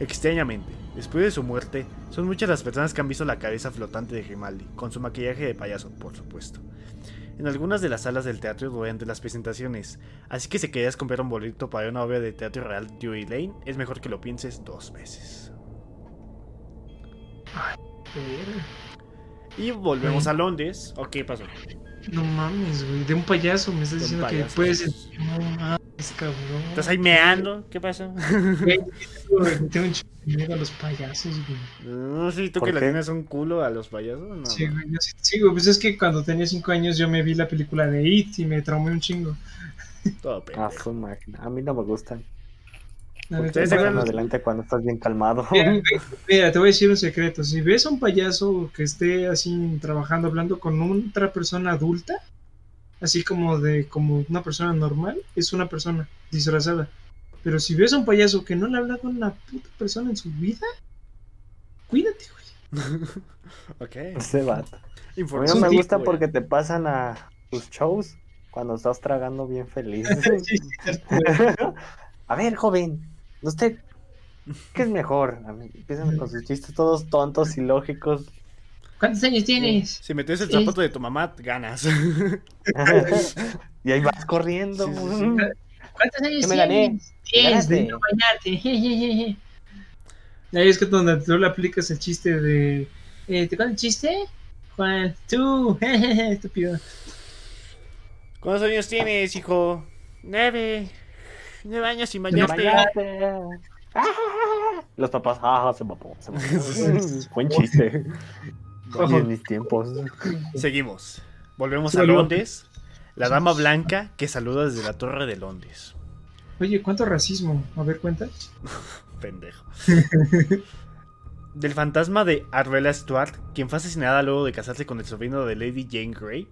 Speaker 2: Extrañamente, después de su muerte, son muchas las personas que han visto la cabeza flotante de Grimaldi, con su maquillaje de payaso, por supuesto. En algunas de las salas del teatro durante las presentaciones, así que si querías comprar un boleto para una obra de teatro real Dewey Lane, es mejor que lo pienses dos veces. Y volvemos a Londres. ¿O qué pasó?
Speaker 1: No mames, güey. De un payaso me estás diciendo que puedes. No cabrón.
Speaker 2: ¿Estás ahí meando? ¿Qué pasó?
Speaker 1: Güey, tengo- un chingo de miedo a los payasos, güey.
Speaker 2: No sé, ¿tú
Speaker 4: ¿Por
Speaker 2: que le tienes un culo a los payasos? No.
Speaker 1: Sí, güey, yo sí, sí, güey, pues es que cuando tenía 5 años yo me vi la película de It y me traumé un chingo.
Speaker 2: Todo
Speaker 4: ah, su máquina. A mí no me gustan.
Speaker 2: ¿Ustedes acuerdan?
Speaker 4: adelante cuando estás bien calmado.
Speaker 1: Mira, mira, te voy a decir un secreto. Si ves a un payaso que esté así trabajando, hablando con otra persona adulta, así como de como una persona normal, es una persona disfrazada. Pero si ves a un payaso que no le habla con una puta persona en su vida, cuídate, güey.
Speaker 2: Ok.
Speaker 4: Ese vato. A mí no me gusta
Speaker 2: güey.
Speaker 4: porque te pasan a tus shows cuando estás tragando bien feliz.
Speaker 1: Sí, sí, cierto.
Speaker 4: a ver, joven, ¿usted qué es mejor? Empiezan con sus chistes todos tontos y lógicos.
Speaker 1: ¿Cuántos años tienes?
Speaker 2: Si metes el zapato de tu mamá, ganas.
Speaker 4: y ahí vas corriendo.
Speaker 2: Sí, sí, sí.
Speaker 1: ¿Cuántos años
Speaker 4: ¿Qué me gané?
Speaker 1: tienes? De no bañarte. jejeje. Ahí es que donde tú le aplicas el chiste de. Eh, ¿Te cuento el chiste? Juan, tú, jejeje, estúpido.
Speaker 2: ¿Cuántos años tienes, hijo? Nueve. Nueve años sin
Speaker 4: Bañate.
Speaker 2: bañarte.
Speaker 4: Ah. Los papás, ah, se mamó, se. Buen chiste. Oye, en mis tiempos.
Speaker 2: Seguimos. Volvemos a. Londres. La dama blanca que saluda desde la torre de Londres.
Speaker 1: Oye, ¿cuánto racismo? A ver, cuenta.
Speaker 2: Pendejo. Del fantasma de Arbella Stuart, quien fue asesinada luego de casarse con el sobrino de Lady Jane Grey.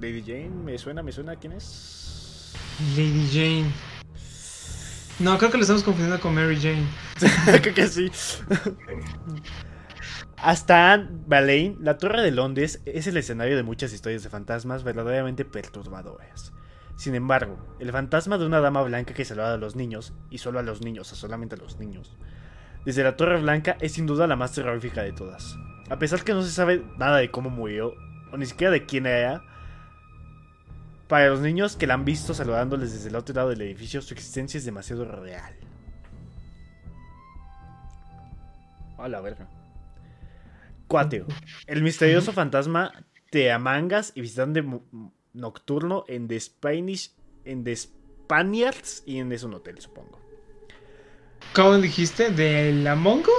Speaker 2: Lady Jane, me suena, me suena, ¿quién es?
Speaker 1: Lady Jane. No, creo que lo estamos confundiendo con Mary Jane.
Speaker 2: Creo que sí. Hasta Anne Boleyn, la Torre de Londres es el escenario de muchas historias de fantasmas verdaderamente perturbadoras. Sin embargo, el fantasma de una dama blanca que salvaba a los niños, y solo a los niños, o solamente a los niños, desde la Torre Blanca es sin duda la más terrorífica de todas. A pesar que no se sabe nada de cómo murió, o ni siquiera de quién era, para los niños que la han visto saludándoles desde el otro lado del edificio, su existencia es demasiado real. A la verga. 4. El misterioso fantasma de Amangas y visitante nocturno en The Spanish, en The Spaniards y en Es un hotel, supongo.
Speaker 1: ¿Cómo dijiste? ¿De la Mongo?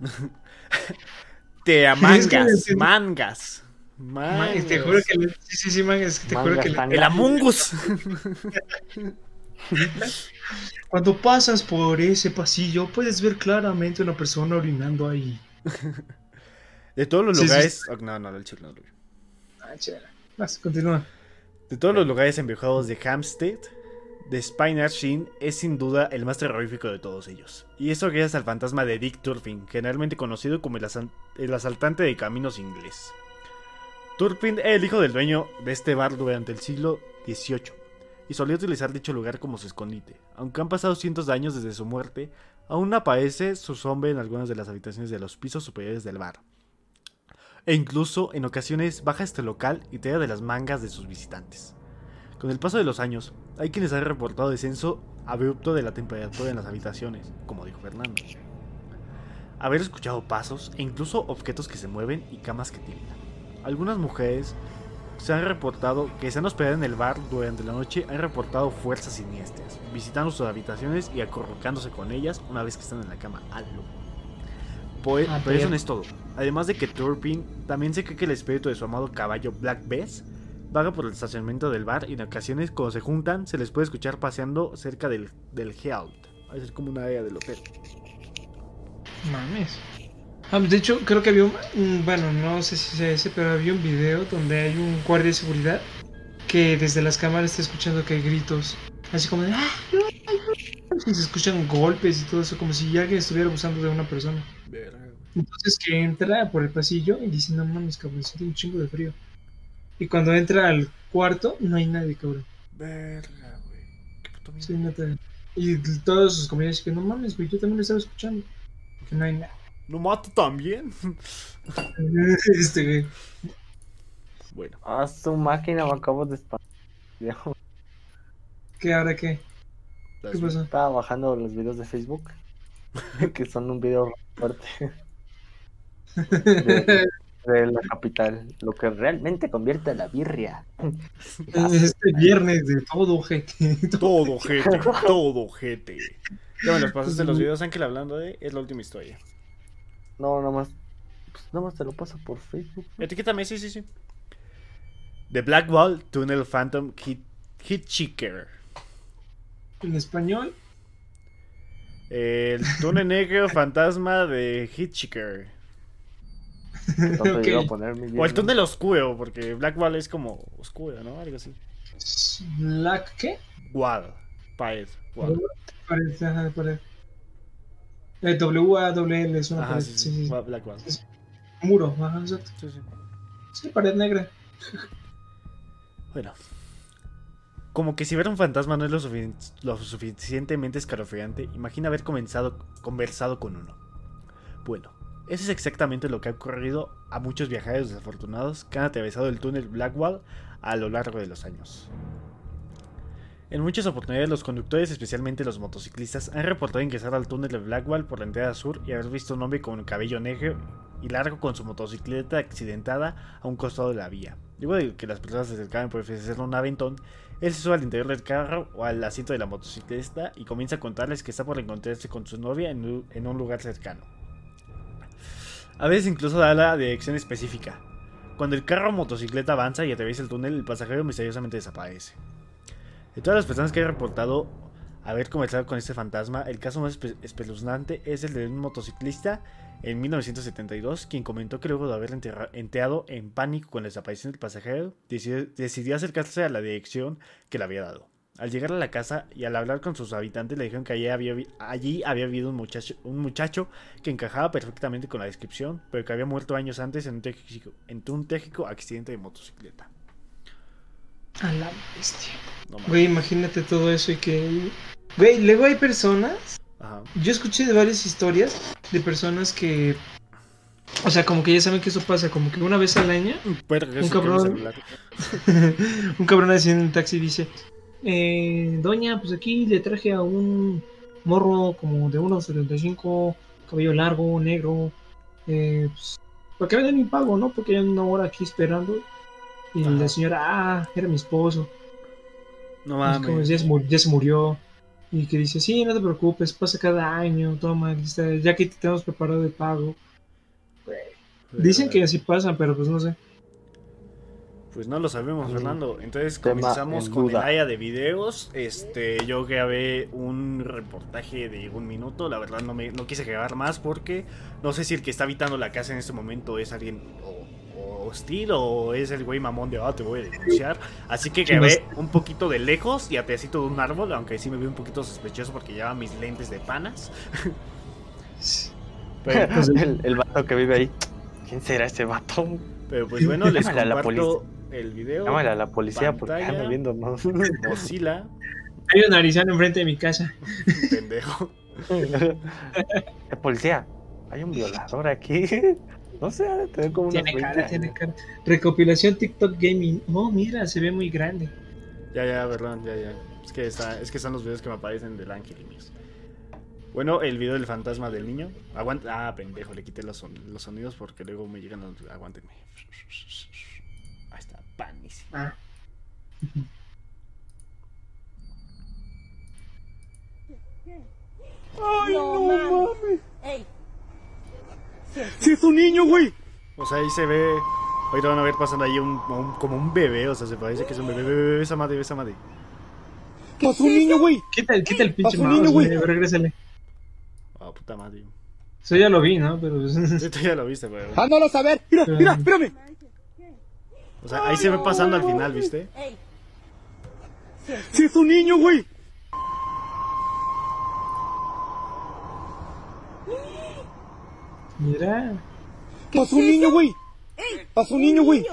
Speaker 2: Te
Speaker 1: Es que
Speaker 2: mangas, mangas.
Speaker 1: Man,
Speaker 2: Mangas.
Speaker 1: te juro que sí, sí, sí, man, es que te juro
Speaker 4: Mangas
Speaker 1: que
Speaker 2: El Amungus.
Speaker 1: cuando pasas por ese pasillo puedes ver claramente una persona orinando ahí.
Speaker 2: De todos los
Speaker 1: Sí, sí,
Speaker 2: lugares. oh, no, no, el chile no lo vi.
Speaker 1: Ah, chévere. Vas, continúa.
Speaker 2: De todos los lugares embrujados de Hampstead, The Spinard Sheen es sin duda el más terrorífico de todos ellos. Y eso gracias al fantasma de Dick Turpin, generalmente conocido como el asaltante de caminos inglés. Turpin era el hijo del dueño de este bar durante el siglo XVIII y solía utilizar dicho lugar como su escondite. Aunque han pasado cientos de años desde su muerte, aún aparece su sombra en algunas de las habitaciones de los pisos superiores del bar. E incluso en ocasiones baja este local y tira de las mangas de sus visitantes. Con el paso de los años, hay quienes han reportado descenso abrupto de la temperatura en las habitaciones, como dijo Fernando. Haber escuchado pasos e incluso objetos que se mueven y camas que tiemblan. Algunas mujeres se han reportado que se han hospedado en el bar durante la noche, han reportado fuerzas siniestras, visitando sus habitaciones y acurrucándose con ellas una vez que están en la cama. Algo. Pues,
Speaker 1: Ah,
Speaker 2: pero eso no es todo. Además de que Turpin también se cree que el espíritu de su amado caballo Black Bess vaga por el estacionamiento del bar y en ocasiones cuando se juntan se les puede escuchar paseando cerca del, del Heald. Es como una área del hotel.
Speaker 1: Mames. Ah, de hecho, creo que había un. Bueno, no sé si sea ese, pero había un video donde hay un guardia de seguridad que desde las cámaras está escuchando que hay gritos. Así como de. "Ah, ayuda, ayuda", Y se escuchan golpes y todo eso, como si alguien estuviera abusando de una persona. Entonces que entra por el pasillo y dice: No mames, cabrón, siento un chingo de frío. Y cuando entra al cuarto, no hay nadie, cabrón.
Speaker 2: Verga, güey. Qué puto miedo.
Speaker 1: Sí, neta. Y todos sus compañeros dicen que no mames, güey, yo también lo estaba escuchando. Que no hay nada.
Speaker 2: ¿No mato también?
Speaker 1: este, güey.
Speaker 2: bueno.
Speaker 4: Ah, su máquina me acabo de spam.
Speaker 1: ¿Qué ahora qué? ¿Qué pasó?
Speaker 4: Estaba bajando los videos de Facebook. que son un video fuerte de, de la capital. Lo que realmente convierte a la birria.
Speaker 1: Este viernes de todo, gente.
Speaker 2: Todo gente, todo gente. Ya me los pasaste los videos, Ángel, hablando de Es la última historia.
Speaker 4: No, nomás. Pues nomás te lo paso por Facebook.
Speaker 2: Etiquétame, sí, sí, sí. The Black Wall Tunnel Phantom Hit, Hitchhiker.
Speaker 1: En español,
Speaker 2: El túnel negro fantasma de Hitchhiker.
Speaker 4: Tanto
Speaker 1: Ok.
Speaker 4: iba a poner mi
Speaker 2: O el túnel oscuro, porque Black Wall es como oscuro, ¿no? Algo así.
Speaker 1: Black, ¿qué?
Speaker 2: Wall. Pared. Wall.
Speaker 1: Pared, ajá, pared. Eh, W-A-W-L es una
Speaker 2: Ajá,
Speaker 1: pared,
Speaker 2: sí,
Speaker 1: sí,
Speaker 2: sí.
Speaker 1: sí.
Speaker 2: Wall- Black Wall. Sí,
Speaker 1: Muro, ajá, exacto.
Speaker 2: sí.
Speaker 1: Sí, pared negra.
Speaker 2: Bueno. Como que si ver un fantasma no es lo, lo suficientemente escalofriante, imagina haber comenzado, conversado con uno. Bueno, eso es exactamente lo que ha ocurrido a muchos viajeros desafortunados que han atravesado el túnel Blackwall a lo largo de los años. En muchas oportunidades los conductores, especialmente los motociclistas, han reportado ingresar al túnel de Blackwall por la entrada sur y haber visto un hombre con cabello negro y largo con su motocicleta accidentada a un costado de la vía. Luego de que las personas se acercaban por ofrecerle un aventón, él se sube al interior del carro o al asiento de la motocicleta y comienza a contarles que está por encontrarse con su novia en un lugar cercano. A veces incluso da la dirección específica. Cuando el carro o motocicleta avanza y atraviesa el túnel, el pasajero misteriosamente desaparece. De todas las personas que han reportado haber conversado con este fantasma, el caso más espe- espeluznante es el de un motociclista en 1972, quien comentó que luego de haber entrado en pánico con la desaparición del pasajero, decidió acercarse a la dirección que le había dado. Al llegar a la casa y al hablar con sus habitantes le dijeron que allí había, vi- allí había habido un muchacho, un muchacho que encajaba perfectamente con la descripción, pero que había muerto años antes en un trágico, en un trágico accidente de motocicleta.
Speaker 1: A la bestia.
Speaker 2: No.
Speaker 1: Güey, imagínate todo eso y que. Güey, luego hay personas.
Speaker 2: Ajá.
Speaker 1: Yo escuché de varias historias de personas que. O sea, como que ya saben que eso pasa, como que una vez al año. Un cabrón. un cabrón así en un taxi dice: eh, Doña, pues aquí le traje a un morro como de unos 75, cabello largo, negro. Eh, pues, para que me den mi pago, ¿no? Porque ya una hora aquí esperando. Y
Speaker 2: Ajá.
Speaker 1: la señora, ah, era mi esposo.
Speaker 2: No mames.
Speaker 1: ya, se mu- ya se murió. Y que dice, sí, no te preocupes, pasa cada año, toma, ya que te tenemos preparado el pago. Dicen que así pasa, pero pues no sé.
Speaker 2: Pues no lo sabemos. Fernando. Entonces
Speaker 4: Tema
Speaker 2: comenzamos
Speaker 4: en
Speaker 2: con el área de videos. Este, yo grabé un reportaje de un minuto. La verdad no me no quise grabar más porque no sé si el que está habitando la casa en este momento es alguien o, o hostil o es el güey mamón de ah, te voy a denunciar. Así que grabé un poquito de lejos y a pedacito de un árbol, aunque sí me vi un poquito sospechoso porque llevaba mis lentes de panas. Pero,
Speaker 4: el, el vato que vive ahí. ¿Quién será ese vato?
Speaker 2: pero pues bueno, les comparto el video.
Speaker 4: Llámale a la policía porque
Speaker 2: Pantalla.
Speaker 4: anda viendo, ¿no?
Speaker 2: Mozilla,
Speaker 1: Hay un arizano enfrente de mi casa.
Speaker 2: pendejo.
Speaker 4: Eh, policía, hay un violador aquí. No sé, ha de tener como unos
Speaker 1: Tiene
Speaker 4: 20
Speaker 1: cara, tiene cara. Recopilación TikTok Gaming. Oh, mira, se ve muy grande.
Speaker 2: Ya, ya, perdón, ya, ya. Es que, está, es que están los videos que me aparecen del ángel y míos. Bueno, el video del fantasma del niño. Aguanta. Ah, pendejo, le quité los, son- los sonidos porque luego me llegan los. Aguántenme. Panísimo.
Speaker 1: Ah.
Speaker 5: no, mames. Ey,
Speaker 2: O sea, ahí se ve. Ahorita van a ver pasando ahí un, un- como un bebé. O sea, se parece que es un bebé. Bebé, bebé, esa madre, esa madre.
Speaker 6: Pasó un niño, güey.
Speaker 1: Quita, el- quita el pinche
Speaker 6: un
Speaker 1: mouse,
Speaker 6: niño, güey.
Speaker 1: güey. Regrésale.
Speaker 2: Ah, puta madre.
Speaker 1: Eso ya lo vi, ¿no? Pero. pues,
Speaker 2: Esto ya lo viste, güey.
Speaker 6: Ándalo a saber. Mira, mira, espérame.
Speaker 2: O sea, ahí se ve pasando al final, ¿viste?
Speaker 5: ey.
Speaker 6: Sí, es un niño, güey.
Speaker 1: Mira.
Speaker 6: Pasó un niño, güey. Pasó un niño, güey.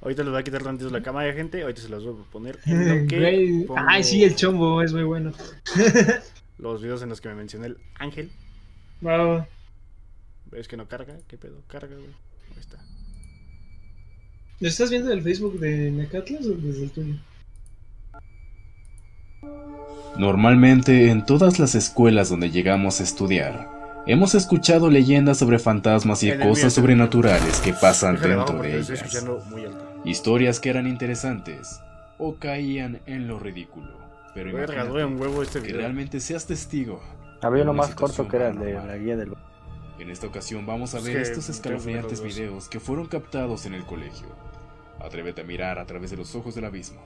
Speaker 2: Ahorita les voy a quitar tantito la cámara, gente. Ahorita se los voy a poner en lo que
Speaker 1: Güey.
Speaker 2: pongo
Speaker 1: Ay, sí, el chombo es muy bueno.
Speaker 2: los videos en los que me mencioné el ángel.
Speaker 1: Wow.
Speaker 2: ¿Ves que no carga? ¿Qué pedo? Carga, güey.
Speaker 1: ¿Lo estás viendo del Facebook de Necatlas o desde el tuyo?
Speaker 7: Normalmente en todas las escuelas donde llegamos a estudiar, hemos escuchado leyendas sobre fantasmas y cosas sobrenaturales que pasan
Speaker 2: Déjale
Speaker 7: dentro de ellas. Historias que eran interesantes o caían en lo ridículo. Pero
Speaker 2: Verga, duele un
Speaker 7: imagínate
Speaker 2: huevo este
Speaker 7: que realmente seas testigo.
Speaker 4: Había uno más corto que era el de la guía del.
Speaker 7: En esta ocasión vamos a ver estos escalofriantes videos que fueron captados en el colegio. Atrévete a mirar a través de los ojos del abismo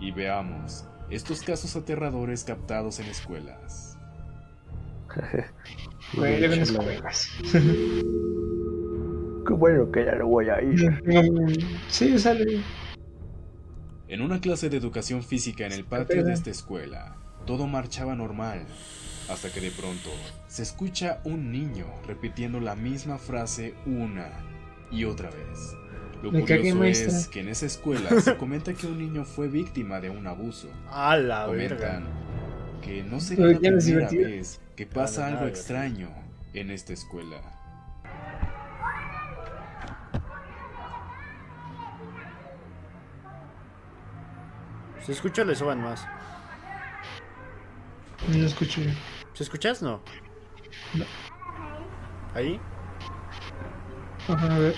Speaker 7: y veamos estos casos aterradores captados en escuelas.
Speaker 4: Qué bueno que ya no voy a ir.
Speaker 1: Sí, sale.
Speaker 7: En una clase de educación física en el patio de esta escuela, todo marchaba normal, hasta que de pronto se escucha un niño repitiendo la misma frase una y otra vez. Lo
Speaker 1: Me cagué,
Speaker 7: curioso es que en esa escuela se comenta que un niño fue víctima de un abuso.
Speaker 2: A la
Speaker 7: Comentan
Speaker 2: verga.
Speaker 7: que no sería
Speaker 1: Pero
Speaker 7: la primera
Speaker 1: divertido.
Speaker 7: vez que pasa algo extraño en esta escuela.
Speaker 2: ¿Se escucha o le suban más?
Speaker 1: No escucho yo.
Speaker 2: ¿Se escuchas? No.
Speaker 1: No.
Speaker 2: ¿Ahí?
Speaker 1: Ajá, a ver.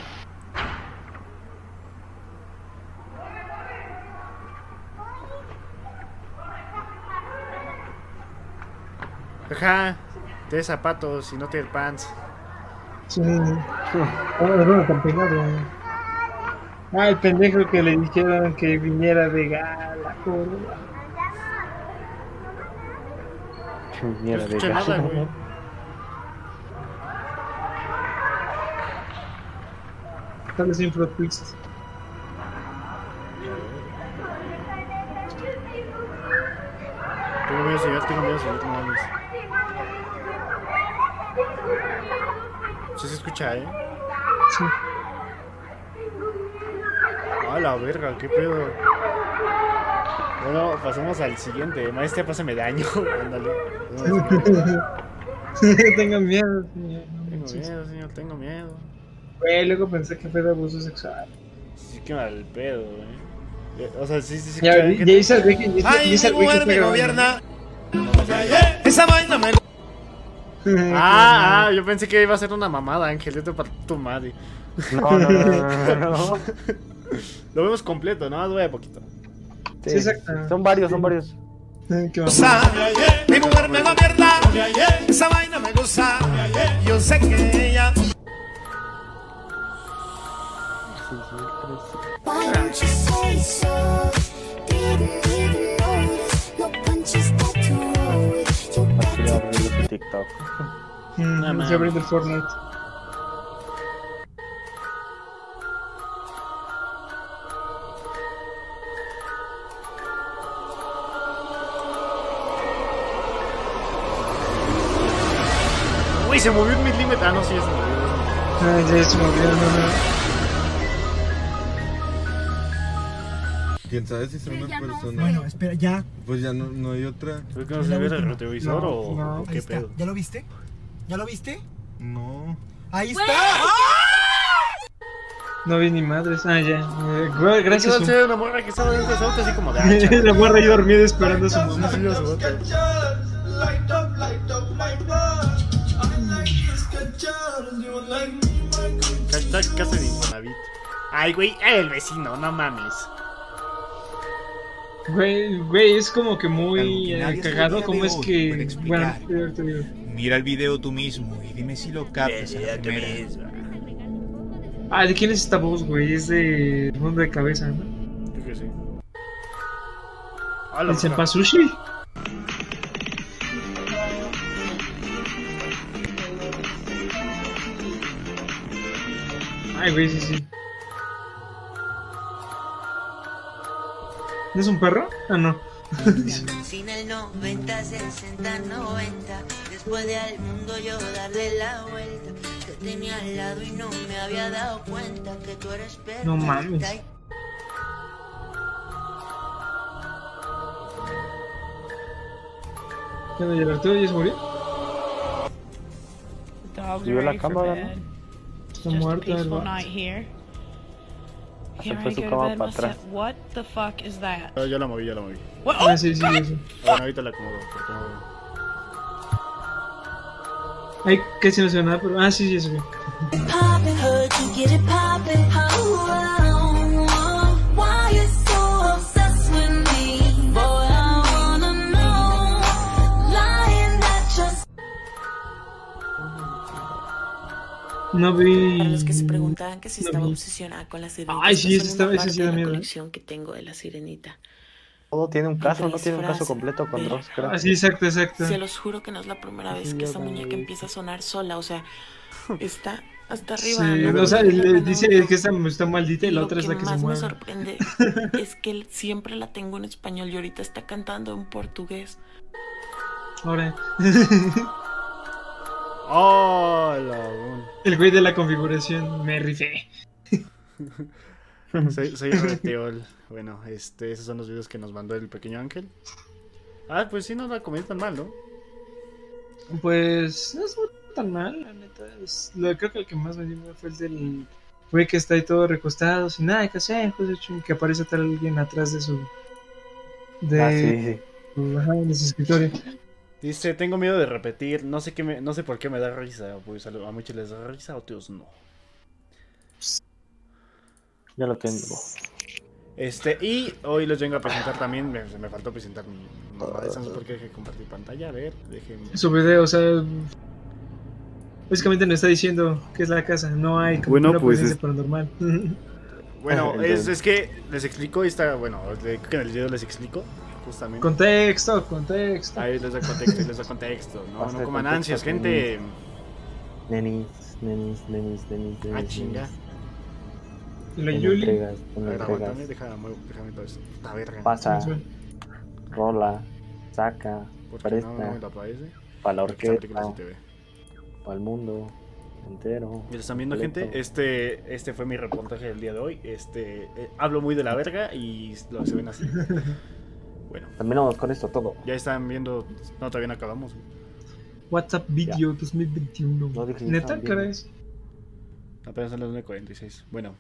Speaker 2: Ajá. Te zapatos y no te pants.
Speaker 1: Sí. Ah, no, tan pegado. Ah, el pendejo que le dijeron que viniera de gala,
Speaker 2: No
Speaker 4: Mierda de
Speaker 2: escuché
Speaker 4: gato.
Speaker 2: nada, güey.
Speaker 1: Tal vez info twist.
Speaker 2: señor, tengo miedo, señor, no mames. Sí se escucha, ¿eh?
Speaker 1: Sí.
Speaker 2: A la verga, qué pedo. Bueno, pasemos al siguiente. Maestra, pásame daño. Ándale.
Speaker 1: Tengo miedo, señor.
Speaker 2: Tengo miedo, señor, tengo miedo.
Speaker 1: Güey, luego pensé que fue de abuso sexual.
Speaker 2: Sí, qué mal pedo, eh. Eh, O sea, sí, sí, sí.
Speaker 1: Ya, ya
Speaker 2: gente-
Speaker 1: hice el wiki,
Speaker 8: Ay, mi mujer me gobierna. Esa vaina me.
Speaker 2: Ah, ah, yo pensé que iba a ser una mamada, Ángel. Esto para tu madre.
Speaker 4: No, no, no, no, no, no.
Speaker 2: Lo vemos completo, ¿no? Duele poquito.
Speaker 4: Sí,
Speaker 1: Sí, exacto.
Speaker 4: Son varios, son varios.
Speaker 8: Gusta. Mi mujer me gobierna. Esa vaina me gusta. Yo sé que ella.
Speaker 9: No.
Speaker 2: Uy, se movió un milímetro. Ah, no, sí, ya se movió.
Speaker 1: Ah, ya se movió, no, no.
Speaker 6: ¿Quién sabe si son una persona?
Speaker 10: Bueno, espera, ya.
Speaker 6: Pues ya no, no hay otra.
Speaker 2: ¿Fue que no se ve el retrovisor
Speaker 1: No,
Speaker 2: o,
Speaker 1: no,
Speaker 2: o
Speaker 10: Ahí
Speaker 2: qué
Speaker 10: está.
Speaker 2: pedo?
Speaker 10: ¿Ya lo viste? ¿Ya lo viste?
Speaker 6: No.
Speaker 10: Ahí está.
Speaker 1: No vi ni madres. Ah, ya. Eh, güey, gracias. Zoom.
Speaker 2: una morra que estaba dentro de su auto así como de ah.
Speaker 1: La morra ahí dormida esperando a su mamá.
Speaker 2: Sí, a su auto. Hashtag casa de Infonavit. Ay, güey, el vecino, no mames.
Speaker 1: Güey, güey, es como que muy eh, cagado
Speaker 8: de
Speaker 1: es que... Bueno, digo.
Speaker 8: Mira el video tú mismo y dime si lo captas. a la primera.
Speaker 1: Ah, ¿de quién es esta voz, güey? Es de Mundo de Cabeza, ¿no?
Speaker 2: Creo que sí.
Speaker 1: ¿El. Ay, güey, sí, sí. ¿No es un perro? Ah, no.
Speaker 11: Sin el 90, 60, 90. Después de al mundo yo darle la vuelta. Te tenía al lado y no me había dado cuenta que tú eres perfecta.
Speaker 1: No mames.
Speaker 11: y
Speaker 1: ¿Qué onda, Gerardo? ¿Ya se murió?
Speaker 4: Subió la cámara,
Speaker 12: bed.
Speaker 1: Está
Speaker 12: Just a
Speaker 1: muerto el
Speaker 12: peaceful
Speaker 1: vato.
Speaker 12: night here.
Speaker 4: Se fue
Speaker 12: I
Speaker 4: su cama para atrás.
Speaker 12: What the fuck is that?
Speaker 2: Ah, ya la moví, ya la moví.
Speaker 12: What?
Speaker 1: Ah, sí, sí, sí. sí.
Speaker 2: Bueno, ahorita la acomodo.
Speaker 1: Ay, casi no se ve nada, pero... Ah, sí, sí, se No vi...
Speaker 13: Para los que se preguntaban que si
Speaker 1: no
Speaker 13: estaba
Speaker 1: vi.
Speaker 13: obsesionada con la sirenita.
Speaker 1: Ay, sí,
Speaker 13: es una
Speaker 1: estaba- ese
Speaker 13: parte
Speaker 1: sí
Speaker 13: de
Speaker 1: da
Speaker 13: la colección que tengo de la sirenita.
Speaker 4: Todo tiene un caso, no tiene un caso completo con dos, creo.
Speaker 1: Ah, sí, exacto, exacto.
Speaker 13: Se los juro que no es la primera vez
Speaker 4: Sí,
Speaker 13: que esa muñeca
Speaker 4: lo
Speaker 13: empieza a sonar sola. O sea, está hasta
Speaker 1: Sí,
Speaker 13: arriba. ¿no?
Speaker 1: o sea, le dice que esta está maldita y la
Speaker 13: Lo
Speaker 1: otra es la que se
Speaker 13: más me
Speaker 1: mueve.
Speaker 13: sorprende es que siempre la tengo en español y ahorita está cantando en portugués.
Speaker 1: Ahora,
Speaker 2: ¡Oh, la
Speaker 1: el güey de la configuración me rifé.
Speaker 2: Soy, soy Reteol. Bueno, este, esos son los videos que nos mandó el pequeño ángel. Ah, pues sí, no la comí tan mal, ¿no?
Speaker 1: Pues no estuvo tan mal, la neta. Es- lo, creo que el que más me dio fue el del güey que está ahí todo recostado, sin nada que hacer, pues, de hecho, y que aparece tal alguien atrás de su. de,
Speaker 4: Ah, sí, sí.
Speaker 1: su- ajá, de su escritorio.
Speaker 2: Dice, tengo miedo de repetir, no sé qué me, no sé por qué me da risa, pues a, muchos les da risa, a otros no.
Speaker 4: Ya lo tengo.
Speaker 2: Este, y hoy les vengo a presentar también, me, me faltó presentar mi mamá de Samsung porque dejé de compartir pantalla, a ver, déjenme.
Speaker 1: Su video, o sea. Básicamente nos está diciendo que es la casa, no hay como
Speaker 2: Bueno,
Speaker 1: una
Speaker 2: pues,
Speaker 1: presencia
Speaker 2: es-
Speaker 1: paranormal.
Speaker 2: Bueno, es,
Speaker 4: Entonces-
Speaker 2: es que les explico esta, bueno, creo que en el video les explico, justamente.
Speaker 1: contexto, contexto.
Speaker 2: Ahí les da contexto, les da contexto, no,
Speaker 4: Basta
Speaker 2: no coman
Speaker 4: contexto,
Speaker 2: ansias, gente.
Speaker 4: Nenis, nenis, nenis, nenis,
Speaker 2: Ah,
Speaker 4: nenis.
Speaker 2: chinga.
Speaker 1: Y la
Speaker 4: Tú no
Speaker 1: Yuli.
Speaker 4: entregas,
Speaker 2: A ver, aguántame, déjame, déjame todo esto. Puta verga.
Speaker 4: Pasa, rola, saca,
Speaker 2: Porque
Speaker 3: Para
Speaker 2: no, no me.
Speaker 3: Para la orquesta. Para el mundo entero.
Speaker 2: ¿Ya lo están viendo,
Speaker 3: completo.
Speaker 2: gente? Este, este fue mi reportaje del día de hoy. Este, eh, hablo muy de la verga y lo se ven así. Bueno,
Speaker 3: Terminamos con esto todo.
Speaker 2: ya están viendo. No, todavía no acabamos.
Speaker 1: WhatsApp Video 2021.
Speaker 3: No
Speaker 1: Neta, cara
Speaker 3: viendo.
Speaker 1: es.
Speaker 2: Apenas son las 9.46. Bueno,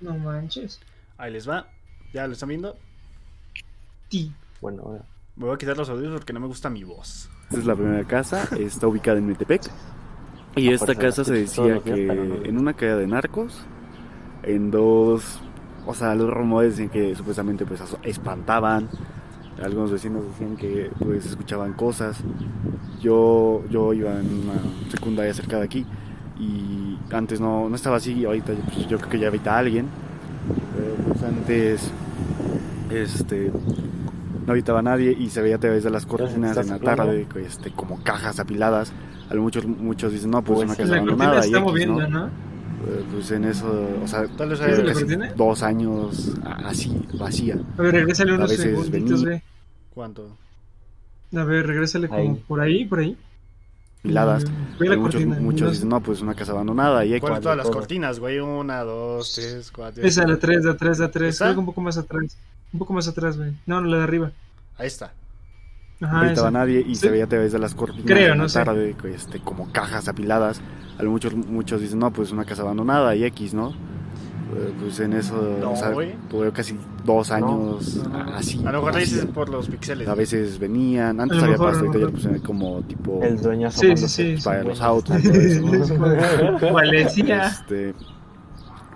Speaker 1: No manches.
Speaker 2: ahí les va. ¿Ya lo están viendo?
Speaker 1: Ti.
Speaker 3: Bueno, ahora.
Speaker 2: Me voy a quitar los audios porque no me gusta mi voz. Esta es la primera casa, está ubicada en Metepec. Y
Speaker 3: A
Speaker 2: esta casa se decía que en una caída de narcos, en dos, o sea, los rumores dicen que supuestamente pues espantaban, algunos vecinos decían que pues escuchaban cosas. Yo, yo iba en una secundaria cerca de aquí y antes no, no estaba así, ahorita pues, yo creo que ya habita alguien. Pero pues antes, este, no habitaba nadie y se veía a través de las cortinas en la tarde, este, como cajas apiladas. A lo muchos, muchos dicen, no, pues
Speaker 3: Puede
Speaker 2: una casa abandonada.
Speaker 1: se está moviendo,
Speaker 2: ¿no?
Speaker 1: ¿no?
Speaker 2: Eh, Pues en eso, o sea, tal vez
Speaker 1: ¿Sí, la
Speaker 2: casi
Speaker 1: cortina?
Speaker 2: dos años así, vacía.
Speaker 1: A ver, regrésale
Speaker 2: A
Speaker 1: unos
Speaker 2: veces
Speaker 1: segunditos,
Speaker 2: venía-. ¿Cuánto?
Speaker 1: A ver, regrésale como
Speaker 3: Ahí.
Speaker 1: por ahí, por ahí.
Speaker 2: Piladas.
Speaker 1: Mm,
Speaker 2: Hay muchos,
Speaker 1: cortina,
Speaker 2: muchos
Speaker 1: no
Speaker 2: dicen, no, pues una casa abandonada. Y hay
Speaker 3: ¿Cuál de
Speaker 2: todas las cortinas, güey. Una, dos, tres, cuatro.
Speaker 1: Esa, la 3, la 3, la 3.
Speaker 2: ¿Esa?
Speaker 1: Creo que un poco más atrás. Un poco más atrás, güey. No, la de arriba.
Speaker 2: Ahí está. No
Speaker 1: Ajá,
Speaker 2: habitaba
Speaker 1: esa.
Speaker 2: nadie y
Speaker 1: Sí.
Speaker 2: se veía a través de las cortinas
Speaker 1: Creo,
Speaker 2: en
Speaker 1: no
Speaker 2: tarde, este, como cajas apiladas. A lo muchos, muchos dicen, no, pues una casa abandonada y X, ¿no? Eh, Pues en eso, No, o sea, tuve casi dos años así. A lo mejor dices por los píxeles. A veces venían, antes había
Speaker 1: mejor,
Speaker 2: pasto,
Speaker 1: a lo
Speaker 2: ahorita ya pusieron como tipo
Speaker 3: El dueño
Speaker 1: Sí, sí, sí.
Speaker 2: para
Speaker 1: sí.
Speaker 2: los autos y todo eso. ¿no?
Speaker 1: Valencia.
Speaker 2: Este,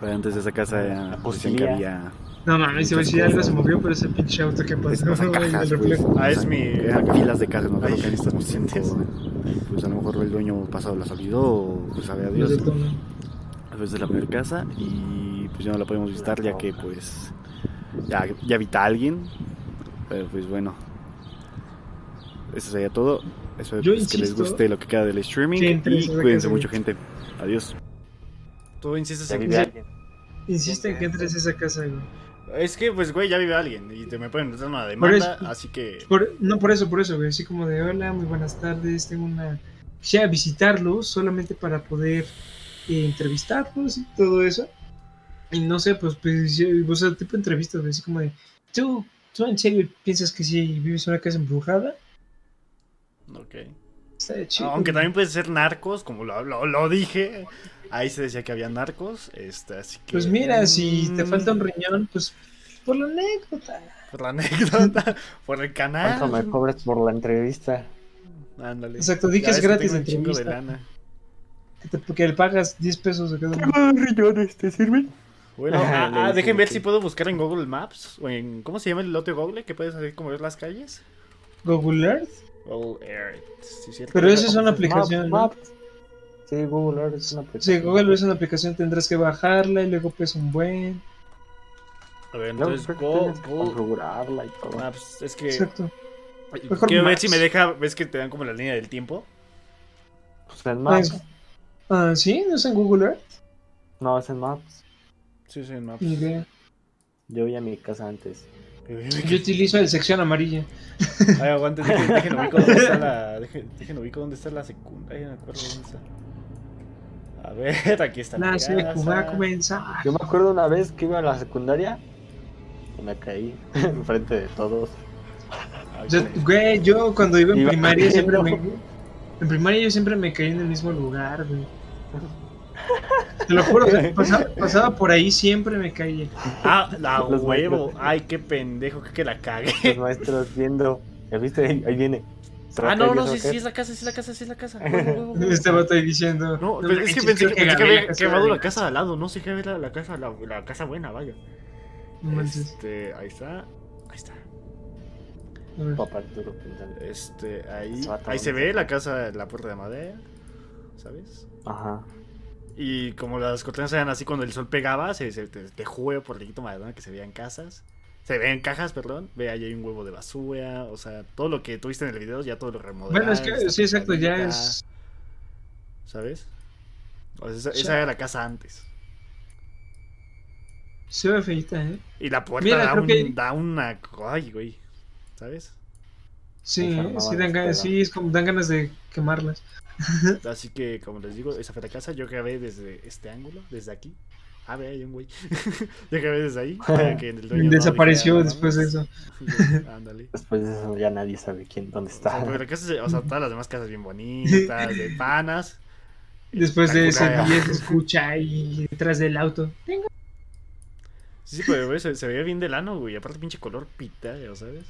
Speaker 2: pero antes de esa casa eh, decían que había
Speaker 1: No mames, si si algo se movió, pero ese pinche auto que pasó.
Speaker 2: cajas, pues, Ah, es
Speaker 4: eh,
Speaker 2: mi-
Speaker 4: eran filas de cajas, no
Speaker 2: Ay,
Speaker 4: creo que necesitamos
Speaker 2: ¿sientes?
Speaker 4: cinco. Pues a lo mejor el dueño pasado las olvidó, o pues sabe a Dios. A veces es la primera casa y pues ya no la podemos visitar ya que pues ya, ya habita alguien. Pero pues bueno. Eso sería todo. Espero
Speaker 1: Yo
Speaker 4: pues, que les guste lo que queda del streaming
Speaker 1: que
Speaker 4: y cuídense mucho gente. Adiós.
Speaker 2: Tú insistes en
Speaker 3: alguien.
Speaker 1: Insiste en que entres a esa casa, güey.
Speaker 2: Es que, pues, güey, ya vive alguien y te me pueden meter una demanda,
Speaker 1: eso-
Speaker 2: así que...
Speaker 1: Por- no, por eso, por eso, güey. Así como de hola, muy buenas tardes. Tengo una. Ya visitarlos solamente para poder eh, entrevistarlos y todo eso. Y no sé, pues, pues yo- o sea, tipo de entrevistas. Así como de. ¿Tú, ¿Tú en serio piensas que si vives en una casa embrujada?
Speaker 2: Ok.
Speaker 1: Está chido.
Speaker 2: Aunque también puede ser narcos, como lo, lo, lo dije. Ahí se decía que había narcos, este, así que...
Speaker 1: Pues mira, si te
Speaker 2: Mm,
Speaker 1: falta un riñón, pues por la anécdota.
Speaker 2: Por la anécdota, por el canal.
Speaker 3: ¿Cuánto me cobras por la entrevista?
Speaker 2: Ándale.
Speaker 1: Exacto, di que
Speaker 2: Ya
Speaker 1: es gratis
Speaker 2: de
Speaker 1: entrevista.
Speaker 2: lana.
Speaker 1: Que, te, que le pagas 10 pesos a cada uno.
Speaker 3: riñones te sirven?
Speaker 2: Bueno, ah, ah, dejen ver si puedo buscar en Google Maps o en... ¿Cómo se llama el lote Google? Que puedes hacer como ver las calles.
Speaker 1: Google Earth.
Speaker 2: Google Earth. Sí, cierto.
Speaker 1: Pero eso es una aplicación.
Speaker 3: Sí, Google Earth es una aplicación.
Speaker 1: Sí, Google Earth es una aplicación, tendrás que bajarla y luego pues un buen.
Speaker 2: A ver, entonces Google
Speaker 3: configurarla y todo.
Speaker 2: Maps. Es que...
Speaker 1: Exacto. Mejor
Speaker 2: Quiero ver
Speaker 1: Maps.
Speaker 2: si me deja... ¿Ves que te dan como la línea del tiempo?
Speaker 3: Pues en Maps.
Speaker 1: Ah, ¿sí? ¿No es en Google Earth?
Speaker 3: No, es en Maps.
Speaker 2: Sí, sí, en Maps.
Speaker 1: Ni idea.
Speaker 3: Yo vi a mi casa antes.
Speaker 1: Yo utilizo el sección amarilla.
Speaker 2: Ay, aguante, dejen, dejen ubico dónde está la. Dejen, dejen ubico dónde está la secundaria, no me acuerdo dónde está. A ver, aquí está
Speaker 1: La
Speaker 2: mi
Speaker 1: secu va a
Speaker 2: casa.
Speaker 1: comenzar.
Speaker 3: Yo me acuerdo una vez que iba a la secundaria y me caí enfrente de todos.
Speaker 2: Ay,
Speaker 1: Yo-
Speaker 2: güey.
Speaker 1: yo cuando iba en
Speaker 3: Iba
Speaker 1: primaria siempre me. En primaria yo siempre me caí en el mismo lugar, güey. Te lo juro, pasaba, pasaba por ahí siempre me caía.
Speaker 2: Ah, la
Speaker 3: Los
Speaker 2: huevo.
Speaker 3: maestros.
Speaker 2: Ay, qué pendejo, que, que la cagué.
Speaker 3: Los maestros viendo. ¿Ya viste? Ahí, ahí viene.
Speaker 2: Ah, no, no,
Speaker 3: ¿ya se
Speaker 2: sí, sí, es la casa, sí, es la casa, sí, es la casa.
Speaker 1: Este vato ahí diciendo.
Speaker 2: No,
Speaker 1: "No
Speaker 2: pero es que pensé, que había quemado la
Speaker 1: alguien".
Speaker 2: casa de al lado, no sé qué había la, la casa, la, la casa buena, vaya. Este, ahí está, ahí está.
Speaker 3: Papá Arturo.
Speaker 2: Este, ahí,
Speaker 3: vato,
Speaker 2: ahí se
Speaker 3: ¿dónde
Speaker 2: ve la casa, la puerta de madera, ¿sabes?
Speaker 3: Ajá.
Speaker 2: Y como las cortinas eran así cuando el sol pegaba, se, se te, te juego por el Maradona que se veían casas. Se veían cajas, perdón. Ve, ahí hay un huevo de basura. O sea, todo lo que tuviste en el video ya todo lo remodelaron.
Speaker 1: Bueno, es que sí, exacto, ya es.
Speaker 2: ¿Sabes? O sea, esa, era la casa antes.
Speaker 1: Se ve feita, ¿eh?
Speaker 2: Y la puerta
Speaker 1: Mira,
Speaker 2: da, un,
Speaker 1: que-
Speaker 2: da una... Ay, güey. ¿Sabes?
Speaker 1: Sí,
Speaker 4: Enfermaban
Speaker 1: sí, dan ganas, sí, es como dan ganas de quemarlas.
Speaker 2: Así que, como les digo, esa fue la casa. Yo grabé desde este ángulo, desde aquí. Ah, ve, hay un güey. Yo grabé desde ahí. para que el dueño no
Speaker 1: Desapareció después de eso.
Speaker 2: "No, Ándale.
Speaker 4: Después de eso ya nadie sabe quién, dónde
Speaker 2: O sea,
Speaker 4: está.
Speaker 2: la casa, o sea, todas las demás casas bien bonitas, de panas.
Speaker 1: Después de ese
Speaker 2: Espectacular.
Speaker 1: día se escucha ahí detrás del auto.
Speaker 2: Sí, sí, pero güey, se, se veía bien de lano, güey. Aparte, pinche color pita, ya sabes.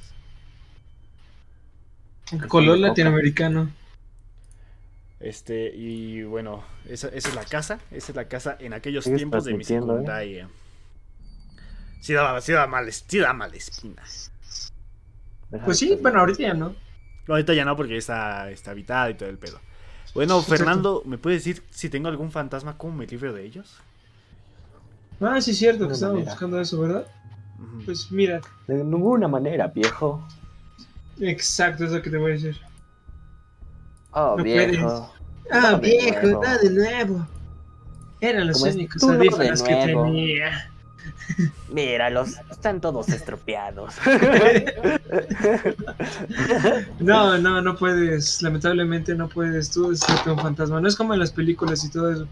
Speaker 1: Color latinoamericano.
Speaker 2: Este, y bueno, esa, esa es la casa. Esa es la casa en aquellos tiempos de mi
Speaker 4: ¿eh?
Speaker 2: secundaria. Sí daba, sí daba mal, sí daba mal espina.
Speaker 1: Pues sí, bueno, ahorita ya no.
Speaker 2: No, ahorita ya no, porque está, está habitada y todo el pedo. Bueno, Fernando, ¿me puedes decir si tengo algún fantasma, cómo me libro de ellos?
Speaker 1: Ah, sí, es cierto que estábamos buscando eso, ¿verdad? Pues mira,
Speaker 4: De ninguna manera, viejo.
Speaker 1: exacto, es lo que te voy a decir.
Speaker 4: Oh,
Speaker 1: No
Speaker 4: viejo.
Speaker 1: Ah,
Speaker 4: No de
Speaker 1: viejo,
Speaker 4: nuevo.
Speaker 1: nada de nuevo. Eran los
Speaker 4: Como
Speaker 1: únicos
Speaker 4: no
Speaker 1: audífonos que tenía.
Speaker 4: Míralos, están todos estropeados.
Speaker 1: No, no, no puedes. Lamentablemente no puedes tú hacerte un fantasma. No es como en las películas y todo eso.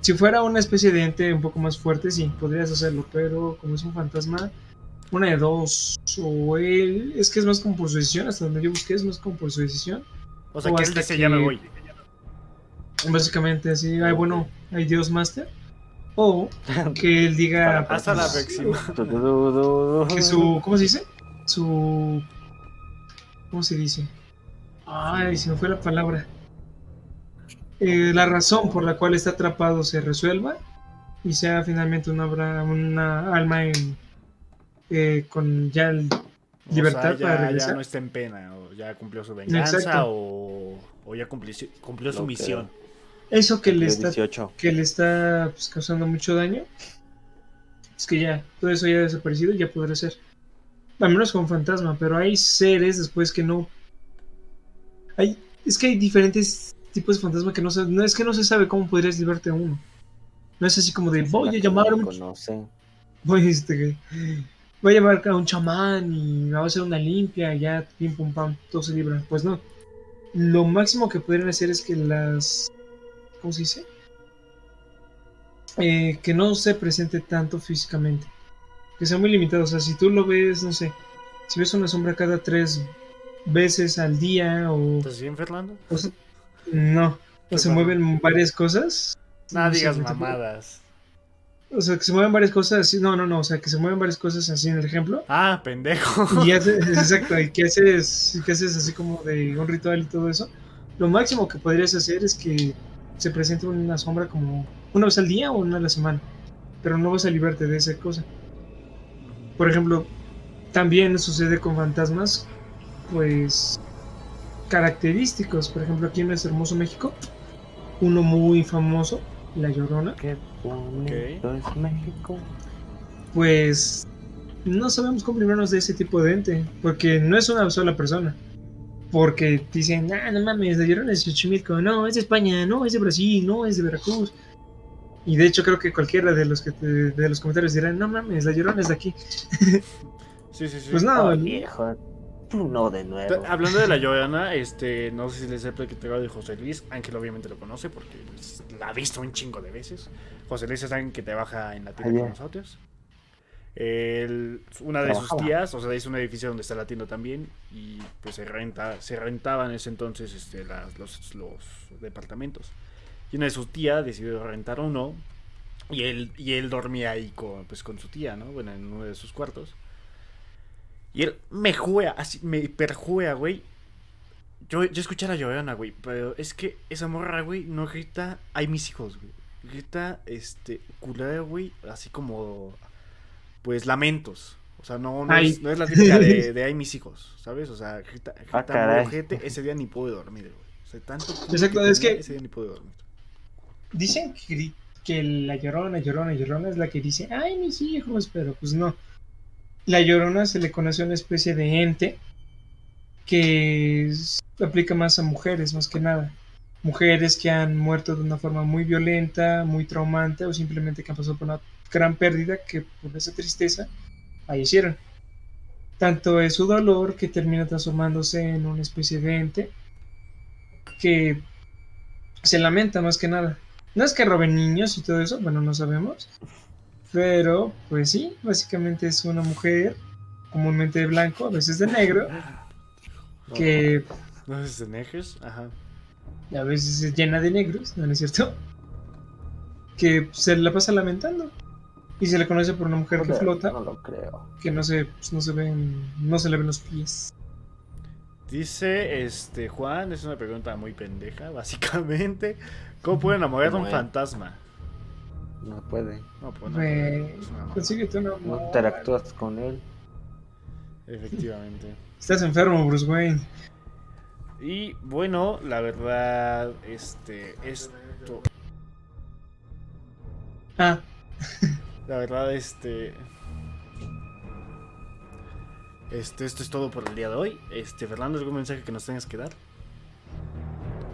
Speaker 1: Si fuera una especie de ente un poco más fuerte, sí, podrías hacerlo. Pero como es un fantasma, una de dos. O él. Es que es más como por su decisión. Hasta donde yo busqué es más como por su decisión.
Speaker 2: O sea, que él
Speaker 1: hasta
Speaker 2: dice, ya me voy.
Speaker 1: Básicamente así, ay, bueno, hay Dios Master. O que él diga.
Speaker 2: Hasta la
Speaker 1: pues,
Speaker 2: próxima.
Speaker 1: que su ¿cómo se dice? Su ¿cómo se dice? Ay, se me fue la palabra. Eh, la razón por la cual está atrapado se resuelva y sea finalmente una obra, una alma en eh, con ya el-
Speaker 2: O
Speaker 1: libertad
Speaker 2: sea, ya,
Speaker 1: para
Speaker 2: ya
Speaker 1: regresar.
Speaker 2: no está en pena, o ya cumplió su venganza, o, o ya cumplió, cumplió su misión.
Speaker 1: Eso que le está
Speaker 4: 18.
Speaker 1: que le está pues, causando mucho daño. Es que ya, todo eso ya ha desaparecido y ya podrá ser. Al menos con fantasma, pero hay seres después que no. Hay, es que hay diferentes tipos de fantasma que no se, no es que no se sabe cómo podrías librarte a uno. No es así como de voy a llamar a un voy, este, voy a llamar a un chamán y me va a hacer una limpia, ya pim pum pam, todo se libra. Pues no. Lo máximo que podrían hacer es que las. ¿Cómo se dice? Eh, que no se presente tanto físicamente. Que sea muy limitado. O sea, si tú lo ves, no sé. Si ves una sombra cada tres veces al día o.
Speaker 2: ¿Estás bien, Fernando?
Speaker 1: o no. O
Speaker 2: ¿Qué
Speaker 1: se mueven varias cosas.
Speaker 2: No digas
Speaker 1: me tocó-
Speaker 2: mamadas.
Speaker 1: O sea, que se mueven varias cosas así. No, no, no. O sea, que se mueven varias cosas así en el ejemplo.
Speaker 2: Ah, pendejo.
Speaker 1: Y haces, exacto, y que haces, que haces así como de un ritual y todo eso. Lo máximo que podrías hacer es que se presente una sombra como una vez al día o una a la semana. Pero no vas a librarte de esa cosa. Por ejemplo, también sucede con fantasmas, pues característicos. Por ejemplo, aquí en nuestro hermoso México, uno muy famoso, La Llorona.
Speaker 4: Qué bonito es México.
Speaker 1: pues no sabemos cómo librarnos de ese tipo de ente, porque no es una sola persona. Porque dicen, ah, no mames, la llorona es de Xochimilco, no, es de España, no, es de Brasil, no, es de Veracruz. Y de hecho creo que cualquiera de los que te- de los comentarios dirán, no mames, la llorona es de aquí.
Speaker 2: Sí, sí, sí.
Speaker 1: Pues no,
Speaker 4: Oh, viejo. Tú no de nuevo.
Speaker 2: Hablando de la Llorona, este, no sé si les he platicado de José Luis, Ángel obviamente lo conoce porque pues, la ha visto un chingo de veces. José Luis es alguien que trabaja en la tienda con nosotros. Él- una de sus tías, o sea, es un edificio donde está la tienda también y pues se renta, se rentaba en ese entonces este, las- los, los departamentos. Y una de sus tías decidió rentar uno y él, y él dormía ahí con, pues, con su tía, ¿no? Bueno, en uno de sus cuartos. Y él me juega, así, me perjuega, güey. Yo, yo escuché a la llorona, güey, pero es que esa morra, güey, no grita, hay mis hijos, güey. Grita, este, culera, güey, así como, pues, lamentos. O sea, no, no,
Speaker 1: Ay.
Speaker 2: es, no es la típica de, de hay mis hijos, ¿sabes? O sea, grita, grita muy
Speaker 4: caray.
Speaker 2: ojete, ese día ni pude dormir, güey. O sea, tanto
Speaker 1: Exacto, es
Speaker 2: tenía,
Speaker 1: que-
Speaker 2: Ese día ni pude dormir.
Speaker 1: Dicen que, que la llorona, llorona, llorona es la que dice, ay, mis hijos, pero pues no. La llorona se le conoce a una especie de ente que es- aplica más a mujeres, más que nada. Mujeres que han muerto de una forma muy violenta, muy traumante o simplemente que han pasado por una gran pérdida que por esa tristeza fallecieron. tanto es su dolor que termina transformándose en una especie de ente que se lamenta más que nada. No es que roben niños y todo eso, bueno, no sabemos. Pero, pues sí, básicamente es una mujer, comúnmente de blanco, a veces de negro, que
Speaker 2: ¿No es de negros? Ajá.
Speaker 1: A veces es llena de negros, ¿no es cierto? Que se la pasa lamentando. Y se le conoce por una mujer que flota,
Speaker 4: No lo creo.
Speaker 1: que no se, pues, no se ven, no se le ven los pies.
Speaker 2: Dice este Juan, es una pregunta muy pendeja, básicamente. ¿Cómo pueden enamorar a un
Speaker 4: ¿Cómo es?
Speaker 2: fantasma?
Speaker 4: No puede.
Speaker 2: No, pues no.
Speaker 1: Güey,
Speaker 2: es una mamada.
Speaker 1: consíguete una
Speaker 4: No interactúas con él.
Speaker 2: Efectivamente.
Speaker 1: Estás enfermo, Bruce Wayne.
Speaker 2: Y bueno, la verdad, este, esto,
Speaker 1: Ah,
Speaker 2: la verdad, este, este, esto es todo por el día de hoy. Este, Fernando, ¿algún mensaje que nos tengas que dar?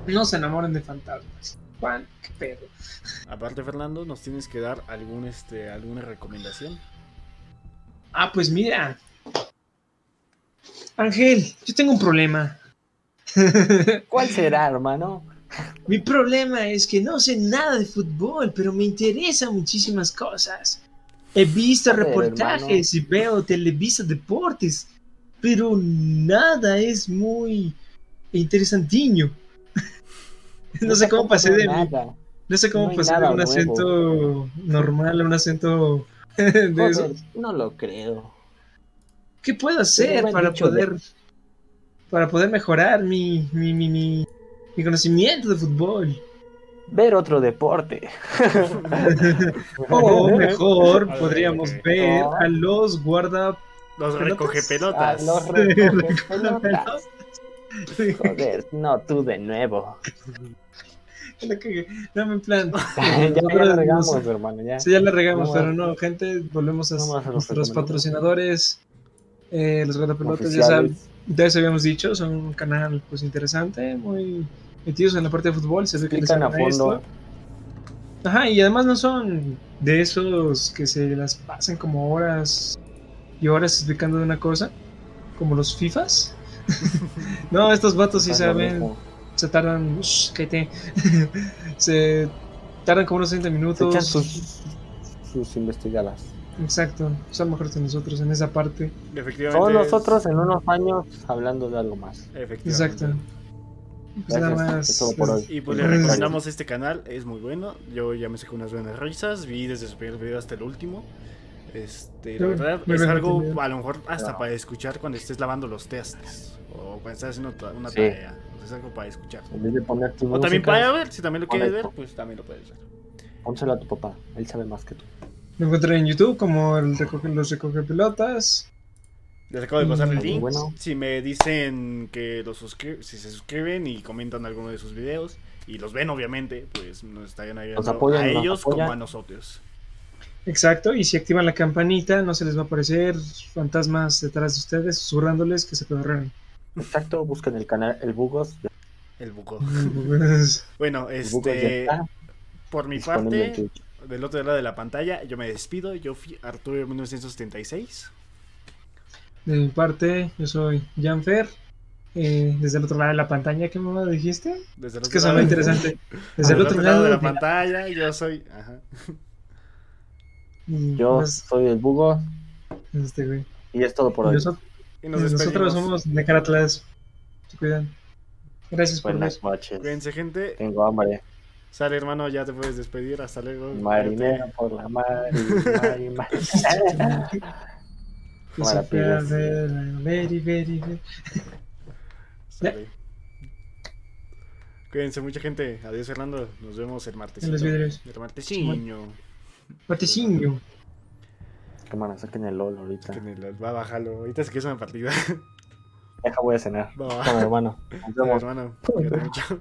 Speaker 1: no se enamoren de fantasmas. Juan, qué pedo.
Speaker 2: Aparte, Fernando, ¿nos tienes que dar algún, este, alguna recomendación?
Speaker 1: Ah, pues mira. Ángel, yo tengo un problema.
Speaker 4: ¿Cuál será, hermano?
Speaker 1: Mi problema es que no sé nada de fútbol, pero me interesan muchísimas cosas. He visto
Speaker 4: ver,
Speaker 1: reportajes y veo Televisa Deportes, pero nada es muy interesantiño. no sé cómo pasé de
Speaker 4: Nada.
Speaker 1: no sé cómo
Speaker 4: no
Speaker 1: pasé de un
Speaker 4: nuevo.
Speaker 1: acento normal a un acento de eso.
Speaker 4: Joder, no lo creo.
Speaker 1: ¿Qué puedo hacer para
Speaker 4: dicho de-
Speaker 1: poder para poder mejorar mi mi, mi, mi, mi conocimiento de fútbol?
Speaker 4: Ver otro deporte.
Speaker 1: O mejor podríamos
Speaker 2: ok.
Speaker 1: ver a los guarda
Speaker 2: Los
Speaker 1: ¿Pelotas?
Speaker 2: recoge
Speaker 4: A
Speaker 2: pelotas.
Speaker 4: los recogepelotas. Joder, no tú de nuevo.
Speaker 1: No, en plan.
Speaker 4: ya, ya la regamos,
Speaker 1: nos-
Speaker 4: hermano. Ya.
Speaker 1: Sí, ya la regamos,
Speaker 4: a-
Speaker 1: pero no, gente, volvemos a,
Speaker 4: Vamos a
Speaker 1: nuestros patrocinadores. Eh, los guardapelotas, ya, saben. Ya les habíamos dicho, son un canal pues interesante, muy metidos en la parte de fútbol, se ve que les
Speaker 4: a fondo.
Speaker 1: esto. Ajá, y además no son de esos que se las pasan como horas y horas explicando de una cosa, como los FIFAs. no, estos vatos sí
Speaker 4: lo
Speaker 1: saben,
Speaker 4: mismo.
Speaker 1: se tardan, cállate. se tardan como unos 30
Speaker 4: Se
Speaker 1: minutos.
Speaker 4: echan sus, sus investigadas.
Speaker 1: Exacto, son mejores que nosotros en esa parte.
Speaker 2: Efectivamente. Es-
Speaker 4: nosotros en unos años hablando de algo más.
Speaker 2: Efectivamente.
Speaker 1: Exacto. Pues nada más.
Speaker 2: Y pues le
Speaker 1: Pues-
Speaker 2: recomendamos este canal, es muy bueno. Yo ya me saqué unas buenas risas, vi desde su primer video hasta el último. Este, la verdad es algo a lo mejor hasta
Speaker 4: No.
Speaker 2: para escuchar cuando estés lavando los testes o cuando estás haciendo una tarea. O sea, es algo para escuchar.
Speaker 4: En vez de poner tu
Speaker 2: O también para ver, si también lo quieres ver, pues también lo puedes ver.
Speaker 4: pónselo a tu papá. Él sabe más que tú.
Speaker 1: Lo encuentran en YouTube como el recoge, los recoge pelotas.
Speaker 2: Les acabo de pasar el
Speaker 1: Mm,
Speaker 2: link.
Speaker 4: bueno.
Speaker 2: Si me dicen que los si se suscriben y comentan alguno de sus videos y los ven, obviamente, pues nos estarían ayudando
Speaker 4: apoyan,
Speaker 2: a ellos
Speaker 4: apoyan.
Speaker 2: como a nosotros.
Speaker 1: Exacto, y si activan la campanita, no se les va a aparecer fantasmas detrás de ustedes, susurrándoles que se pedorrean.
Speaker 4: Exacto, busquen el canal El Bugos.
Speaker 2: El Bueno,
Speaker 4: Bugos ya
Speaker 2: este,
Speaker 4: está
Speaker 2: por mi parte. Del otro lado de la pantalla, yo me despido. Yo fui Arturo 1976.
Speaker 1: de mi parte, yo soy Janfer. Eh, desde el otro lado de la pantalla, ¿qué mamá dijiste?
Speaker 2: Desde el
Speaker 1: Es que
Speaker 2: lado-
Speaker 1: interesante. Desde el otro lado
Speaker 2: de la pantalla, yo soy. Ajá.
Speaker 1: y
Speaker 4: Yo
Speaker 1: más-
Speaker 4: soy el Bugos
Speaker 1: este, güey.
Speaker 4: y es todo por
Speaker 1: Y
Speaker 4: hoy.
Speaker 1: nosotros,
Speaker 2: Y nos
Speaker 1: nosotros
Speaker 2: despedimos.
Speaker 1: somos de Caratlas. Se cuidan. Gracias por ver.
Speaker 4: Buenas noches.
Speaker 2: Cuídense, gente.
Speaker 4: Tengo hambre.
Speaker 2: Sale, hermano, ya te puedes despedir. Hasta luego.
Speaker 4: Marinero por la mar. y mar, y mar. Para
Speaker 1: very, very, very.
Speaker 2: Sale. Cuídense mucha gente. Adiós, Fernando. Nos vemos el martes.
Speaker 1: En los vidrios.
Speaker 2: El martesiño.
Speaker 1: Martesiño.
Speaker 4: Cámara, saquen el LOL ahorita.
Speaker 2: Que me lo- Va a bajarlo. Ahorita se que es una partida.
Speaker 4: Deja, voy a cenar.
Speaker 2: Va, va.
Speaker 4: Con hermano. Nos vemos.
Speaker 2: hermano. Cuídate mucho.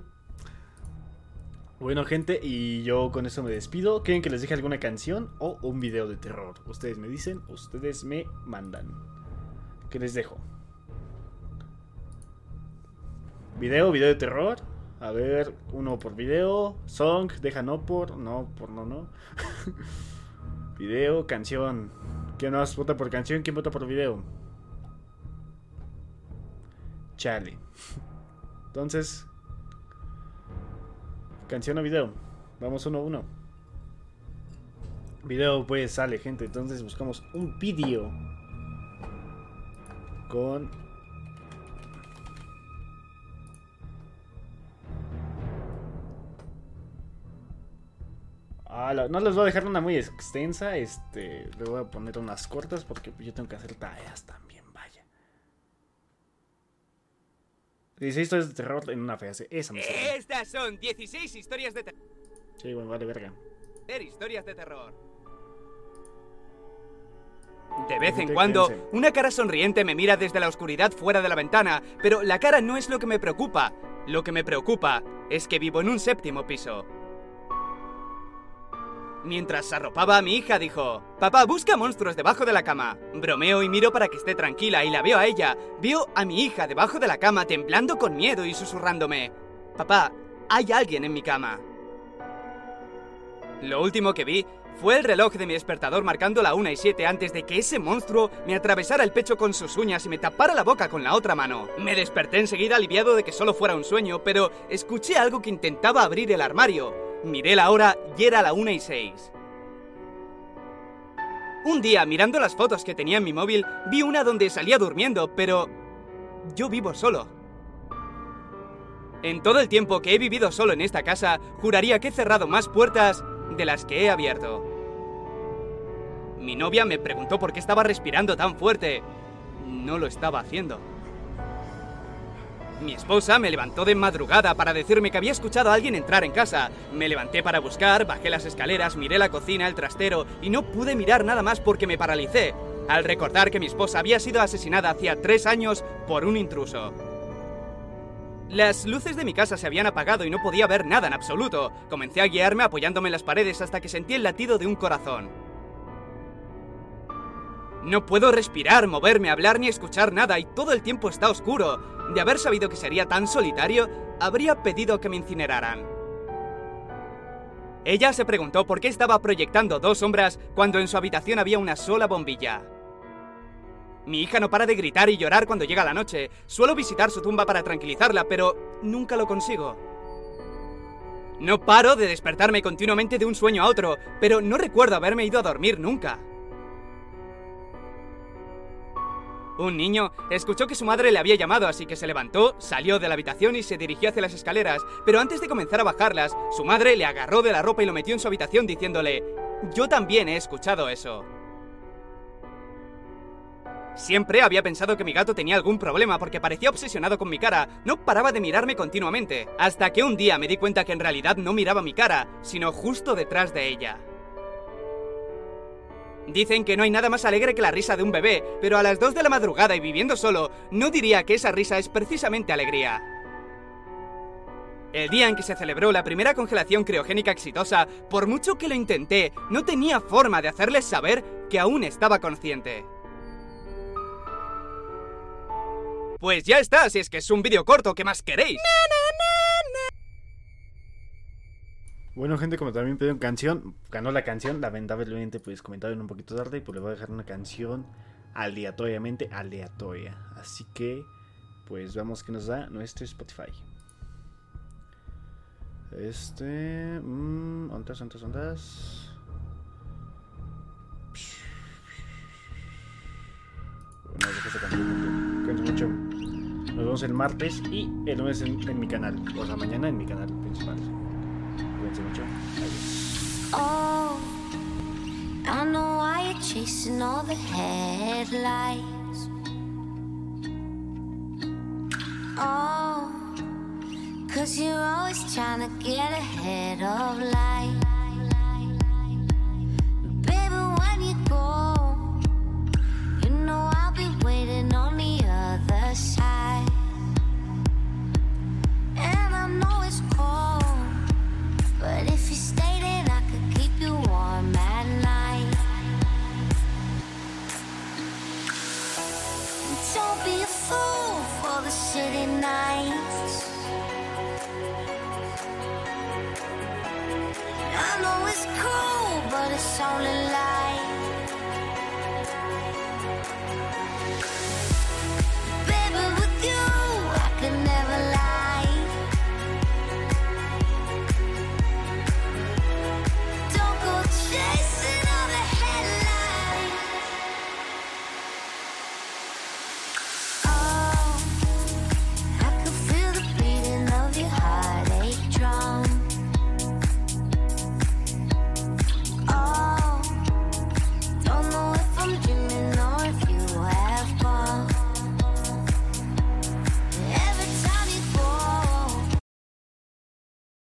Speaker 2: Bueno, gente, y yo con eso me despido. ¿Quieren que les deje alguna canción o un video de terror? Ustedes me dicen, ustedes me mandan. ¿Qué les dejo? Video, video de terror. A ver, uno por video. Song, deja no por. No, por no, no. video, canción. ¿Quién más vota por canción? ¿Quién vota por video? Chale. Entonces, canción o video. Vamos uno a uno. Video pues sale, gente. Entonces buscamos un vídeo con Ah, no les voy a dejar una muy extensa, este, le voy a poner unas cortas porque yo tengo que hacer tareas también, vaya. 16 historias de terror en una frase, esa me sirve.
Speaker 14: Estas son 16 historias de terror.
Speaker 2: Sí, bueno, vale, verga.
Speaker 14: Historias de terror. De vez en cuando, una cara sonriente me mira desde la oscuridad fuera de la ventana, pero la cara no es lo que me preocupa. Lo que me preocupa es que vivo en un séptimo piso. Mientras arropaba a mi hija, dijo, Papá, busca monstruos debajo de la cama. Bromeo y miro para que esté tranquila y la veo a ella. Veo a mi hija debajo de la cama temblando con miedo y susurrándome, Papá, hay alguien en mi cama. Lo último que vi fue el reloj de mi despertador marcando la 1 y 7 antes de que ese monstruo me atravesara el pecho con sus uñas y me tapara la boca con la otra mano. Me desperté enseguida aliviado de que solo fuera un sueño, pero escuché algo que intentaba abrir el armario. Miré la hora y era la 1 y 6. Un día, mirando las fotos que tenía en mi móvil, vi una donde salía durmiendo, pero... Yo vivo solo. En todo el tiempo que he vivido solo en esta casa, juraría que he cerrado más puertas de las que he abierto. Mi novia me preguntó por qué estaba respirando tan fuerte. No lo estaba haciendo. Mi esposa me levantó de madrugada para decirme que había escuchado a alguien entrar en casa. Me levanté para buscar, bajé las escaleras, miré la cocina, el trastero y no pude mirar nada más porque me paralicé al recordar que mi esposa había sido asesinada hacía tres años por un intruso. Las luces de mi casa se habían apagado y no podía ver nada en absoluto. Comencé a guiarme apoyándome en las paredes hasta que sentí el latido de un corazón. No puedo respirar, moverme, hablar ni escuchar nada y todo el tiempo está oscuro. De haber sabido que sería tan solitario, habría pedido que me incineraran. Ella se preguntó por qué estaba proyectando dos sombras cuando en su habitación había una sola bombilla. Mi hija no para de gritar y llorar cuando llega la noche. Suelo visitar su tumba para tranquilizarla, pero nunca lo consigo. No paro de despertarme continuamente de un sueño a otro, pero no recuerdo haberme ido a dormir nunca. Un niño escuchó que su madre le había llamado, así que se levantó, salió de la habitación y se dirigió hacia las escaleras, pero antes de comenzar a bajarlas, su madre le agarró de la ropa y lo metió en su habitación diciéndole, yo también he escuchado eso. Siempre había pensado que mi gato tenía algún problema porque parecía obsesionado con mi cara, no paraba de mirarme continuamente, hasta que un día me di cuenta que en realidad no miraba mi cara, sino justo detrás de ella. Dicen que no hay nada más alegre que la risa de un bebé, pero a las 2 de la madrugada y viviendo solo, no diría que esa risa es precisamente alegría. El día en que se celebró la primera congelación criogénica exitosa, por mucho que lo intenté, no tenía forma de hacerles saber que aún estaba consciente. Pues ya está, si es que es un vídeo corto, ¿qué más queréis?
Speaker 2: Bueno, gente, como también pidieron canción, ganó la canción. Lamentablemente, pues comentaron un poquito tarde y pues le voy a dejar una canción aleatoriamente aleatoria. Así que, pues vamos que nos da nuestro Spotify. Este. Mmm, ondas, ondas, ondas. Bueno, dejo canción. Mucho. Nos vemos el martes y el lunes en, en mi canal. O sea, mañana en mi canal principal.
Speaker 9: Oh, I know why you're chasing all the headlights. Oh, cause you're always trying to get ahead of life. Baby, when you go, you know I'll be waiting on the other side. Nights. I know it's cool, but it's only